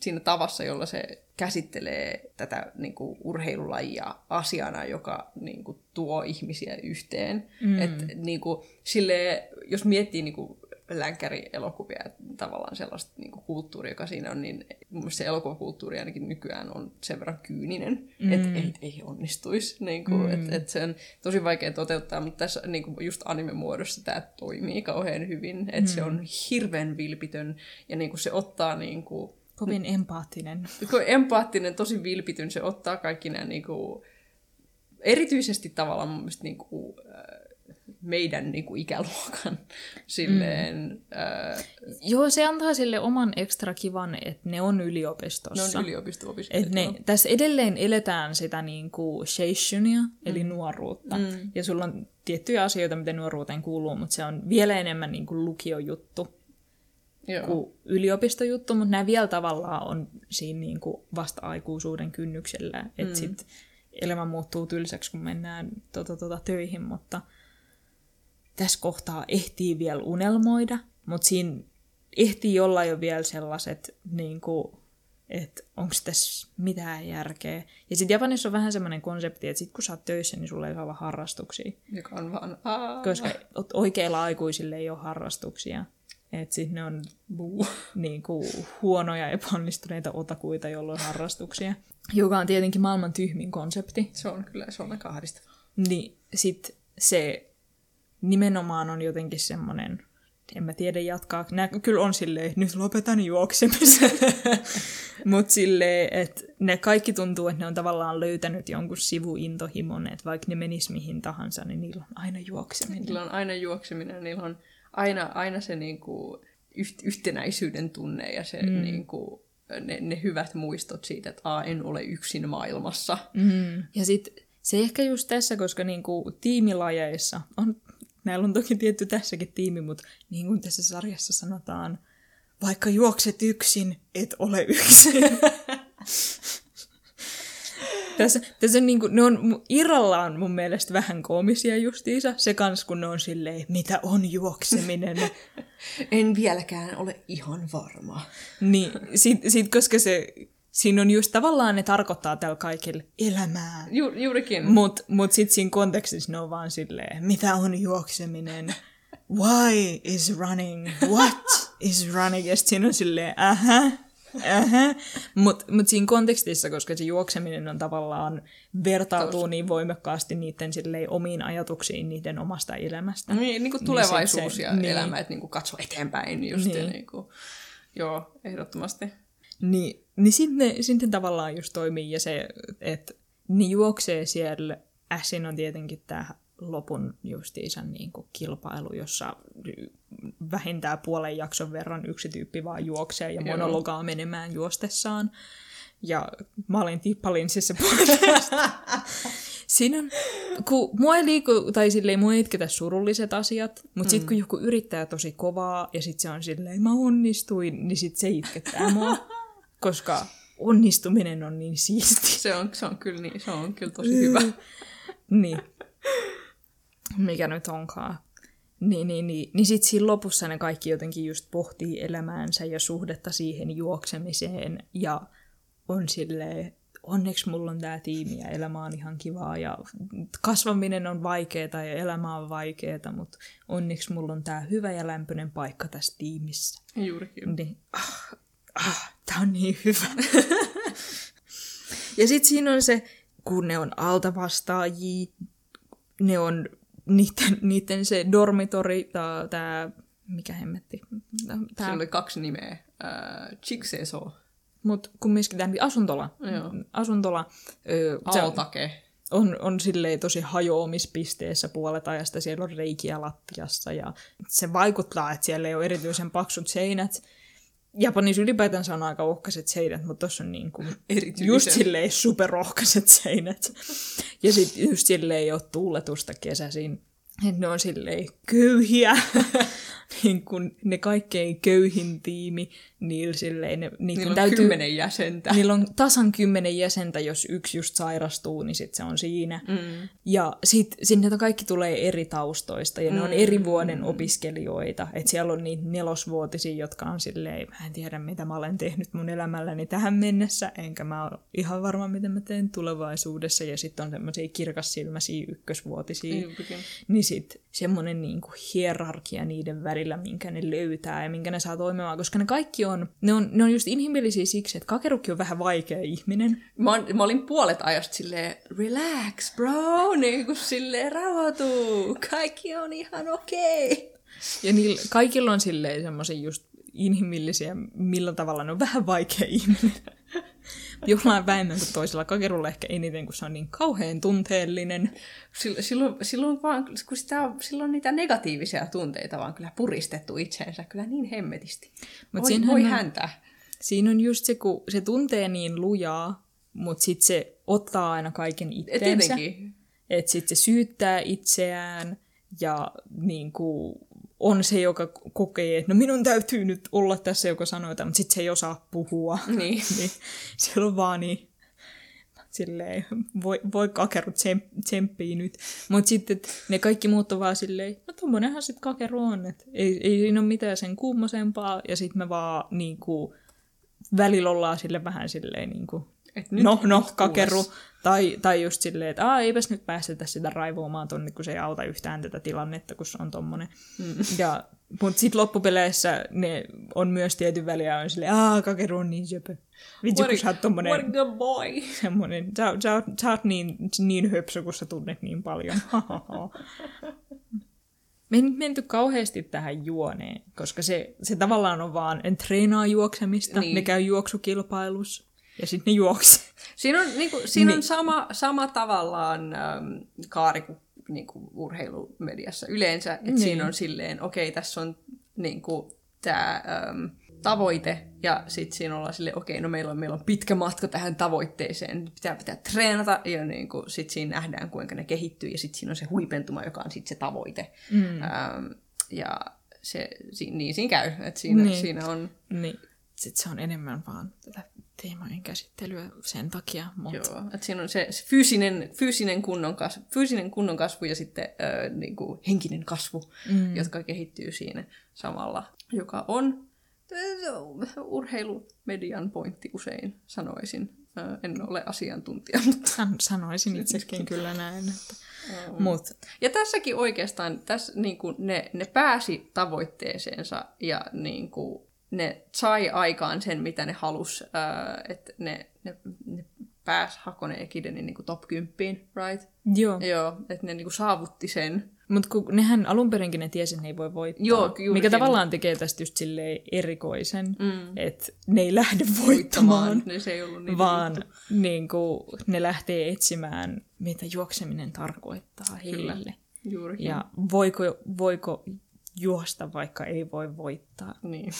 siinä tavassa, jolla se käsittelee tätä niin kuin urheilulajia asiana, joka niin kuin, tuo ihmisiä yhteen. Mm. Et, niin kuin, silleen, jos miettii niin kuin, länkkärielokuvia ja tavallaan sellaista niin kuin, kulttuuria, joka siinä on, niin mun se elokuvakulttuuri ainakin nykyään on sen verran kyyninen, mm. että ei, ei onnistuisi. Niin kuin, mm. että et se on tosi vaikea toteuttaa, mutta tässä niin kuin just anime-muodossa tämä toimii kauhean hyvin, että mm. se on hirveän vilpitön ja niin kuin, se ottaa niin kuin, Kovin empaattinen. empaattinen, tosi vilpityn, se ottaa kaikki nämä niinku, erityisesti tavallaan mun mielestä niinku, äh, meidän niinku, ikäluokan silleen, mm. äh, Joo, se antaa sille oman ekstra kivan, että ne on ne yliopistossa. on yliopisto-opiskelijat. Et ne, tässä edelleen eletään sitä niin kuin seissionia, eli nuoruutta. Mm. Ja sulla on tiettyjä asioita, mitä nuoruuteen kuuluu, mutta se on vielä enemmän niin kuin lukiojuttu Joo. kuin yliopistojuttu, mutta nämä vielä tavallaan on siinä niin kuin vasta-aikuisuuden kynnyksellä. Että mm. sitten elämä muuttuu tylsäksi, kun mennään tota, tota, töihin, mutta tässä kohtaa ehtii vielä unelmoida, mutta siinä ehtii olla jo vielä sellaiset, niin kuin, että onko tässä mitään järkeä. Ja sitten Japanissa on vähän semmoinen konsepti, että sit kun sä oot töissä, niin sulla ei saa olla harrastuksia. Joka on vaan, aa, Koska oikeilla aikuisille ei ole harrastuksia. Että sitten ne on Buu. niin kuin, huonoja epäonnistuneita otakuita, joilla on harrastuksia. Joka on tietenkin maailman tyhmin konsepti. Se on kyllä, se on aika. Niin sit se nimenomaan on jotenkin semmoinen, en mä tiedä jatkaa, nää kyllä on silleen, nyt lopetan juoksemisen. Mutta silleen, että ne kaikki tuntuu, että ne on tavallaan löytänyt jonkun sivuintohimon, että vaikka ne menis mihin tahansa, niin niillä on aina juokseminen. Niillä on aina juokseminen, niillä on aina, aina se niinku yht, yhtenäisyyden tunne ja se mm. niinku, ne, ne hyvät muistot siitä, että A, en ole yksin maailmassa. Mm. Ja sitten se ehkä just tässä, koska niinku tiimilajeissa on, näillä on toki tietty tässäkin tiimi, mutta niin kuin tässä sarjassa sanotaan, vaikka juokset yksin, et ole yksin. tässä, tässä on niinku, ne on irrallaan mun mielestä vähän koomisia justiinsa, se kans kun ne on silleen, mitä on juokseminen. En vieläkään ole ihan varma. niin, sit, sit, koska se, siinä on just tavallaan ne tarkoittaa tällä kaikille elämää. Ju, juurikin. Mut, mut sit siinä kontekstissa ne on vaan silleen, mitä on juokseminen? Why is running? What is running? Ja siinä on silleen, ähä, ähä. Mut, mut siinä kontekstissa, koska se juokseminen on tavallaan, vertautuu niin voimakkaasti niiden silleen omiin ajatuksiin niiden omasta elämästä. Niin, niin kuin tulevaisuus sit se- ja niin. elämä, että niin kuin katso eteenpäin just. Niin. Niin. Niin kuin, joo, ehdottomasti. Niin, niin sitten ne, sitten tavallaan just toimii ja se, että ne juoksee siellä. Ässin on tietenkin tämä lopun justiinsa niin kuin kilpailu, jossa vähintään puolen jakson verran yksi tyyppi vaan juoksee ja Joo. monologaa menemään juostessaan. Ja mä olin tippalinssissä puolesta. Siinä on, kun mua ei liiku, tai silleen mua ei itketä surulliset asiat, mutta sitten kun joku yrittää tosi kovaa ja sitten se on silleen, mä onnistuin, niin sitten se itkettää mua, koska onnistuminen on niin siisti. Se on, se on kyllä niin, se on kyllä tosi hyvä. Niin. Mikä nyt onkaan. Niin, niin, niin. niin sitten siinä lopussa ne kaikki jotenkin just pohtii elämäänsä ja suhdetta siihen juoksemiseen ja on silleen, onneksi mulla on tämä tiimi ja elämä on ihan kivaa ja kasvaminen on vaikeaa ja elämä on vaikeaa, mutta onneksi mulla on tämä hyvä ja lämpöinen paikka tässä tiimissä. Juurikin. Niin, ah, ah, tää on niin hyvä. ja sitten siinä on se, kun ne on altavastaajia, ne on niiden, niiden se dormitori, tämä, mikä hemmetti, Sillä tää, oli kaksi nimeä. Äh, Chikseso. mut kumminkin tämä asuntola, Joo. asuntola, ö, Altake. on, on silleen tosi hajoamispisteessä puolet ajasta, siellä on reikiä lattiassa ja se vaikuttaa, että siellä ei ole erityisen paksut seinät. Japanissa ylipäätänsä on aika ohkaiset seinät, mutta tuossa on niin kuin just silleen superohkaiset seinät. Ja sitten just silleen ei ole tuuletusta kesäisin. Et ne on silleen köyhiä. niin kun ne kaikkein köyhin tiimi, niillä silleen, ne, Niillä on täytyy, kymmenen jäsentä. Niillä on tasan kymmenen jäsentä, jos yksi just sairastuu, niin sitten se on siinä. Mm. Ja sitten sinne kaikki tulee eri taustoista ja ne on eri vuoden opiskelijoita. Että siellä on niitä nelosvuotisia, jotka on silleen, mä en tiedä mitä mä olen tehnyt mun elämälläni tähän mennessä, enkä mä ole ihan varma mitä mä teen tulevaisuudessa. Ja sitten on semmoisia kirkassilmäisiä ykkösvuotisia. Juurikin. Niin sitten semmoinen niinku hierarkia niiden välillä, minkä ne löytää ja minkä ne saa toimimaan, koska ne kaikki on, ne on, ne on just inhimillisiä siksi, että kakerukki on vähän vaikea ihminen. Mä, oon- mä olin puolet ajasta silleen, relax bro, niin kuin silleen rauhoituu, kaikki on ihan okei. Okay. Ja niillä, kaikilla on silleen semmoisia just inhimillisiä, millä tavalla ne on vähän vaikea ihminen. Jollain vähemmän kuin toisella. Kakerulla ehkä eniten, kun se on niin kauhean tunteellinen. Silloin, silloin, vaan, kun sitä on, silloin niitä negatiivisia tunteita vaan kyllä puristettu itseensä kyllä niin hemmetisti. Mut voi, voi on- häntä. Siinä on just se, kun se tuntee niin lujaa, mutta sitten se ottaa aina kaiken itteensä. Tietenkin. Että sitten se syyttää itseään ja niin kuin, on se, joka kokee, että no minun täytyy nyt olla tässä, joka sanoo jotain, mutta sitten se ei osaa puhua. Niin. niin siellä on vaan niin, silleen, voi, voi kakeru tsem, tsemppii nyt. Mutta sitten ne kaikki muut on vaan silleen, no tommonenhan sitten kakeru on, että ei, ei siinä ole mitään sen kummosempaa. Ja sitten me vaan niin kuin, välillä ollaan sille vähän silleen niin kuin, Et nyt, no, no, kakeru. kuules. Tai, tai just silleen, että Aa, eipäs nyt päästetä sitä raivoamaan tonne, kun se ei auta yhtään tätä tilannetta, kun se on tommonen. Mm. Ja, mutta sitten loppupeleissä ne on myös tietyn väliä on silleen, aa, kakeru on niin söpö. Vitsi, What kun sä oot tommonen, What a good boy. semmonen, sä, sä, oot- sä oot niin, niin höpsö, kun sä tunnet niin paljon. Me ei nyt menty kauheasti tähän juoneen, koska se, se tavallaan on vaan, en treenaa juoksemista, Niin. ne käy juoksukilpailussa ja sitten ne juoksee. Siinä on, niinku, siinä on Niin. sama, sama tavallaan äm, kaari kuin niinku, urheilumediassa yleensä. Että Niin. siinä on silleen, okei, tässä on niinku, tämä äm, tavoite, ja sitten siinä ollaan silleen, okei, no meillä on, meillä on pitkä matka tähän tavoitteeseen, pitää, pitää treenata, ja niinku, sitten siinä nähdään, kuinka ne kehittyy, ja sitten siinä on se huipentuma, joka on sitten se tavoite. Mm. Ähm, ja se, si, niin siinä käy, että siinä, Niin. niin. siinä on Niin sit se on enemmän vaan tätä teemojen käsittelyä sen takia. Mutta Joo, että siinä on se, se fyysinen, fyysinen, kunnon kasvu, fyysinen kunnon kasvu ja sitten ö, niin kuin henkinen kasvu, mm. jotka kehittyy siinä samalla, joka on urheilumedian pointti usein, sanoisin. En ole asiantuntija, mutta... san, sanoisin itsekin kyllä näin. Että. Mut, Ja tässäkin oikeastaan tässä, niin kuin ne, ne pääsi tavoitteeseensa ja niin kuin, ne sai aikaan sen, mitä ne halus, äh, että ne, ne, ne pääsi Hakonen ja Kidenin niin kuin top 10, right? joo. Joo, että ne niin kuin saavutti sen. Mutta kun nehän alun perinkin ne tiesi, että ne ei voi voittaa. Joo, juurikin. Mikä tavallaan tekee tästä just silleen erikoisen, mm. että ne ei lähde voittamaan, Niin se ei ollut niin vaan niin kuin, ne lähtee etsimään, mitä juokseminen tarkoittaa Kyllä. heille. Juurikin. Ja voiko, voiko juosta, vaikka ei voi voittaa. Niin.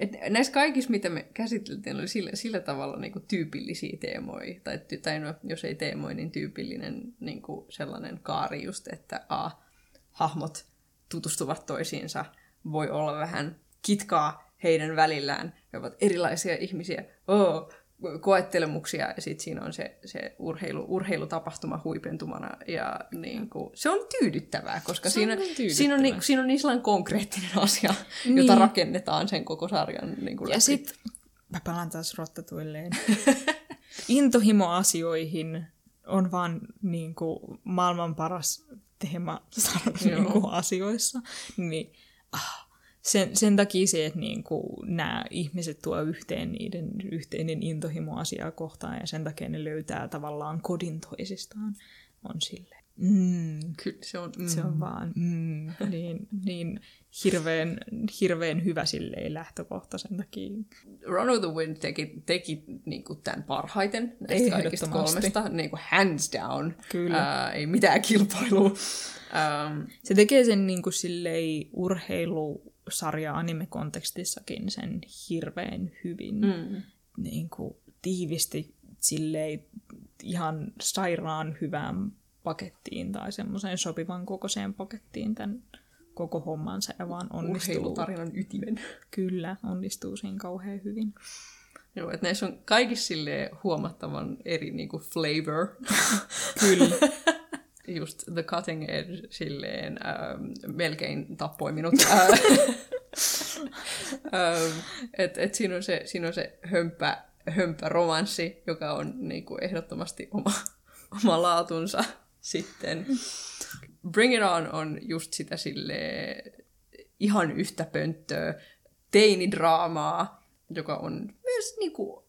Et näissä kaikissa, mitä me käsiteltiin, oli sillä, sillä tavalla niin kuin tyypillisiä teemoja. Tai, tai no, jos ei teemoja, niin tyypillinen niin kuin sellainen kaari just, että a, hahmot tutustuvat toisiinsa. Voi olla vähän kitkaa heidän välillään. He ovat erilaisia ihmisiä. Oh, koettelemuksia ja sitten siinä on se, se urheilu, urheilutapahtuma huipentumana ja niin kuin, se on tyydyttävää, koska Se siinä, on niin tyydyttävää. siinä, on, niin, siinä on niin sellainen konkreettinen asia, niin. Jota rakennetaan sen koko sarjan niin kuin Ja sitten, mä palaan taas rottatuilleen. Intohimo asioihin on vaan niin kuin, maailman paras teema Joo. niin kuin, asioissa. Niin, ah, sen, sen takia se, että niin kuin, nämä ihmiset tuo yhteen niiden yhteinen intohimo asiaa kohtaan ja sen takia ne löytää tavallaan kodin toisistaan, on sille. Mm, Kyllä se on. Mm. se on vaan mm, niin, niin hirveän, hirveän hyvä silleen lähtökohta sen takia. Run of the Wind teki, teki niin kuin tämän parhaiten näistä kaikista kolmesta, niin kuin hands down. Kyllä. Ää, ei mitään kilpailua. Ähm, Se tekee sen niin kuin silleen urheilusarja anime-kontekstissakin sen hirveän hyvin. mm. Niin kuin tiivisti silleen ihan sairaan hyvään pakettiin tai semmoiseen sopivan kokoiseen pakettiin tämän koko hommansa ja vaan onnistuu. Urheilutarinan ytimen. Kyllä, onnistuu siinä kauhean hyvin. Joo, että näissä on kaikissa huomattavan eri niinku flavor. Kyllä. Just The Cutting Edge silleen ähm, melkein tappoi minut. Äh, ähm, et, et siinä, on se, siinä on se hömpä, hömpä romanssi, joka on niinku ehdottomasti oma, oma laatunsa sitten. Bring It On on just sitä silleen ihan yhtä pönttöä teinidraamaa, joka on myös niinku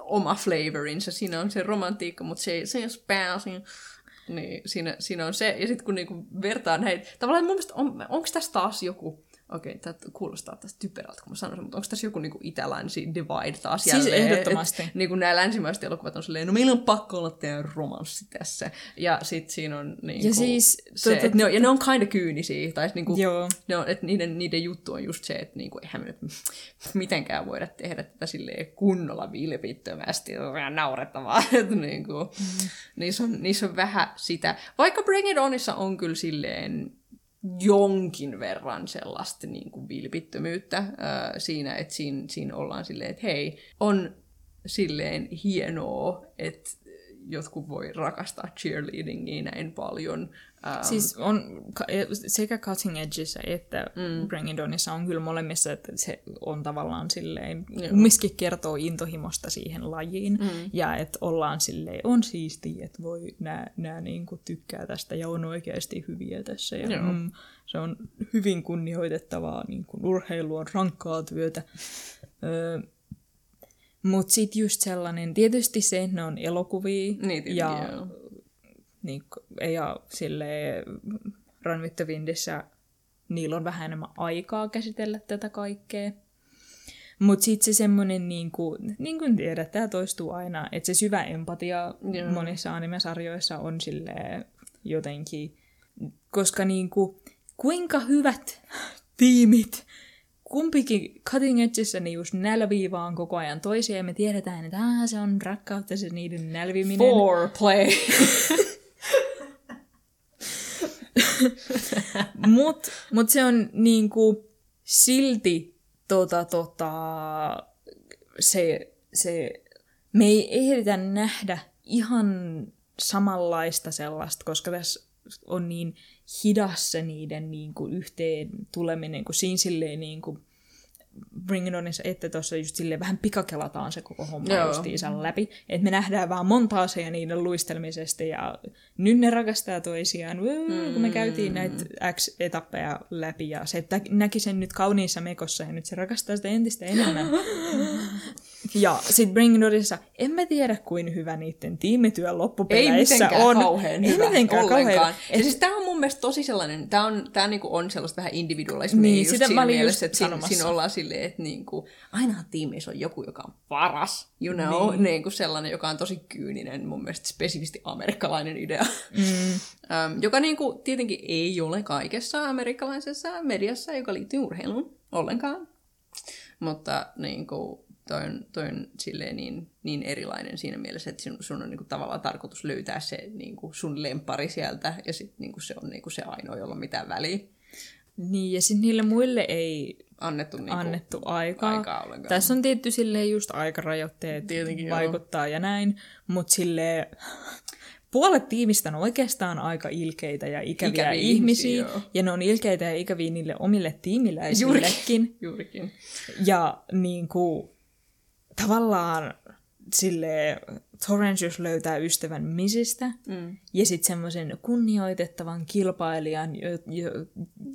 oma flavorinsa. Siinä on se romantiikka, mutta se, se ei ole pääosin. Niin, siinä, siinä on se. Ja sitten kun niinku vertaa näitä, tavallaan mun mielestä, on, onko tässä taas joku, okei, tämä kuulostaa tästä typerältä, kun mä sanon sen, mutta onko tässä joku niinku itä-länsi divide taas Siis jälleen? ehdottomasti. Et, niinku nämä länsimaiset elokuvat on silleen, no meillä on pakko olla teidän romanssi tässä. Ja sitten siinä on niinku Ja siis, se, tota- et ne on, ja ne on kinda kyynisiä. Tai niinku, Joo. ne on, että niiden, niiden juttu on just se, että niinku, eihän me nyt mitenkään voida tehdä tätä silleen kunnolla vilpittömästi. Se on vähän naurettavaa. että niinku, mm. niissä, on, niissä on vähän sitä. Vaikka Bring It Onissa on kyllä silleen jonkin verran sellaista niin kuin vilpittömyyttä ää, siinä, että siinä, siinä ollaan silleen, että hei, on silleen hienoa, että jotkut voi rakastaa cheerleadingia näin paljon. Ähm, Siis on e- sekä Cutting Edgeissä että mm. Bring It Onissa on kyllä molemmissa, että se on tavallaan silleen, Joo. kumminkin kertoo intohimosta siihen lajiin, mm. ja että ollaan silleen, on siistiä, että voi nää, nää niinku tykkää tästä ja on oikeasti hyviä tässä. Ja, Joo. mm, se on hyvin kunnioitettavaa, niin kuin urheilu on rankkaa työtä. Öö, mutta sitten just sellainen, tietysti se, että ne on elokuvia, Niin, ja joo. Niin, ja sille Run with the Windissä niillä on vähän enemmän aikaa käsitellä tätä kaikkea. Mutta sitten se semmoinen, niin kuin, niin kuin tiedät, tämä toistuu aina, että se syvä empatia Joo. monissa animesarjoissa on sille jotenkin, koska niin kuin, kuinka hyvät tiimit kumpikin Cutting Edgeissä niin just nälvii vaan koko ajan toisia ja me tiedetään, että ah, se on rakkautta se niiden nälviminen. Foreplay. Mut, mut se on niinku silti tota, tota, se, se, me ei ehditä nähdä ihan samanlaista sellaista, koska tässä on niin hidas se niiden niinku yhteen tuleminen, kun siinä silleen niinku Bring It Onissa, että tuossa just silleen vähän pikakelataan se koko homma Joo. justiinsa läpi. Että me nähdään vaan monta asiaa niiden luistelmisesta ja nyt ne rakastaa toisiaan, mm. kun me käytiin näitä X-etappeja läpi ja se että näki sen nyt kauniissa mekossa ja nyt se rakastaa sitä entistä enemmän. ja sitten Bring It Onissa, en mä tiedä kuin hyvä niiden tiimityö Ei loppupeleissä mitenkään on. kauhean Ei hyvä mitenkään ollenkaan. kauhean. Ja siis tää on mun mielestä tosi sellainen, tää on, tää niinku on sellaista vähän individualismia Niin, just sitä mä siinä olin mielessä, just että siinä, siinä ollaan silleen, että niinku, ainahan tiimissä on joku, joka on paras, you know, niin. niinku sellainen, joka on tosi kyyninen, mun mielestä spesifisti amerikkalainen idea, mm. um, joka niinku tietenkin ei ole kaikessa amerikkalaisessa mediassa, joka liittyy urheiluun ollenkaan, mutta niinku, toi on, toi on silleen niin, niin erilainen siinä mielessä, että sun, sun on niinku tavallaan tarkoitus löytää se niinku sun lempari sieltä, ja sitten niinku se on niinku se ainoa, jolla on mitään väliä Niin, ja sitten niille muille ei annettu, niinku annettu aikaa. aikaa ollenkaan. Tässä on tietty silleen just aikarajoitteet Tietenkin, joo. vaikuttaa ja näin, mutta sille puolet tiimistä on oikeastaan aika ilkeitä ja ikäviä, Ikäviä ihmisiä, ihmisiä, joo. ja ne on ilkeitä ja ikäviä niille omille tiimiläisillekin. Juurikin. Ja niin kuin, tavallaan sille Torrentius löytää ystävän Misistä, mm. ja sitten semmoisen kunnioitettavan kilpailijan, jo, jo,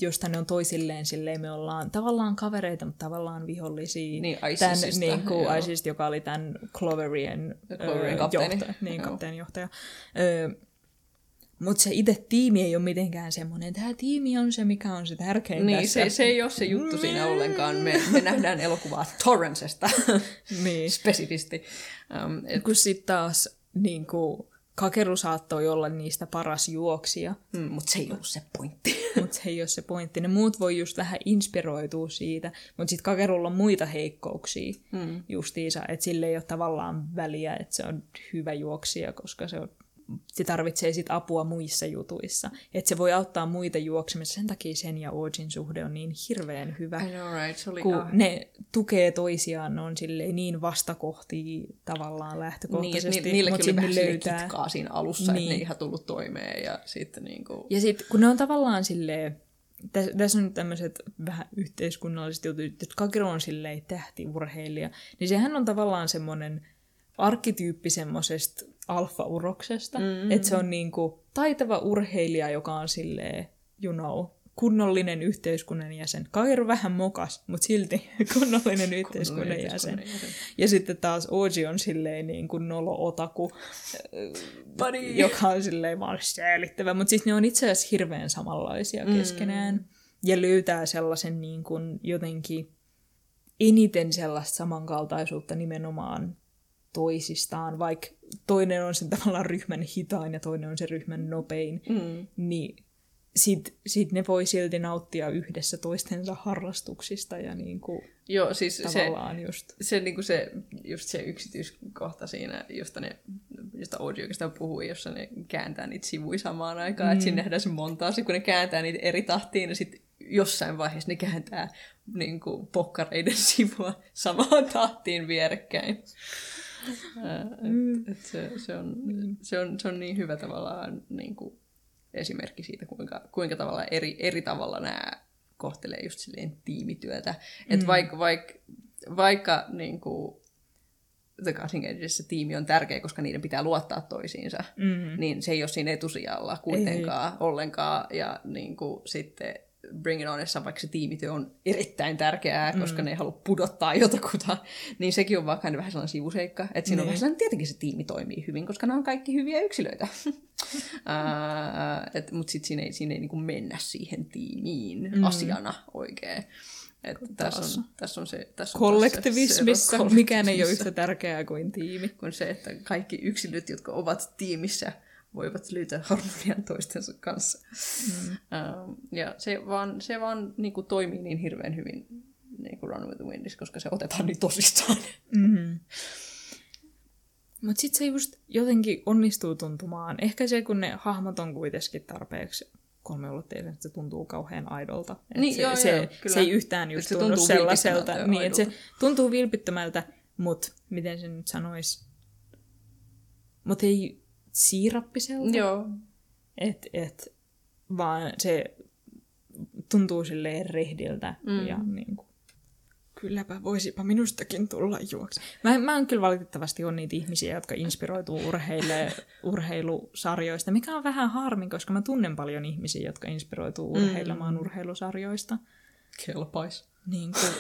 josta ne on toisilleen silleen, me ollaan tavallaan kavereita, mutta tavallaan vihollisia. Niin, Tän, Isisista, niin kuin. Isis, joka oli tämän Cloverien, Cloverien ö, kapteeni. Johtaja, niin, Joo. kapteenjohtaja. Mutta se itse tiimi ei ole mitenkään semmoinen, tämä tiimi on se, mikä on se tärkein Niin, tässä. se, se ei ole se juttu siinä ollenkaan. Me, me nähdään elokuvaa Torrensesta Niin. spesifisti. Um, et, Kun sitten taas niin kuin, Kakeru saattoi olla niistä paras juoksija, mm, mutta se ei ollut se pointti. mutta se ei ole se pointti. Ne muut voi just vähän inspiroitua siitä, mutta sitten Kakerulla on muita heikkouksia mm. justiinsa, että sille ei ole tavallaan väliä, että se on hyvä juoksija, koska se, on, se tarvitsee sit apua muissa jutuissa. Että se voi auttaa muita juoksemassa, sen takia sen ja Ojin suhde on niin hirveän hyvä. I know, right? Se oli kun ah, ne tukee toisiaan, ne on silleen niin vastakohtia tavallaan niin, lähtökohtaisesti, ni, niilläkin mutta oli vähän löytää. kitkaa siinä alussa, niin. että Niin. ne ei ihan tullut toimeen ja sitten niinku... Ja sitten kun ne on tavallaan silleen, tässä, tässä on nyt tämmöiset vähän yhteiskunnalliset jutut, että Kakeru on silleen tähtiurheilija, niin sehän on tavallaan semmoinen arkkityyppi semmoisesta alfa-uroksesta, mm-hmm. että se on niinku taitava urheilija, joka on silleen, you know, kunnollinen yhteiskunnan jäsen. Kakeru vähän mokas, mutta silti kunnollinen yhteiskunnan jäsen. yhteiskunnan jäsen. Ja sitten taas Oji on silleen niin kuin nolo-otaku, Buddy. joka on silleen vaan säälittävä. Mutta siis ne on itse asiassa hirveän samanlaisia keskenään. Mm. Ja löytää sellaisen niin kuin jotenkin eniten sellaista samankaltaisuutta nimenomaan toisistaan, vaikka toinen on sen tavallaan ryhmän hitain ja toinen on se ryhmän nopein, mm. niin sit, sit ne voi silti nauttia yhdessä toistensa harrastuksista ja niin kuin Joo, siis se, tavallaan just. se, niinku se, just se yksityiskohta siinä, josta, ne, josta Oji oikeastaan puhui, jossa ne kääntää niitä sivuja samaan aikaan, mm. että siinä nähdään se montaasi, kun ne kääntää niitä eri tahtiin, ja sitten jossain vaiheessa ne kääntää niin kuin, pokkareiden sivua samaan tahtiin vierekkäin. Et, et se, se, on, se, on, se on niin hyvä tavallaan niin kuin esimerkki siitä, kuinka, kuinka tavallaan eri, eri tavalla nämä kohtelee just silleen tiimityötä. Että mm. vaikka, vaikka, vaikka niin kuin, The Cutting Edgeissä tiimi on tärkeä, koska niiden pitää luottaa toisiinsa, mm. niin se ei ole siinä etusijalla kuitenkaan ei. ollenkaan. Ja niin kuin, sitten Bring It Onissa, vaikka se tiimityö on erittäin tärkeää, koska mm. ne ei halua pudottaa jotakuta, niin sekin on vaan vähän sellainen sivuseikka. Että siinä niin. on vähän sellainen, tietenkin se tiimi toimii hyvin, koska nämä on kaikki hyviä yksilöitä. uh, Mutta sitten siinä ei, siinä ei niinku mennä siihen tiimiin mm. asiana oikein. Että tässä, on, tässä on se... Tässä on kollektivismissa se mikään ei ole yhtä tärkeää kuin tiimi. Kuin se, että kaikki yksilöt, jotka ovat tiimissä, voivat löytää harmonian toistensa kanssa. Mm. Uh, ja se vaan, se vaan niin kuin, toimii niin hirveän hyvin niin kuin Run with the Windissä, koska se otetaan niin tosissaan. Mm-hmm. Mutta sitten se just jotenkin onnistuu tuntumaan. Ehkä se, kun ne hahmot on kuitenkin tarpeeksi kolmeulotteisen, että se tuntuu kauhean aidolta. Niin, se, joo, se, joo, se ei yhtään just se tunnu sellaiselta. Niin, että se tuntuu vilpittömältä, mutta miten se nyt sanoisi? Mutta ei siirappiselta. Joo. Et, et, vaan se tuntuu silleen rehdiltä mm. ja niin kuin, kylläpä voisipa minustakin tulla juokse. Mä, mä en kyllä valitettavasti ole niitä ihmisiä, jotka inspiroituu urheille, urheilusarjoista, mikä on vähän harmi, koska mä tunnen paljon ihmisiä, jotka inspiroituu mm. urheilemaan mm. urheilusarjoista. Kelpais. Niin kuin,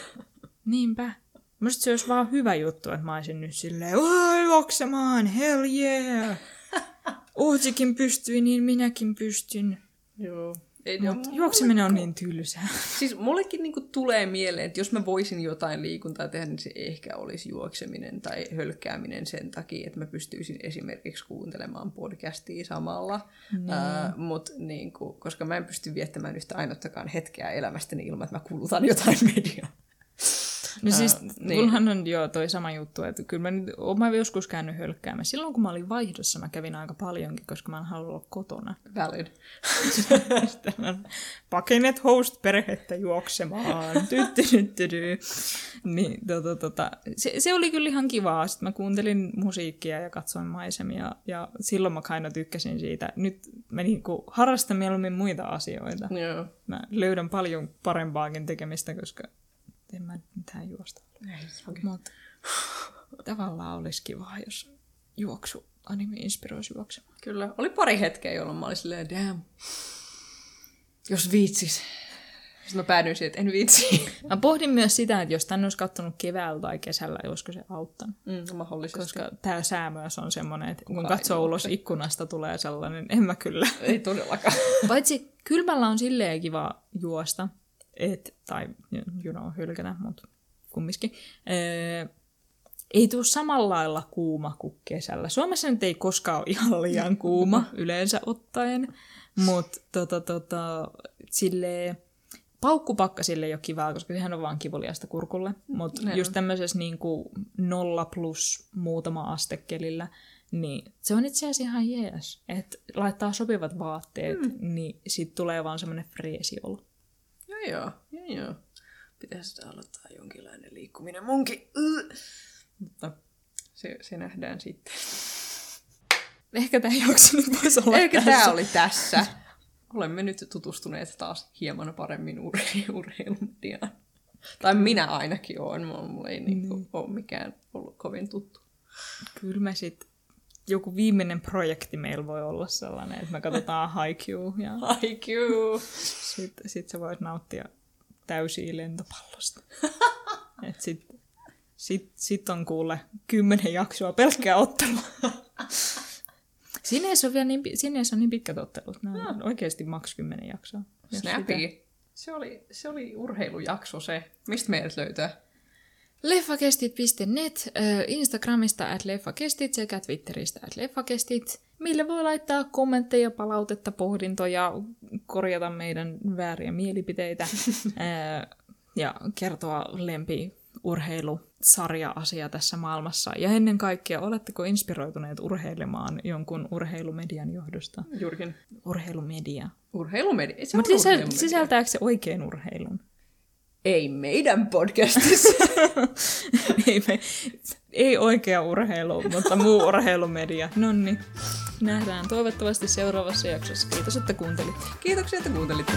niinpä. Musta se olisi vaan hyvä juttu, että mä olisin nyt silleen, juoksemaan, hell yeah! Uusikin pystyi, niin minäkin pystyn. Joo. Ei, Mut no, juokseminen on niin tylsää. Siis mullekin niinku tulee mieleen, että jos mä voisin jotain liikuntaa tehdä, niin se ehkä olisi juokseminen tai hölkkääminen sen takia, että mä pystyisin esimerkiksi kuuntelemaan podcastia samalla. Niin. Uh, mut niinku, koska mä en pysty viettämään yhtä ainuttakaan hetkeä elämästäni ilman, että mä kulutan jotain mediaa. No siis, uh, niin. kunhan on jo toi sama juttu, että kyllä mä, nyt, mä joskus käynyt hölkkäämään. Silloin kun mä olin vaihdossa, mä kävin aika paljonkin, koska mä en halua olla kotona. Valid. Pakenet host-perhettä juoksemaan. Tyttydyttydy. Niin, tota, tota. Se, se, oli kyllä ihan kivaa. Sitten mä kuuntelin musiikkia ja katsoin maisemia. Ja silloin mä kaina tykkäsin siitä. Nyt mä niinku harrastan mieluummin muita asioita. Joo. Mä löydän paljon parempaakin tekemistä, koska en mä mitään juosta. Ei, okay. Mutta tavallaan olisi kiva, jos juoksu anime inspiroisi juoksemaan. Kyllä. Oli pari hetkeä, jolloin mä olin silleen, damn, jos viitsis. Sitten mä päädyin siihen, että en viitsi. Mä pohdin myös sitä, että jos tänne olisi kattonut keväällä tai kesällä, olisiko se auttanut. Mm, mahdollisesti. Koska tämä sää myös on semmoinen, että kun katsoo ulos ikkunasta, tulee sellainen, en mä kyllä. Ei todellakaan. Paitsi kylmällä on silleen kiva juosta, et, tai you know, hylkätä, mutta kumminkin. Ee, ei tule samalla lailla kuuma kuin kesällä. Suomessa nyt ei koskaan ole ihan liian kuuma yleensä ottaen, mutta tota, tota, silleen, paukkupakkasille ei ole kivaa, koska sehän on vaan kivuliasta kurkulle. Mutta just tämmöisessä niin kuin nolla plus muutama astekelillä, niin se on itse asiassa ihan jees. Että laittaa sopivat vaatteet, mm. niin sit tulee vaan semmoinen freesi olo. Joo, joo, joo. Pitäisi aloittaa jonkinlainen liikkuminen munkin. Mutta se, se nähdään sitten. Ehkä tämä jakso nyt voisi olla Ehkä tämä oli tässä. Olemme nyt tutustuneet taas hieman paremmin ur- urheilumediaan. Tai minä ainakin olen. Mulla ei niinku mm. ole mikään ollut kovin tuttu. Kyllä me sitten joku viimeinen projekti meillä voi olla sellainen, että me katsotaan Haikyuu. Ja Haikyuu! Sitten sit sä voit nauttia täysiä lentopallosta. Et sit, sit, sit on kuule kymmenen jaksoa pelkkää ottelua. Siinä ei ole vielä niin, siinä ei ole niin pitkät ottelut. On no. oikeasti maks kymmenen jaksoa. Snappy. Se oli, se oli urheilujakso se. Mistä meidät löytää? Leffakestit.net, Instagramista at leffakestit sekä Twitteristä at leffakestit, mille voi laittaa kommentteja, palautetta, pohdintoja, korjata meidän vääriä mielipiteitä ja kertoa lempi urheilusarja-asia tässä maailmassa. Ja ennen kaikkea, oletteko inspiroituneet urheilemaan jonkun urheilumedian johdosta? Jurkin. Urheilumedia. Urheilumedia? Mutta sisältääkö se oikein urheilun? Ei meidän podcastissa. ei, me, ei oikea urheilu, mutta muu urheilumedia. No niin, nähdään toivottavasti seuraavassa jaksossa. Kiitos, että kuuntelit. Kiitoksia, että kuuntelitte.